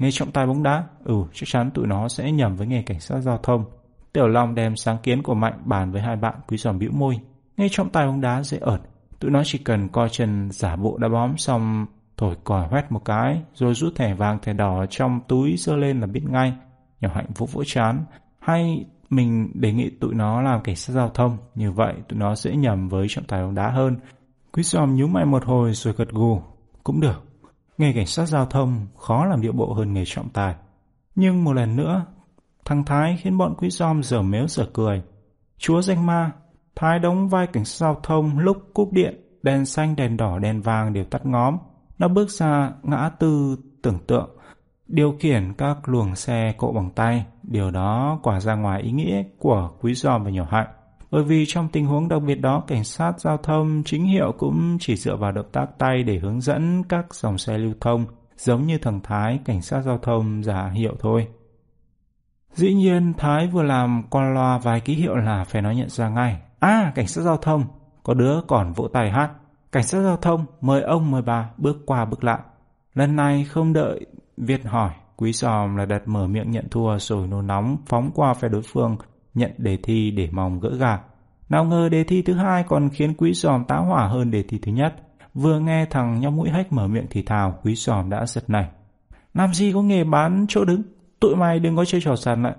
Nghề trọng tài bóng đá? Ừ, chắc chắn tụi nó sẽ nhầm với nghề cảnh sát giao thông. Tiểu Long đem sáng kiến của Mạnh bàn với hai bạn quý giòm bĩu môi. Nghề trọng tài bóng đá dễ ợt. Tụi nó chỉ cần coi chân giả bộ đá bóng xong thổi còi hoét một cái rồi rút thẻ vàng thẻ đỏ trong túi giơ lên là biết ngay. Nhỏ hạnh vỗ vỗ chán. Hay mình đề nghị tụi nó làm cảnh sát giao thông. Như vậy tụi nó sẽ nhầm với trọng tài bóng đá hơn. Quý giòm nhíu mày một hồi rồi gật gù. Cũng được. Nghề cảnh sát giao thông khó làm điệu bộ hơn nghề trọng tài. Nhưng một lần nữa, thằng Thái khiến bọn quý giom dở mếu dở cười. Chúa danh ma, Thái đóng vai cảnh sát giao thông lúc cúp điện, đèn xanh, đèn đỏ, đèn vàng đều tắt ngóm. Nó bước ra ngã tư tưởng tượng, điều khiển các luồng xe cộ bằng tay. Điều đó quả ra ngoài ý nghĩa của quý giòm và nhỏ hạnh. Bởi vì trong tình huống đặc biệt đó, cảnh sát giao thông chính hiệu cũng chỉ dựa vào động tác tay để hướng dẫn các dòng xe lưu thông, giống như thằng Thái cảnh sát giao thông giả hiệu thôi. Dĩ nhiên, Thái vừa làm con loa vài ký hiệu là phải nói nhận ra ngay. À, cảnh sát giao thông, có đứa còn vỗ tay hát. Cảnh sát giao thông, mời ông mời bà bước qua bước lại. Lần này không đợi Việt hỏi, quý giòm là đặt mở miệng nhận thua rồi nôn nóng phóng qua phe đối phương nhận đề thi để mong gỡ gạc. Nào ngờ đề thi thứ hai còn khiến quý sòm tá hỏa hơn đề thi thứ nhất. Vừa nghe thằng nhóc mũi hách mở miệng thì thào, quý sòm đã giật này. Làm gì có nghề bán chỗ đứng, tụi mày đừng có chơi trò sàn lại.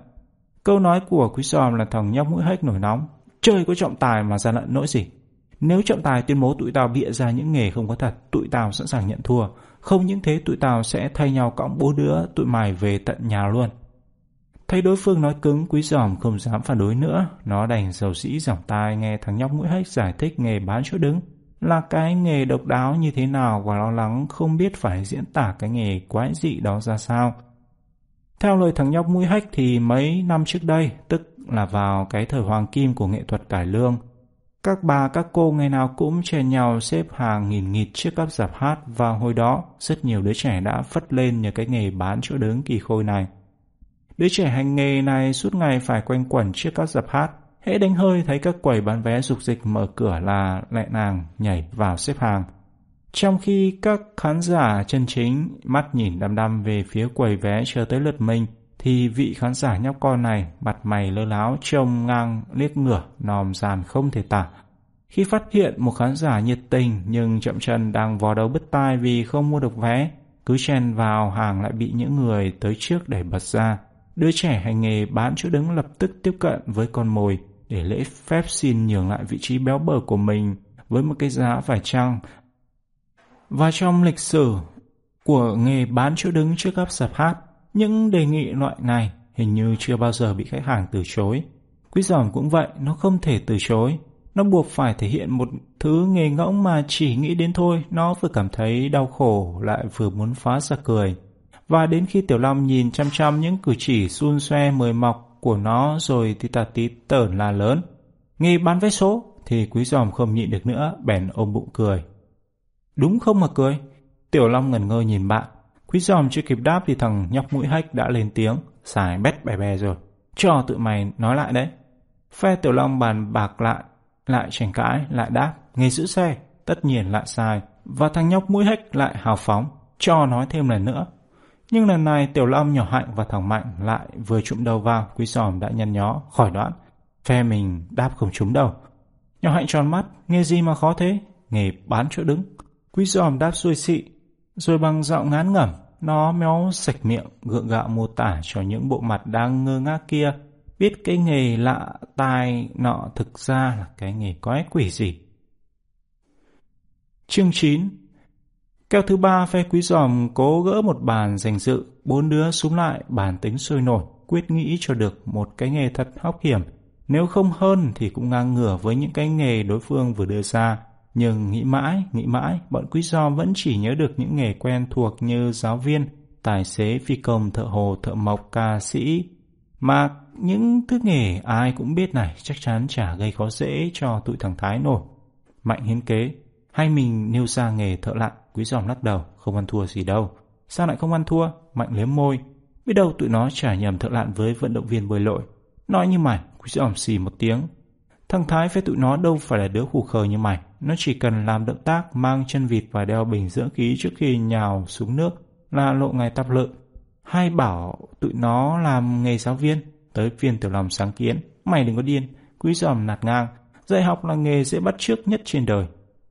Câu nói của quý sòm là thằng nhóc mũi hách nổi nóng. Chơi có trọng tài mà gian lận nỗi gì. Nếu trọng tài tuyên bố tụi tao bịa ra những nghề không có thật, tụi tao sẵn sàng nhận thua. Không những thế tụi tao sẽ thay nhau cõng bố đứa tụi mày về tận nhà luôn. Thấy đối phương nói cứng, quý giòm không dám phản đối nữa. Nó đành dầu dĩ dòng tai nghe thằng nhóc mũi hách giải thích nghề bán chỗ đứng. Là cái nghề độc đáo như thế nào và lo lắng không biết phải diễn tả cái nghề quái dị đó ra sao. Theo lời thằng nhóc mũi hách thì mấy năm trước đây, tức là vào cái thời hoàng kim của nghệ thuật cải lương, các bà các cô ngày nào cũng chèn nhau xếp hàng nghìn nghịt trước các dạp hát và hồi đó rất nhiều đứa trẻ đã phất lên nhờ cái nghề bán chỗ đứng kỳ khôi này. Đứa trẻ hành nghề này suốt ngày phải quanh quẩn trước các dạp hát. Hễ đánh hơi thấy các quầy bán vé dục dịch mở cửa là lẹ nàng nhảy vào xếp hàng. Trong khi các khán giả chân chính mắt nhìn đăm đăm về phía quầy vé chờ tới lượt mình, thì vị khán giả nhóc con này mặt mày lơ láo trông ngang liếc ngửa nòm giàn không thể tả. Khi phát hiện một khán giả nhiệt tình nhưng chậm chân đang vò đầu bứt tai vì không mua được vé, cứ chen vào hàng lại bị những người tới trước đẩy bật ra. Đứa trẻ hành nghề bán chỗ đứng lập tức tiếp cận với con mồi để lễ phép xin nhường lại vị trí béo bở của mình với một cái giá phải chăng. Và trong lịch sử của nghề bán chỗ đứng trước các sạp hát, những đề nghị loại này hình như chưa bao giờ bị khách hàng từ chối. Quý giỏm cũng vậy, nó không thể từ chối. Nó buộc phải thể hiện một thứ nghề ngỗng mà chỉ nghĩ đến thôi, nó vừa cảm thấy đau khổ lại vừa muốn phá ra cười. Và đến khi Tiểu Long nhìn chăm chăm những cử chỉ xun xoe mời mọc của nó rồi thì tà tí tởn là lớn. Nghi bán vé số thì quý giòm không nhịn được nữa, bèn ôm bụng cười. Đúng không mà cười? Tiểu Long ngẩn ngơ nhìn bạn. Quý giòm chưa kịp đáp thì thằng nhóc mũi hách đã lên tiếng, xài bét bè bè rồi. Cho tụi mày nói lại đấy. Phe Tiểu Long bàn bạc lại, lại tranh cãi, lại đáp, nghề giữ xe, tất nhiên lại sai. Và thằng nhóc mũi hách lại hào phóng, cho nói thêm lần nữa. Nhưng lần này Tiểu Long nhỏ hạnh và thằng Mạnh lại vừa trụm đầu vào, Quý sòm đã nhăn nhó, khỏi đoạn. Phe mình đáp không trúng đầu. Nhỏ hạnh tròn mắt, nghe gì mà khó thế? Nghề bán chỗ đứng. Quý sòm đáp xuôi xị, rồi bằng giọng ngán ngẩm, nó méo sạch miệng, gượng gạo mô tả cho những bộ mặt đang ngơ ngác kia, biết cái nghề lạ tai nọ thực ra là cái nghề quái quỷ gì. Chương 9 kéo thứ ba phe quý giòm cố gỡ một bàn giành dự, bốn đứa xuống lại bàn tính sôi nổi, quyết nghĩ cho được một cái nghề thật hóc hiểm. Nếu không hơn thì cũng ngang ngửa với những cái nghề đối phương vừa đưa ra. Nhưng nghĩ mãi, nghĩ mãi, bọn quý giòm vẫn chỉ nhớ được những nghề quen thuộc như giáo viên, tài xế, phi công, thợ hồ, thợ mộc, ca sĩ. Mà những thứ nghề ai cũng biết này chắc chắn chả gây khó dễ cho tụi thằng Thái nổi. Mạnh hiến kế, hay mình nêu ra nghề thợ lặn, quý giòm lắc đầu, không ăn thua gì đâu. Sao lại không ăn thua? Mạnh liếm môi. Biết đâu tụi nó trả nhầm thợ lặn với vận động viên bơi lội. Nói như mày, quý giòm xì một tiếng. Thằng Thái với tụi nó đâu phải là đứa khủ khờ như mày. Nó chỉ cần làm động tác mang chân vịt và đeo bình dưỡng khí trước khi nhào xuống nước là lộ ngày tập lợn. Hay bảo tụi nó làm nghề giáo viên, tới phiên tiểu lòng sáng kiến. Mày đừng có điên, quý giòm nạt ngang. Dạy học là nghề dễ bắt trước nhất trên đời.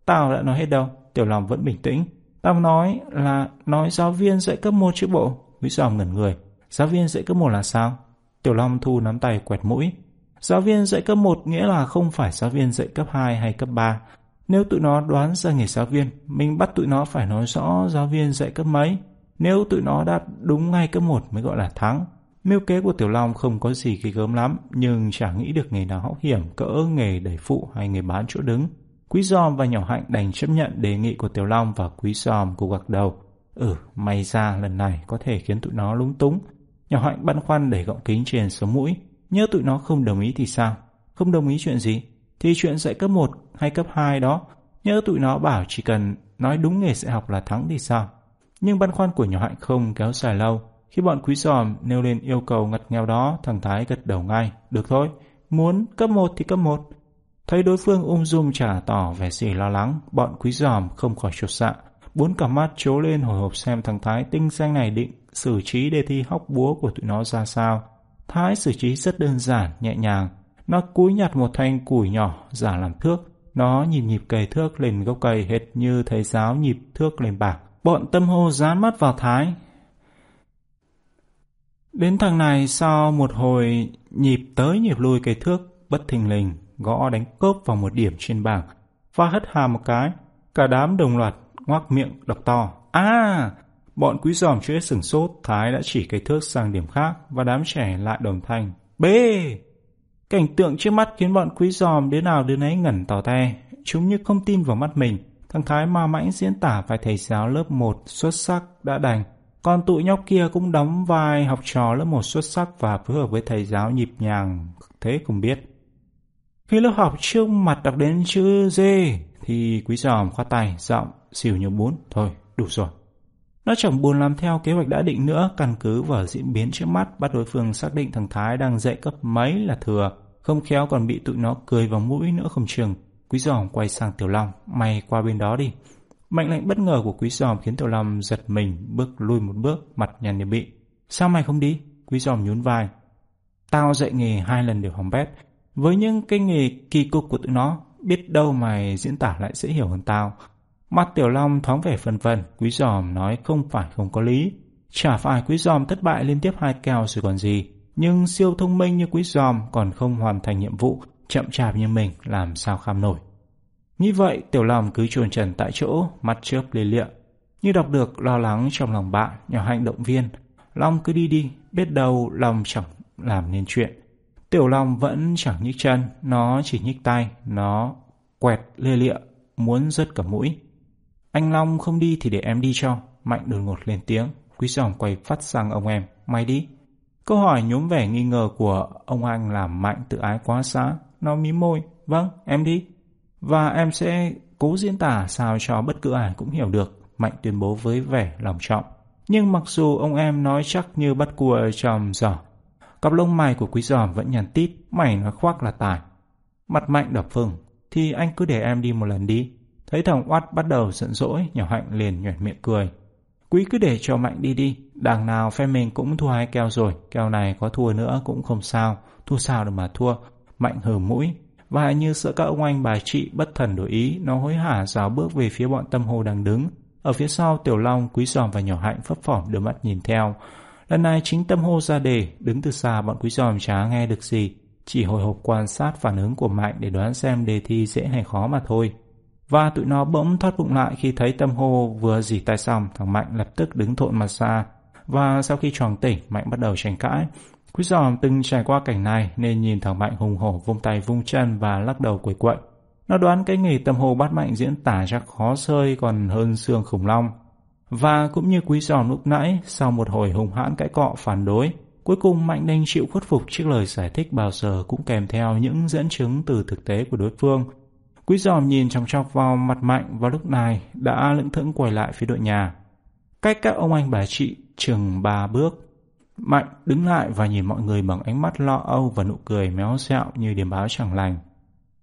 Tao đã nói hết đâu, tiểu Long vẫn bình tĩnh. Tao nói là nói giáo viên dạy cấp 1 chứ bộ. Mỹ giòm ngẩn người. Giáo viên dạy cấp 1 là sao? Tiểu Long thu nắm tay quẹt mũi. Giáo viên dạy cấp 1 nghĩa là không phải giáo viên dạy cấp 2 hay cấp 3. Nếu tụi nó đoán ra nghề giáo viên, mình bắt tụi nó phải nói rõ giáo viên dạy cấp mấy. Nếu tụi nó đạt đúng ngay cấp 1 mới gọi là thắng. Mưu kế của Tiểu Long không có gì kỳ gớm lắm, nhưng chẳng nghĩ được nghề nào hóc hiểm cỡ nghề đẩy phụ hay nghề bán chỗ đứng. Quý Giòm và Nhỏ Hạnh đành chấp nhận đề nghị của Tiểu Long và Quý Giòm cùng gật đầu. Ừ, may ra lần này có thể khiến tụi nó lúng túng. Nhỏ Hạnh băn khoăn để gọng kính trên sống mũi. Nhớ tụi nó không đồng ý thì sao? Không đồng ý chuyện gì? Thì chuyện dạy cấp 1 hay cấp 2 đó. Nhớ tụi nó bảo chỉ cần nói đúng nghề dạy học là thắng thì sao? Nhưng băn khoăn của nhỏ hạnh không kéo dài lâu. Khi bọn quý giòm nêu lên yêu cầu ngặt nghèo đó, thằng Thái gật đầu ngay. Được thôi, muốn cấp 1 thì cấp 1. Thấy đối phương ung dung trả tỏ vẻ gì lo lắng, bọn quý giòm không khỏi chột dạ. Bốn cả mắt chố lên hồi hộp xem thằng Thái tinh danh này định xử trí đề thi hóc búa của tụi nó ra sao. Thái xử trí rất đơn giản, nhẹ nhàng. Nó cúi nhặt một thanh củi nhỏ, giả làm thước. Nó nhịp nhịp cày thước lên gốc cây hệt như thầy giáo nhịp thước lên bạc. Bọn tâm hô dán mắt vào Thái. Đến thằng này sau một hồi nhịp tới nhịp lui cây thước, bất thình lình, gõ đánh cốp vào một điểm trên bảng, và hất hà một cái. Cả đám đồng loạt ngoác miệng đọc to. À! Bọn quý giòm chưa hết sửng sốt, Thái đã chỉ cây thước sang điểm khác và đám trẻ lại đồng thanh. B! Cảnh tượng trước mắt khiến bọn quý giòm đứa nào đứa nấy ngẩn tỏ te. Chúng như không tin vào mắt mình. Thằng Thái ma mãnh diễn tả vài thầy giáo lớp 1 xuất sắc đã đành. Còn tụi nhóc kia cũng đóng vai học trò lớp 1 xuất sắc và phối hợp với thầy giáo nhịp nhàng, thế cũng biết. Khi lớp học trước mặt đọc đến chữ D thì quý giòm khoát tay, giọng, xỉu như bún. Thôi, đủ rồi. Nó chẳng buồn làm theo kế hoạch đã định nữa, căn cứ vào diễn biến trước mắt bắt đối phương xác định thằng Thái đang dạy cấp mấy là thừa, không khéo còn bị tụi nó cười vào mũi nữa không chừng. Quý giòm quay sang Tiểu Long, mày qua bên đó đi. Mệnh lệnh bất ngờ của Quý giòm khiến Tiểu Long giật mình, bước lui một bước, mặt nhăn như bị. Sao mày không đi? Quý giòm nhún vai. Tao dạy nghề hai lần đều hỏng bét. Với những cái nghề kỳ cục của tụi nó, biết đâu mày diễn tả lại dễ hiểu hơn tao. Mặt Tiểu Long thoáng vẻ phần vân, Quý giòm nói không phải không có lý. Chả phải Quý giòm thất bại liên tiếp hai kèo rồi còn gì. Nhưng siêu thông minh như Quý giòm còn không hoàn thành nhiệm vụ chậm chạp như mình làm sao kham nổi. Như vậy Tiểu Long cứ chuồn trần tại chỗ, mắt chớp lê lịa. Như đọc được lo lắng trong lòng bạn, nhỏ hạnh động viên. Long cứ đi đi, biết đâu Long chẳng làm nên chuyện. Tiểu Long vẫn chẳng nhích chân, nó chỉ nhích tay, nó quẹt lê lịa, muốn rớt cả mũi. Anh Long không đi thì để em đi cho. Mạnh đột ngột lên tiếng, quý giòm quay phát sang ông em, mày đi. Câu hỏi nhốm vẻ nghi ngờ của ông anh làm Mạnh tự ái quá xá, Nó mím môi, vâng, em đi. Và em sẽ cố diễn tả sao cho bất cứ ai cũng hiểu được, Mạnh tuyên bố với vẻ lòng trọng. Nhưng mặc dù ông em nói chắc như bắt cua trong giỏ, cặp lông mày của quý giòm vẫn nhàn tít, mày nói khoác là tài. Mặt Mạnh đập phừng, thì anh cứ để em đi một lần đi. Thấy thằng Oát bắt đầu giận dỗi, nhỏ Hạnh liền nhuẩn miệng cười. Quý cứ để cho Mạnh đi đi, đằng nào phe mình cũng thua hai keo rồi, keo này có thua nữa cũng không sao, thua sao được mà thua, Mạnh hờ mũi, và như sợ các ông anh bà chị bất thần đổi ý, nó hối hả rào bước về phía bọn tâm hồ đang đứng. Ở phía sau Tiểu Long, Quý Giòm và Nhỏ Hạnh phấp phỏng đưa mắt nhìn theo. Lần này chính tâm hô ra đề, đứng từ xa bọn Quý Giòm chả nghe được gì, chỉ hồi hộp quan sát phản ứng của Mạnh để đoán xem đề thi dễ hay khó mà thôi. Và tụi nó bỗng thoát bụng lại khi thấy tâm hô vừa dì tay xong, thằng Mạnh lập tức đứng thộn mặt xa. Và sau khi tròn tỉnh, Mạnh bắt đầu tranh cãi. Quý giòm từng trải qua cảnh này nên nhìn thằng Mạnh hùng hổ vung tay vung chân và lắc đầu quẩy quậy. Nó đoán cái nghề tâm hồ bắt Mạnh diễn tả chắc khó sơi còn hơn xương khủng long. Và cũng như quý giòm lúc nãy, sau một hồi hùng hãn cãi cọ phản đối, cuối cùng Mạnh Ninh chịu khuất phục trước lời giải thích bao giờ cũng kèm theo những dẫn chứng từ thực tế của đối phương. Quý giòm nhìn trong chọc vào mặt Mạnh và lúc này đã lững thững quay lại phía đội nhà. Cách các ông anh bà chị chừng ba bước. Mạnh đứng lại và nhìn mọi người bằng ánh mắt lo âu và nụ cười méo xẹo như điểm báo chẳng lành.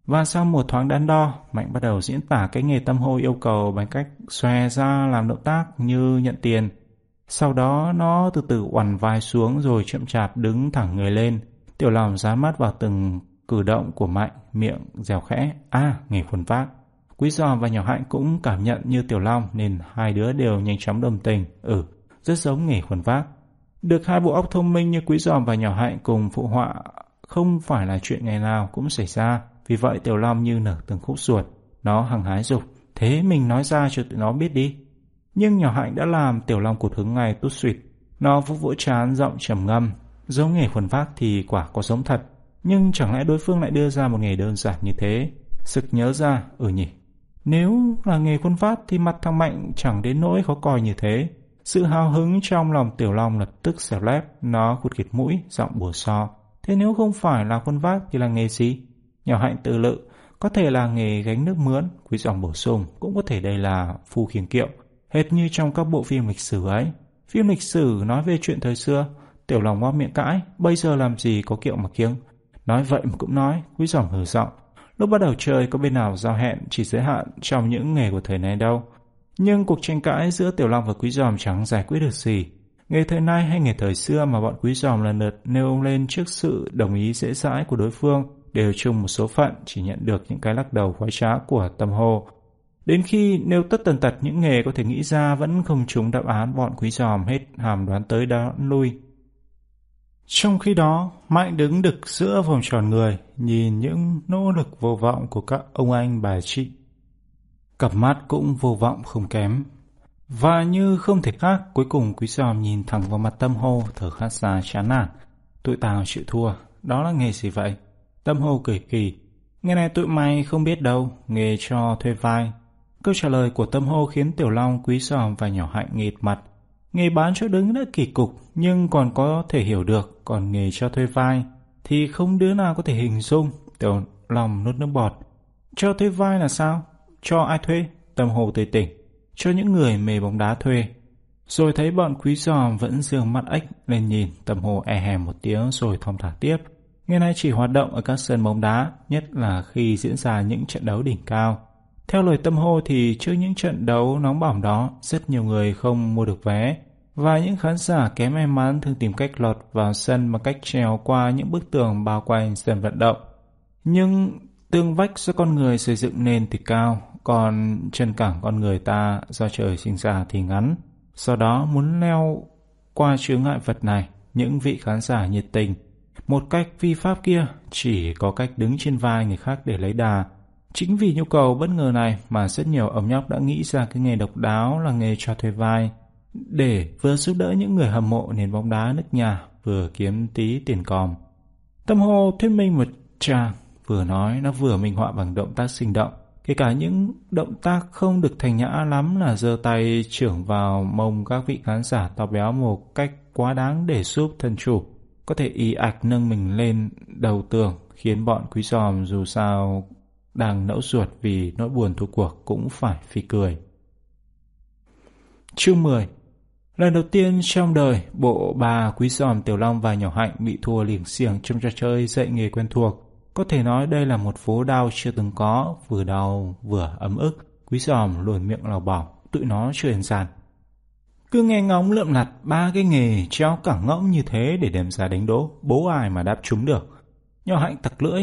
Và sau một thoáng đắn đo, Mạnh bắt đầu diễn tả cái nghề tâm hôi yêu cầu bằng cách xòe ra làm động tác như nhận tiền. Sau đó nó từ từ oằn vai xuống rồi chậm chạp đứng thẳng người lên. Tiểu lòng dán mắt vào từng cử động của Mạnh, miệng dẻo khẽ. À, nghề khuôn vác. Quý giò và nhỏ hạnh cũng cảm nhận như Tiểu Long nên hai đứa đều nhanh chóng đồng tình. Ừ, rất giống nghề khuôn vác. Được hai bộ óc thông minh như Quý giòm và nhỏ hạnh cùng phụ họa không phải là chuyện ngày nào cũng xảy ra. Vì vậy Tiểu Long như nở từng khúc ruột. Nó hằng hái dục. Thế mình nói ra cho tụi nó biết đi. Nhưng nhỏ hạnh đã làm Tiểu Long cụt hứng ngay tút suyệt. Nó vỗ vỗ chán giọng trầm ngâm. Giống nghề khuẩn vác thì quả có giống thật. Nhưng chẳng lẽ đối phương lại đưa ra một nghề đơn giản như thế? Sực nhớ ra, ừ nhỉ. Nếu là nghề khuôn phát thì mặt thằng Mạnh chẳng đến nỗi khó coi như thế. Sự hào hứng trong lòng Tiểu Long lập tức xẻo lép, nó khụt khịt mũi, giọng bùa so. Thế nếu không phải là khuôn vác thì là nghề gì? Nhỏ hạnh tự lự, có thể là nghề gánh nước mướn, quý giọng bổ sung, cũng có thể đây là phu khiển kiệu, hệt như trong các bộ phim lịch sử ấy. Phim lịch sử nói về chuyện thời xưa, tiểu lòng ngoa miệng cãi, bây giờ làm gì có kiệu mà kiêng. Nói vậy mà cũng nói, quý giọng hừ giọng. Lúc bắt đầu chơi có bên nào giao hẹn chỉ giới hạn trong những nghề của thời này đâu. Nhưng cuộc tranh cãi giữa Tiểu Long và Quý Giòm chẳng giải quyết được gì. Nghề thời nay hay nghề thời xưa mà bọn Quý Giòm lần lượt nêu lên trước sự đồng ý dễ dãi của đối phương đều chung một số phận chỉ nhận được những cái lắc đầu khoái trá của tâm hồ. Đến khi nêu tất tần tật những nghề có thể nghĩ ra vẫn không trúng đáp án bọn quý giòm hết hàm đoán tới đó lui. Trong khi đó, Mạnh đứng đực giữa vòng tròn người, nhìn những nỗ lực vô vọng của các ông anh bà chị. Cặp mắt cũng vô vọng không kém. Và như không thể khác, cuối cùng quý giòm nhìn thẳng vào mặt tâm hô, thở khát xa chán nản. Tụi tao chịu thua, đó là nghề gì vậy? Tâm hồ cười kỳ. Nghe này tụi mày không biết đâu, nghề cho thuê vai. Câu trả lời của Tâm Hô khiến Tiểu Long, Quý sòm và Nhỏ Hạnh nghịt mặt. Nghề bán chỗ đứng đã kỳ cục, nhưng còn có thể hiểu được, còn nghề cho thuê vai thì không đứa nào có thể hình dung. Tiểu Long nuốt nước bọt. Cho thuê vai là sao? Cho ai thuê? Tâm Hồ tươi tỉnh. Cho những người mê bóng đá thuê. Rồi thấy bọn quý giòm vẫn dương mắt ếch lên nhìn, Tâm Hồ e hè một tiếng rồi thong thả tiếp ngày nay chỉ hoạt động ở các sân bóng đá, nhất là khi diễn ra những trận đấu đỉnh cao. Theo lời tâm hô thì trước những trận đấu nóng bỏng đó, rất nhiều người không mua được vé, và những khán giả kém may mắn thường tìm cách lọt vào sân bằng cách trèo qua những bức tường bao quanh sân vận động. Nhưng tương vách do con người xây dựng nên thì cao, còn chân cẳng con người ta do trời sinh ra thì ngắn. Do đó muốn leo qua chướng ngại vật này, những vị khán giả nhiệt tình một cách vi pháp kia, chỉ có cách đứng trên vai người khác để lấy đà. Chính vì nhu cầu bất ngờ này mà rất nhiều ông nhóc đã nghĩ ra cái nghề độc đáo là nghề cho thuê vai để vừa giúp đỡ những người hâm mộ nền bóng đá nước nhà, vừa kiếm tí tiền còm. Tâm hồ thuyết minh một chàng vừa nói nó vừa minh họa bằng động tác sinh động kể cả những động tác không được thành nhã lắm là giơ tay trưởng vào mông các vị khán giả to béo một cách quá đáng để giúp thân chủ có thể y ạch nâng mình lên đầu tường khiến bọn quý giòm dù sao đang nẫu ruột vì nỗi buồn thua cuộc cũng phải phì cười. Chương 10 Lần đầu tiên trong đời, bộ bà quý giòm Tiểu Long và Nhỏ Hạnh bị thua liền xiềng trong trò chơi dạy nghề quen thuộc. Có thể nói đây là một phố đau chưa từng có, vừa đau vừa ấm ức. Quý giòm luồn miệng lào bảo, tụi nó chưa hề giàn. Cứ nghe ngóng lượm lặt ba cái nghề treo cả ngỗng như thế để đem ra đánh đố, bố ai mà đáp trúng được. Nhỏ hạnh tặc lưỡi,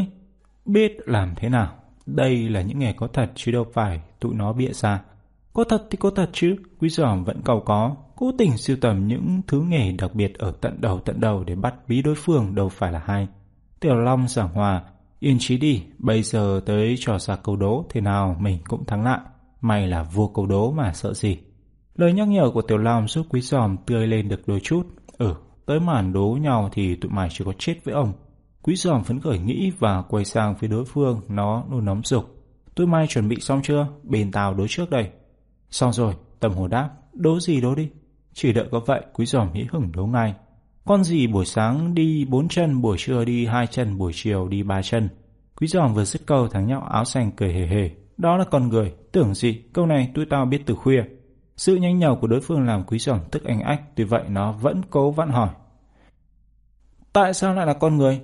biết làm thế nào. Đây là những nghề có thật chứ đâu phải tụi nó bịa ra. Có thật thì có thật chứ, quý giòm vẫn cầu có, cố tình siêu tầm những thứ nghề đặc biệt ở tận đầu tận đầu để bắt bí đối phương đâu phải là hay. Tiểu Long giảng hòa, Yên trí đi, bây giờ tới trò xa câu đố thế nào mình cũng thắng lại. May là vua câu đố mà sợ gì. Lời nhắc nhở của Tiểu Long giúp Quý Giòm tươi lên được đôi chút. Ừ, tới màn đố nhau thì tụi mày chỉ có chết với ông. Quý Giòm phấn khởi nghĩ và quay sang phía đối phương, nó nôn nóng dục. Tụi mày chuẩn bị xong chưa? Bên tao đối trước đây. Xong rồi, tầm hồ đáp. Đố gì đố đi. Chỉ đợi có vậy, Quý Giòm hí hửng đố ngay. Con gì buổi sáng đi bốn chân, buổi trưa đi hai chân, buổi chiều đi ba chân. Quý giòm vừa dứt câu thằng nhóc áo xanh cười hề hề. Đó là con người, tưởng gì, câu này tụi tao biết từ khuya. Sự nhanh nhào của đối phương làm quý giòm tức anh ách, tuy vậy nó vẫn cố vặn hỏi. Tại sao lại là con người?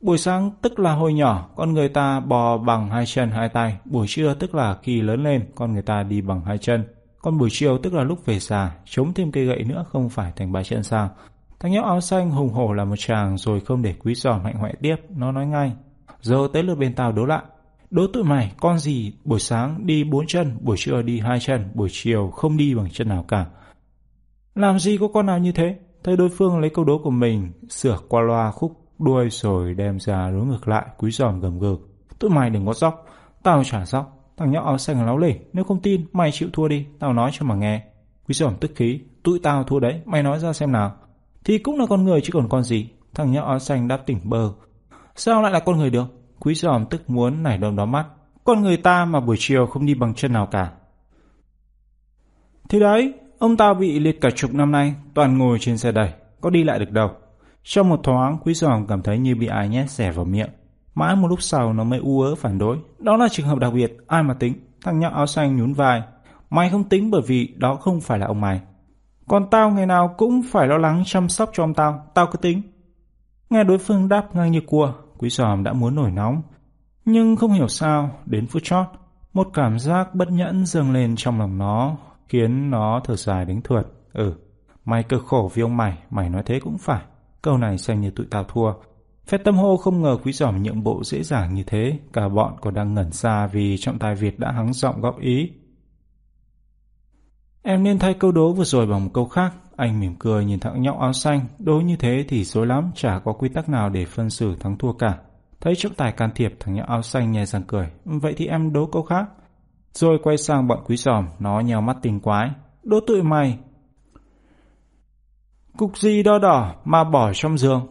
Buổi sáng tức là hồi nhỏ, con người ta bò bằng hai chân hai tay. Buổi trưa tức là khi lớn lên, con người ta đi bằng hai chân. Còn buổi chiều tức là lúc về già, chống thêm cây gậy nữa không phải thành ba chân sao. Thằng nhóc áo xanh hùng hổ là một chàng rồi không để quý giòm hạnh hoẹ tiếp, nó nói ngay. Giờ tới lượt bên tao đố lại. Đố tụi mày, con gì buổi sáng đi bốn chân, buổi trưa đi hai chân, buổi chiều không đi bằng chân nào cả. Làm gì có con nào như thế? Thấy đối phương lấy câu đố của mình, sửa qua loa khúc đuôi rồi đem ra đối ngược lại, quý giòm gầm gừ. Tụi mày đừng có dóc, tao trả dóc. Thằng nhóc áo xanh láo lỉ, nếu không tin, mày chịu thua đi, tao nói cho mà nghe. Quý giòm tức khí, tụi tao thua đấy, mày nói ra xem nào. Thì cũng là con người chứ còn con gì. Thằng nhóc áo xanh đáp tỉnh bơ. Sao lại là con người được? Quý giòm tức muốn nảy đom đó mắt. Con người ta mà buổi chiều không đi bằng chân nào cả. Thì đấy, ông ta bị liệt cả chục năm nay, toàn ngồi trên xe đẩy, có đi lại được đâu. Trong một thoáng, quý giòm cảm thấy như bị ai nhét xẻ vào miệng. Mãi một lúc sau nó mới u ớ phản đối. Đó là trường hợp đặc biệt, ai mà tính. Thằng nhóc áo xanh nhún vai. Mày không tính bởi vì đó không phải là ông mày. Còn tao ngày nào cũng phải lo lắng chăm sóc cho ông tao, tao cứ tính. Nghe đối phương đáp ngang như cua, quý giòm đã muốn nổi nóng. Nhưng không hiểu sao, đến phút chót, một cảm giác bất nhẫn dâng lên trong lòng nó, khiến nó thở dài đánh thượt. Ừ, mày cực khổ vì ông mày, mày nói thế cũng phải. Câu này xem như tụi tao thua. Phép tâm hô không ngờ quý giòm nhượng bộ dễ dàng như thế, cả bọn còn đang ngẩn ra vì trọng tài Việt đã hắng giọng góp ý. Em nên thay câu đố vừa rồi bằng một câu khác. Anh mỉm cười nhìn thằng nhóc áo xanh. đối như thế thì dối lắm, chả có quy tắc nào để phân xử thắng thua cả. Thấy trọng tài can thiệp, thằng nhóc áo xanh nhè răng cười. Vậy thì em đố câu khác. Rồi quay sang bọn quý giòm, nó nhèo mắt tình quái. Đố tụi mày. Cục gì đo đỏ mà bỏ trong giường?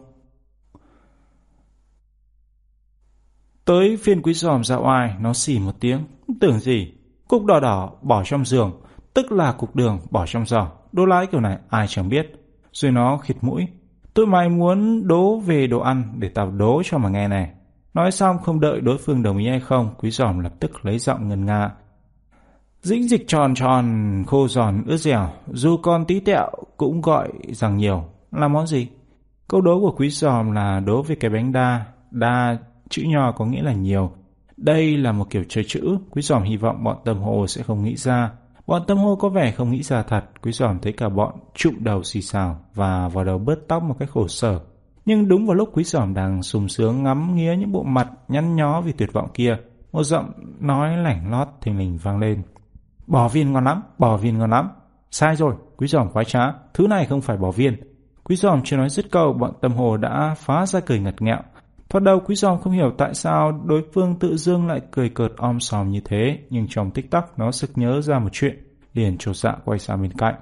Tới phiên quý giòm ra oai, nó xỉ một tiếng. Tưởng gì? Cục đỏ đỏ bỏ trong giường tức là cục đường bỏ trong giỏ. Đố lái kiểu này ai chẳng biết. Rồi nó khịt mũi. Tụi mày muốn đố về đồ ăn để tao đố cho mà nghe này. Nói xong không đợi đối phương đồng ý hay không, quý giòm lập tức lấy giọng ngân nga. Dĩnh dịch tròn tròn, khô giòn, ướt dẻo, dù con tí tẹo cũng gọi rằng nhiều. Là món gì? Câu đố của quý giòm là đố về cái bánh đa. Đa chữ nho có nghĩa là nhiều. Đây là một kiểu chơi chữ, quý giòm hy vọng bọn tâm hồ sẽ không nghĩ ra. Bọn tâm hô có vẻ không nghĩ ra thật, quý giòm thấy cả bọn trụng đầu xì xào và vào đầu bớt tóc một cách khổ sở. Nhưng đúng vào lúc quý giòm đang sùng sướng ngắm nghía những bộ mặt nhăn nhó vì tuyệt vọng kia, một giọng nói lảnh lót thình lình vang lên. bỏ viên ngon lắm, bỏ viên ngon lắm. Sai rồi, quý giòm khoái trá, thứ này không phải bỏ viên. Quý giòm chưa nói dứt câu, bọn tâm hồ đã phá ra cười ngặt nghẹo. Thoát đầu quý giòm không hiểu tại sao đối phương tự dưng lại cười cợt om sòm như thế, nhưng trong tích tắc nó sực nhớ ra một chuyện, liền trột dạ quay sang bên cạnh.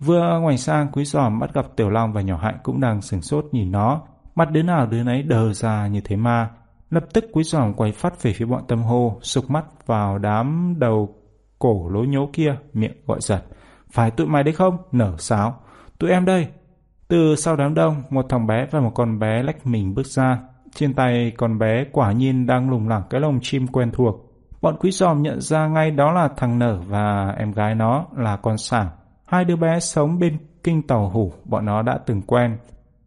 Vừa ngoảnh sang quý giòm bắt gặp Tiểu Long và nhỏ hạnh cũng đang sừng sốt nhìn nó, mặt đứa nào đứa nấy đờ ra như thế ma. Lập tức quý giòm quay phát về phía bọn tâm hô, sục mắt vào đám đầu cổ lố nhố kia, miệng gọi giật. Phải tụi mày đấy không? Nở sáo. Tụi em đây. Từ sau đám đông, một thằng bé và một con bé lách mình bước ra, trên tay con bé quả nhiên đang lùng lẳng cái lồng chim quen thuộc. Bọn quý giòm nhận ra ngay đó là thằng Nở và em gái nó là con Sảng. Hai đứa bé sống bên kinh tàu hủ, bọn nó đã từng quen.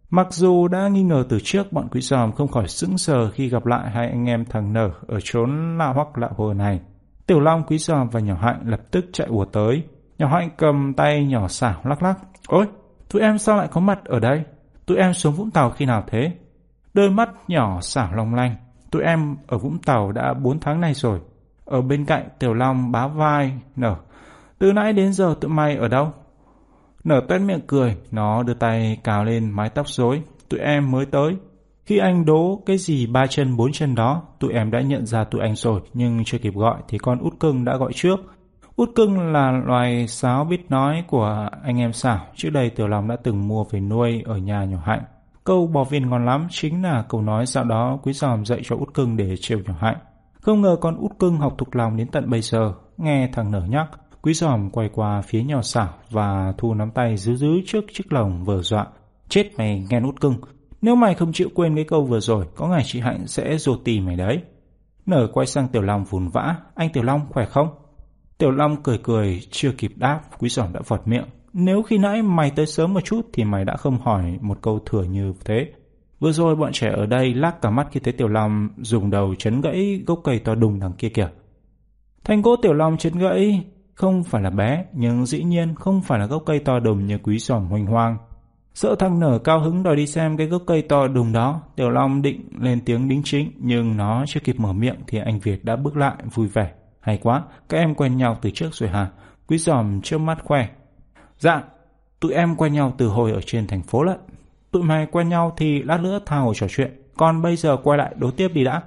Mặc dù đã nghi ngờ từ trước, bọn quý giòm không khỏi sững sờ khi gặp lại hai anh em thằng Nở ở chốn lạ hoắc lạ hồ này. Tiểu Long, quý giòm và nhỏ Hạnh lập tức chạy ùa tới. Nhỏ Hạnh cầm tay nhỏ xảo lắc lắc. Ôi, tụi em sao lại có mặt ở đây? Tụi em xuống Vũng Tàu khi nào thế? Đôi mắt nhỏ xảo long lanh. Tụi em ở Vũng Tàu đã 4 tháng nay rồi. Ở bên cạnh Tiểu Long bá vai, nở. Từ nãy đến giờ tụi mày ở đâu? Nở tuét miệng cười, nó đưa tay cào lên mái tóc rối. Tụi em mới tới. Khi anh đố cái gì ba chân bốn chân đó, tụi em đã nhận ra tụi anh rồi, nhưng chưa kịp gọi thì con út cưng đã gọi trước. Út cưng là loài sáo biết nói của anh em xảo, trước đây Tiểu Long đã từng mua về nuôi ở nhà nhỏ hạnh. Câu bò viên ngon lắm chính là câu nói sau đó quý giòm dạy cho út cưng để trêu nhỏ hạnh. Không ngờ con út cưng học thuộc lòng đến tận bây giờ, nghe thằng nở nhắc, quý giòm quay qua phía nhỏ xảo và thu nắm tay giữ giữ trước chiếc lồng vừa dọa. Chết mày nghe út cưng, nếu mày không chịu quên cái câu vừa rồi, có ngày chị Hạnh sẽ rồ tì mày đấy. Nở quay sang Tiểu Long vùn vã, anh Tiểu Long khỏe không? Tiểu Long cười cười, chưa kịp đáp, quý giòm đã vọt miệng. Nếu khi nãy mày tới sớm một chút thì mày đã không hỏi một câu thừa như thế. Vừa rồi bọn trẻ ở đây lắc cả mắt khi thấy Tiểu Long dùng đầu chấn gãy gốc cây to đùng đằng kia kìa. thanh gỗ Tiểu Long chấn gãy không phải là bé, nhưng dĩ nhiên không phải là gốc cây to đùng như quý giòm hoành hoang. Sợ thằng nở cao hứng đòi đi xem cái gốc cây to đùng đó, Tiểu Long định lên tiếng đính chính, nhưng nó chưa kịp mở miệng thì anh Việt đã bước lại vui vẻ. Hay quá, các em quen nhau từ trước rồi hả? Quý giòm trước mắt khoe. Dạ, tụi em quen nhau từ hồi ở trên thành phố lận. Tụi mày quen nhau thì lát nữa tha hồ trò chuyện, còn bây giờ quay lại đối tiếp đi đã.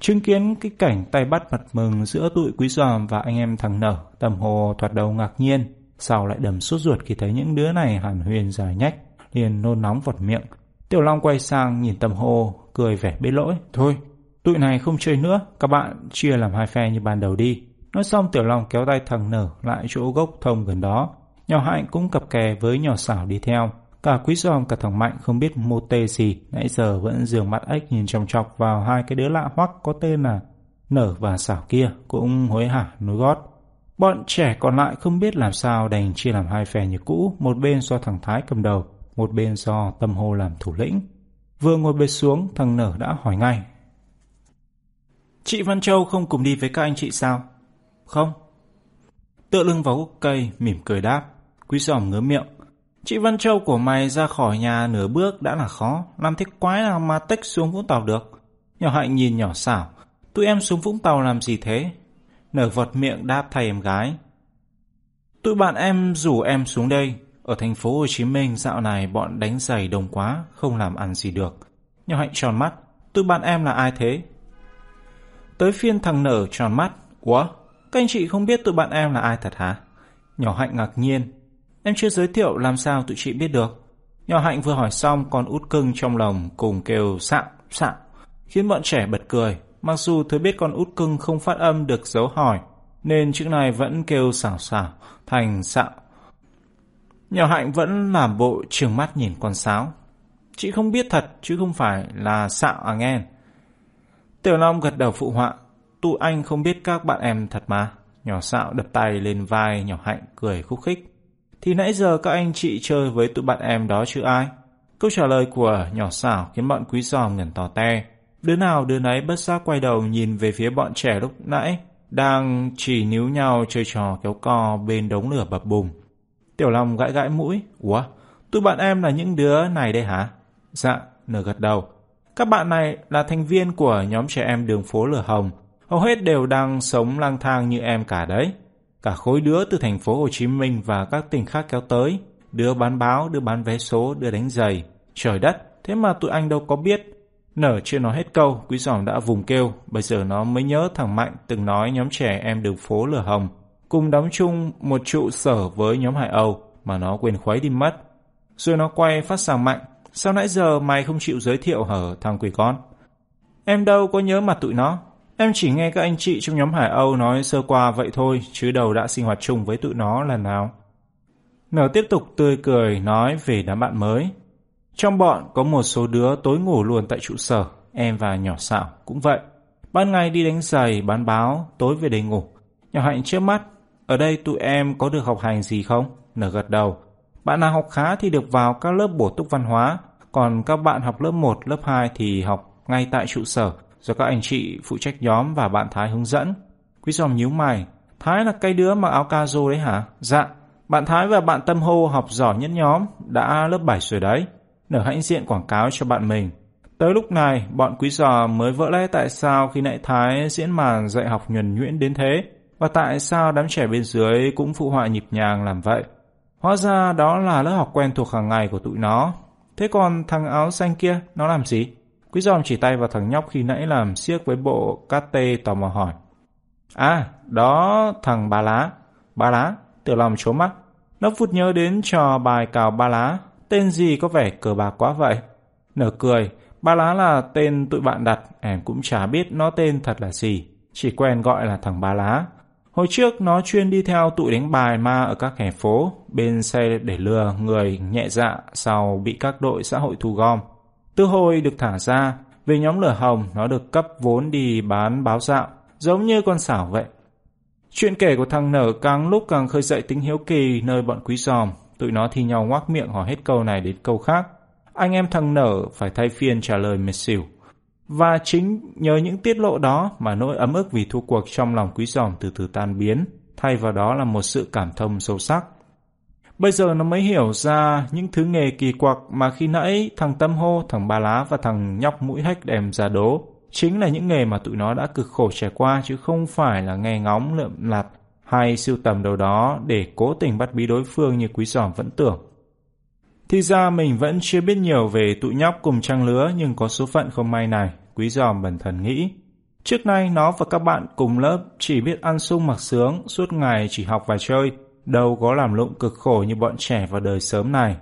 Chứng kiến cái cảnh tay bắt mặt mừng giữa tụi quý giòm và anh em thằng nở, tầm hồ thoạt đầu ngạc nhiên, sau lại đầm sốt ruột khi thấy những đứa này hàn huyền dài nhách, liền nôn nóng vọt miệng. Tiểu Long quay sang nhìn tầm hồ, cười vẻ bế lỗi. Thôi, tụi này không chơi nữa, các bạn chia làm hai phe như ban đầu đi. Nói xong Tiểu Long kéo tay thằng nở lại chỗ gốc thông gần đó. Nhỏ hạnh cũng cặp kè với nhỏ xảo đi theo. Cả quý giòm cả thằng Mạnh không biết mô tê gì, nãy giờ vẫn dường mắt ếch nhìn chòng chọc vào hai cái đứa lạ hoắc có tên là Nở và xảo kia, cũng hối hả nối gót. Bọn trẻ còn lại không biết làm sao đành chia làm hai phe như cũ, một bên do thằng Thái cầm đầu, một bên do tâm hồ làm thủ lĩnh. Vừa ngồi bệt xuống, thằng Nở đã hỏi ngay. Chị Văn Châu không cùng đi với các anh chị sao? Không. Tựa lưng vào gốc cây, mỉm cười đáp. Quý giòm ngớ miệng. Chị Văn Châu của mày ra khỏi nhà nửa bước đã là khó, làm thế quái nào mà tách xuống Vũng Tàu được. Nhỏ hạnh nhìn nhỏ xảo, tụi em xuống Vũng Tàu làm gì thế? Nở vọt miệng đáp thay em gái. Tụi bạn em rủ em xuống đây, ở thành phố Hồ Chí Minh dạo này bọn đánh giày đông quá, không làm ăn gì được. Nhỏ hạnh tròn mắt, tụi bạn em là ai thế? Tới phiên thằng nở tròn mắt, Ủa, các anh chị không biết tụi bạn em là ai thật hả? Nhỏ hạnh ngạc nhiên, em chưa giới thiệu làm sao tụi chị biết được. Nhỏ hạnh vừa hỏi xong còn út cưng trong lòng cùng kêu sạo, sạo, khiến bọn trẻ bật cười. Mặc dù thứ biết con út cưng không phát âm được dấu hỏi, nên chữ này vẫn kêu xảo xảo, thành sạo, Nhỏ hạnh vẫn làm bộ trường mắt nhìn con sáo. Chị không biết thật chứ không phải là xạo à nghe. Tiểu Long gật đầu phụ họa. Tụi anh không biết các bạn em thật mà. Nhỏ xạo đập tay lên vai nhỏ hạnh cười khúc khích. Thì nãy giờ các anh chị chơi với tụi bạn em đó chứ ai? Câu trả lời của nhỏ xảo khiến bọn quý giòm ngẩn tò te. Đứa nào đứa nấy bất giác quay đầu nhìn về phía bọn trẻ lúc nãy đang chỉ níu nhau chơi trò kéo co bên đống lửa bập bùng. Tiểu Long gãi gãi mũi. Ủa, tụi bạn em là những đứa này đây hả? Dạ, nở gật đầu. Các bạn này là thành viên của nhóm trẻ em đường phố Lửa Hồng. Hầu hết đều đang sống lang thang như em cả đấy. Cả khối đứa từ thành phố Hồ Chí Minh và các tỉnh khác kéo tới. Đứa bán báo, đứa bán vé số, đứa đánh giày. Trời đất, thế mà tụi anh đâu có biết. Nở chưa nói hết câu, quý giòm đã vùng kêu. Bây giờ nó mới nhớ thằng Mạnh từng nói nhóm trẻ em đường phố Lửa Hồng cùng đóng chung một trụ sở với nhóm Hải Âu mà nó quên khuấy đi mất. Rồi nó quay phát sang mạnh, sao nãy giờ mày không chịu giới thiệu hở thằng quỷ con? Em đâu có nhớ mặt tụi nó, em chỉ nghe các anh chị trong nhóm Hải Âu nói sơ qua vậy thôi, chứ đầu đã sinh hoạt chung với tụi nó lần nào. Nở tiếp tục tươi cười nói về đám bạn mới. Trong bọn có một số đứa tối ngủ luôn tại trụ sở, em và nhỏ xạo cũng vậy. Ban ngày đi đánh giày, bán báo, tối về đây ngủ. Nhỏ hạnh trước mắt ở đây tụi em có được học hành gì không? Nở gật đầu. Bạn nào học khá thì được vào các lớp bổ túc văn hóa, còn các bạn học lớp 1, lớp 2 thì học ngay tại trụ sở do các anh chị phụ trách nhóm và bạn Thái hướng dẫn. Quý giòm nhíu mày, Thái là cái đứa mặc áo ca rô đấy hả? Dạ, bạn Thái và bạn Tâm Hô học giỏi nhất nhóm, đã lớp 7 rồi đấy. Nở hãnh diện quảng cáo cho bạn mình. Tới lúc này, bọn quý giò mới vỡ lẽ tại sao khi nãy Thái diễn màn dạy học nhuần nhuyễn đến thế. Và tại sao đám trẻ bên dưới cũng phụ họa nhịp nhàng làm vậy? Hóa ra đó là lớp học quen thuộc hàng ngày của tụi nó. Thế còn thằng áo xanh kia, nó làm gì? Quý giòm chỉ tay vào thằng nhóc khi nãy làm siếc với bộ cát tê tò mò hỏi. À, đó thằng ba lá. Ba lá, tiểu lòng chố mắt. Nó phút nhớ đến trò bài cào ba lá. Tên gì có vẻ cờ bạc quá vậy? Nở cười, ba lá là tên tụi bạn đặt, em cũng chả biết nó tên thật là gì. Chỉ quen gọi là thằng ba lá. Hồi trước nó chuyên đi theo tụi đánh bài ma ở các hẻ phố, bên xe để lừa người nhẹ dạ sau bị các đội xã hội thu gom tư hồi được thả ra, về nhóm lửa hồng nó được cấp vốn đi bán báo dạo, giống như con xảo vậy. Chuyện kể của thằng nở càng lúc càng khơi dậy tính hiếu kỳ nơi bọn quý giòm. Tụi nó thi nhau ngoác miệng hỏi hết câu này đến câu khác. Anh em thằng nở phải thay phiên trả lời mệt xỉu. Và chính nhờ những tiết lộ đó mà nỗi ấm ức vì thua cuộc trong lòng quý giòm từ từ tan biến, thay vào đó là một sự cảm thông sâu sắc. Bây giờ nó mới hiểu ra những thứ nghề kỳ quặc mà khi nãy thằng Tâm Hô, thằng Ba Lá và thằng nhóc mũi hách đem ra đố. Chính là những nghề mà tụi nó đã cực khổ trải qua chứ không phải là nghe ngóng lượm lặt hay siêu tầm đâu đó để cố tình bắt bí đối phương như quý giòm vẫn tưởng. Thì ra mình vẫn chưa biết nhiều về tụi nhóc cùng trang lứa nhưng có số phận không may này, quý giòm bẩn thần nghĩ. Trước nay nó và các bạn cùng lớp chỉ biết ăn sung mặc sướng, suốt ngày chỉ học và chơi, đâu có làm lụng cực khổ như bọn trẻ vào đời sớm này.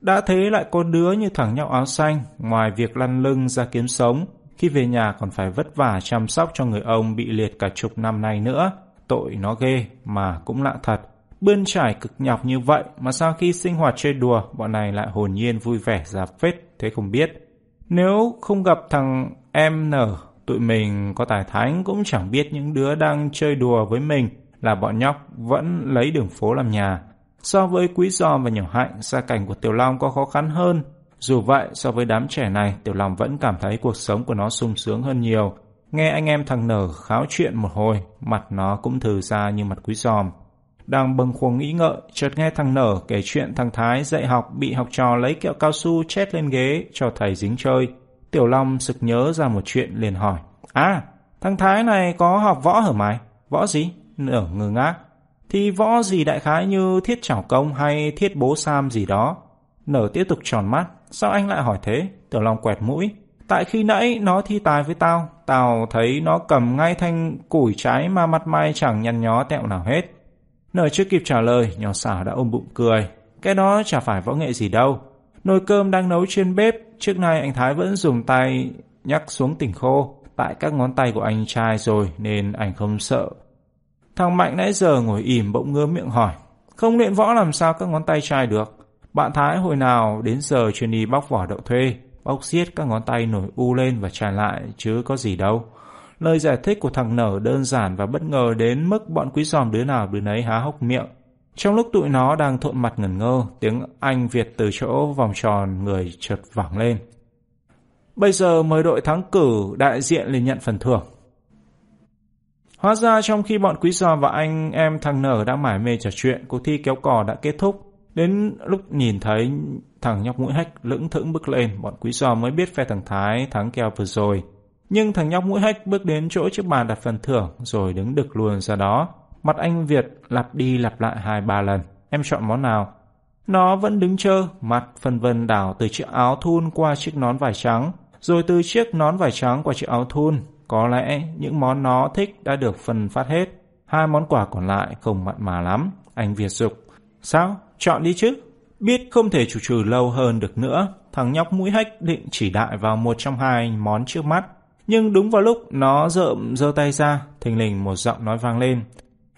Đã thế lại có đứa như thằng nhau áo xanh, ngoài việc lăn lưng ra kiếm sống, khi về nhà còn phải vất vả chăm sóc cho người ông bị liệt cả chục năm nay nữa. Tội nó ghê, mà cũng lạ thật. Bươn trải cực nhọc như vậy mà sau khi sinh hoạt chơi đùa, bọn này lại hồn nhiên vui vẻ ra phết, thế không biết. Nếu không gặp thằng em nở, tụi mình có tài thánh cũng chẳng biết những đứa đang chơi đùa với mình là bọn nhóc vẫn lấy đường phố làm nhà. So với Quý Do và Nhỏ Hạnh, gia cảnh của Tiểu Long có khó khăn hơn. Dù vậy, so với đám trẻ này, Tiểu Long vẫn cảm thấy cuộc sống của nó sung sướng hơn nhiều. Nghe anh em thằng Nở kháo chuyện một hồi, mặt nó cũng thừ ra như mặt Quý Giòm. Đang bâng khuâng nghĩ ngợi, chợt nghe thằng Nở kể chuyện thằng Thái dạy học bị học trò lấy kẹo cao su chét lên ghế cho thầy dính chơi. Tiểu Long sực nhớ ra một chuyện liền hỏi. À, thằng Thái này có học võ hả mày? Võ gì? Nở ngơ ngác. Thì võ gì đại khái như thiết trảo công hay thiết bố sam gì đó. Nở tiếp tục tròn mắt. Sao anh lại hỏi thế? Tiểu Long quẹt mũi. Tại khi nãy nó thi tài với tao, tao thấy nó cầm ngay thanh củi trái mà mặt mày chẳng nhăn nhó tẹo nào hết. Nở chưa kịp trả lời, nhỏ xả đã ôm bụng cười. Cái đó chả phải võ nghệ gì đâu. Nồi cơm đang nấu trên bếp, trước nay anh Thái vẫn dùng tay nhắc xuống tỉnh khô. Tại các ngón tay của anh trai rồi nên anh không sợ. Thằng Mạnh nãy giờ ngồi im bỗng ngơ miệng hỏi. Không luyện võ làm sao các ngón tay trai được. Bạn Thái hồi nào đến giờ chuyên đi bóc vỏ đậu thuê, bóc xiết các ngón tay nổi u lên và tràn lại chứ có gì đâu. Lời giải thích của thằng Nở đơn giản và bất ngờ đến mức bọn quý giòm đứa nào đứa nấy há hốc miệng. Trong lúc tụi nó đang thộn mặt ngẩn ngơ, tiếng Anh Việt từ chỗ vòng tròn người chợt vẳng lên. Bây giờ mời đội thắng cử đại diện lên nhận phần thưởng. Hóa ra trong khi bọn quý giò và anh em thằng Nở đang mải mê trò chuyện, cuộc thi kéo cò đã kết thúc. Đến lúc nhìn thấy thằng nhóc mũi hách lững thững bước lên, bọn quý giò mới biết phe thằng Thái thắng kèo vừa rồi. Nhưng thằng nhóc mũi hách bước đến chỗ chiếc bàn đặt phần thưởng rồi đứng đực luôn ra đó. Mặt anh Việt lặp đi lặp lại hai ba lần. Em chọn món nào? Nó vẫn đứng chơ, mặt phần vân đảo từ chiếc áo thun qua chiếc nón vải trắng, rồi từ chiếc nón vải trắng qua chiếc áo thun. Có lẽ những món nó thích đã được phân phát hết. Hai món quà còn lại không mặn mà lắm. Anh Việt dục. Sao? Chọn đi chứ. Biết không thể chủ trừ lâu hơn được nữa, thằng nhóc mũi hách định chỉ đại vào một trong hai món trước mắt. Nhưng đúng vào lúc nó rợm giơ tay ra, thình lình một giọng nói vang lên.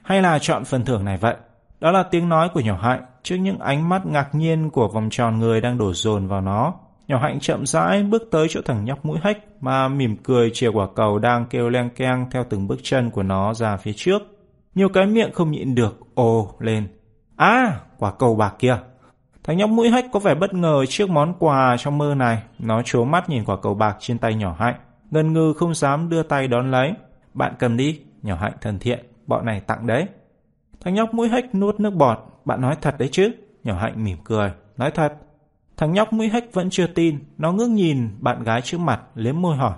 Hay là chọn phần thưởng này vậy? Đó là tiếng nói của nhỏ hạnh trước những ánh mắt ngạc nhiên của vòng tròn người đang đổ dồn vào nó. Nhỏ hạnh chậm rãi bước tới chỗ thằng nhóc mũi hách mà mỉm cười chìa quả cầu đang kêu leng keng theo từng bước chân của nó ra phía trước. Nhiều cái miệng không nhịn được ồ lên. À, quả cầu bạc kia. Thằng nhóc mũi hách có vẻ bất ngờ trước món quà trong mơ này. Nó trố mắt nhìn quả cầu bạc trên tay nhỏ hạnh. Ngân ngư không dám đưa tay đón lấy. Bạn cầm đi, nhỏ hạnh thân thiện. Bọn này tặng đấy. Thằng nhóc mũi hách nuốt nước bọt. Bạn nói thật đấy chứ? Nhỏ hạnh mỉm cười. Nói thật. Thằng nhóc mũi hách vẫn chưa tin. Nó ngước nhìn bạn gái trước mặt, liếm môi hỏi.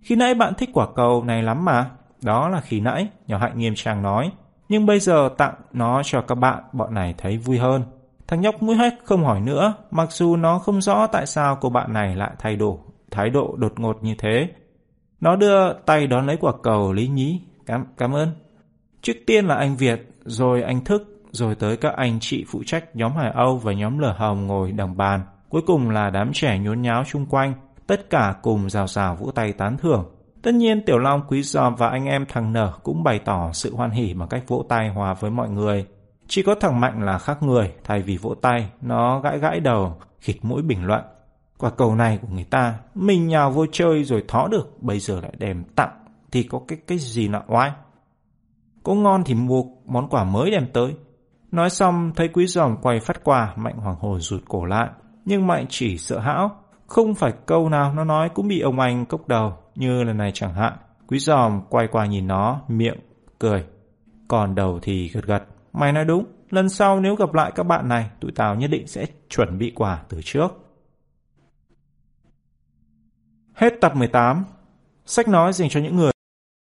Khi nãy bạn thích quả cầu này lắm mà. Đó là khi nãy, nhỏ hạnh nghiêm trang nói. Nhưng bây giờ tặng nó cho các bạn, bọn này thấy vui hơn. Thằng nhóc mũi hách không hỏi nữa, mặc dù nó không rõ tại sao cô bạn này lại thay đổi thái độ đột ngột như thế. Nó đưa tay đón lấy quả cầu Lý Nhí. Cảm, cảm ơn. Trước tiên là anh Việt, rồi anh Thức, rồi tới các anh chị phụ trách nhóm Hải Âu và nhóm Lở Hồng ngồi đằng bàn. Cuối cùng là đám trẻ nhốn nháo chung quanh, tất cả cùng rào rào vỗ tay tán thưởng. Tất nhiên Tiểu Long, Quý Giòm và anh em thằng Nở cũng bày tỏ sự hoan hỉ bằng cách vỗ tay hòa với mọi người. Chỉ có thằng Mạnh là khác người, thay vì vỗ tay, nó gãi gãi đầu, khịt mũi bình luận. Quả cầu này của người ta, mình nhào vô chơi rồi thó được, bây giờ lại đem tặng, thì có cái cái gì nọ oai. Có ngon thì mua món quà mới đem tới. Nói xong, thấy quý giòm quay phát quà, Mạnh hoàng hồn rụt cổ lại. Nhưng Mạnh chỉ sợ hão, không phải câu nào nó nói cũng bị ông anh cốc đầu, như lần này chẳng hạn. Quý giòm quay qua nhìn nó, miệng, cười. Còn đầu thì gật gật. Mày nói đúng, lần sau nếu gặp lại các bạn này, tụi tao nhất định sẽ chuẩn bị quà từ trước. Hết tập 18. Sách nói dành cho những người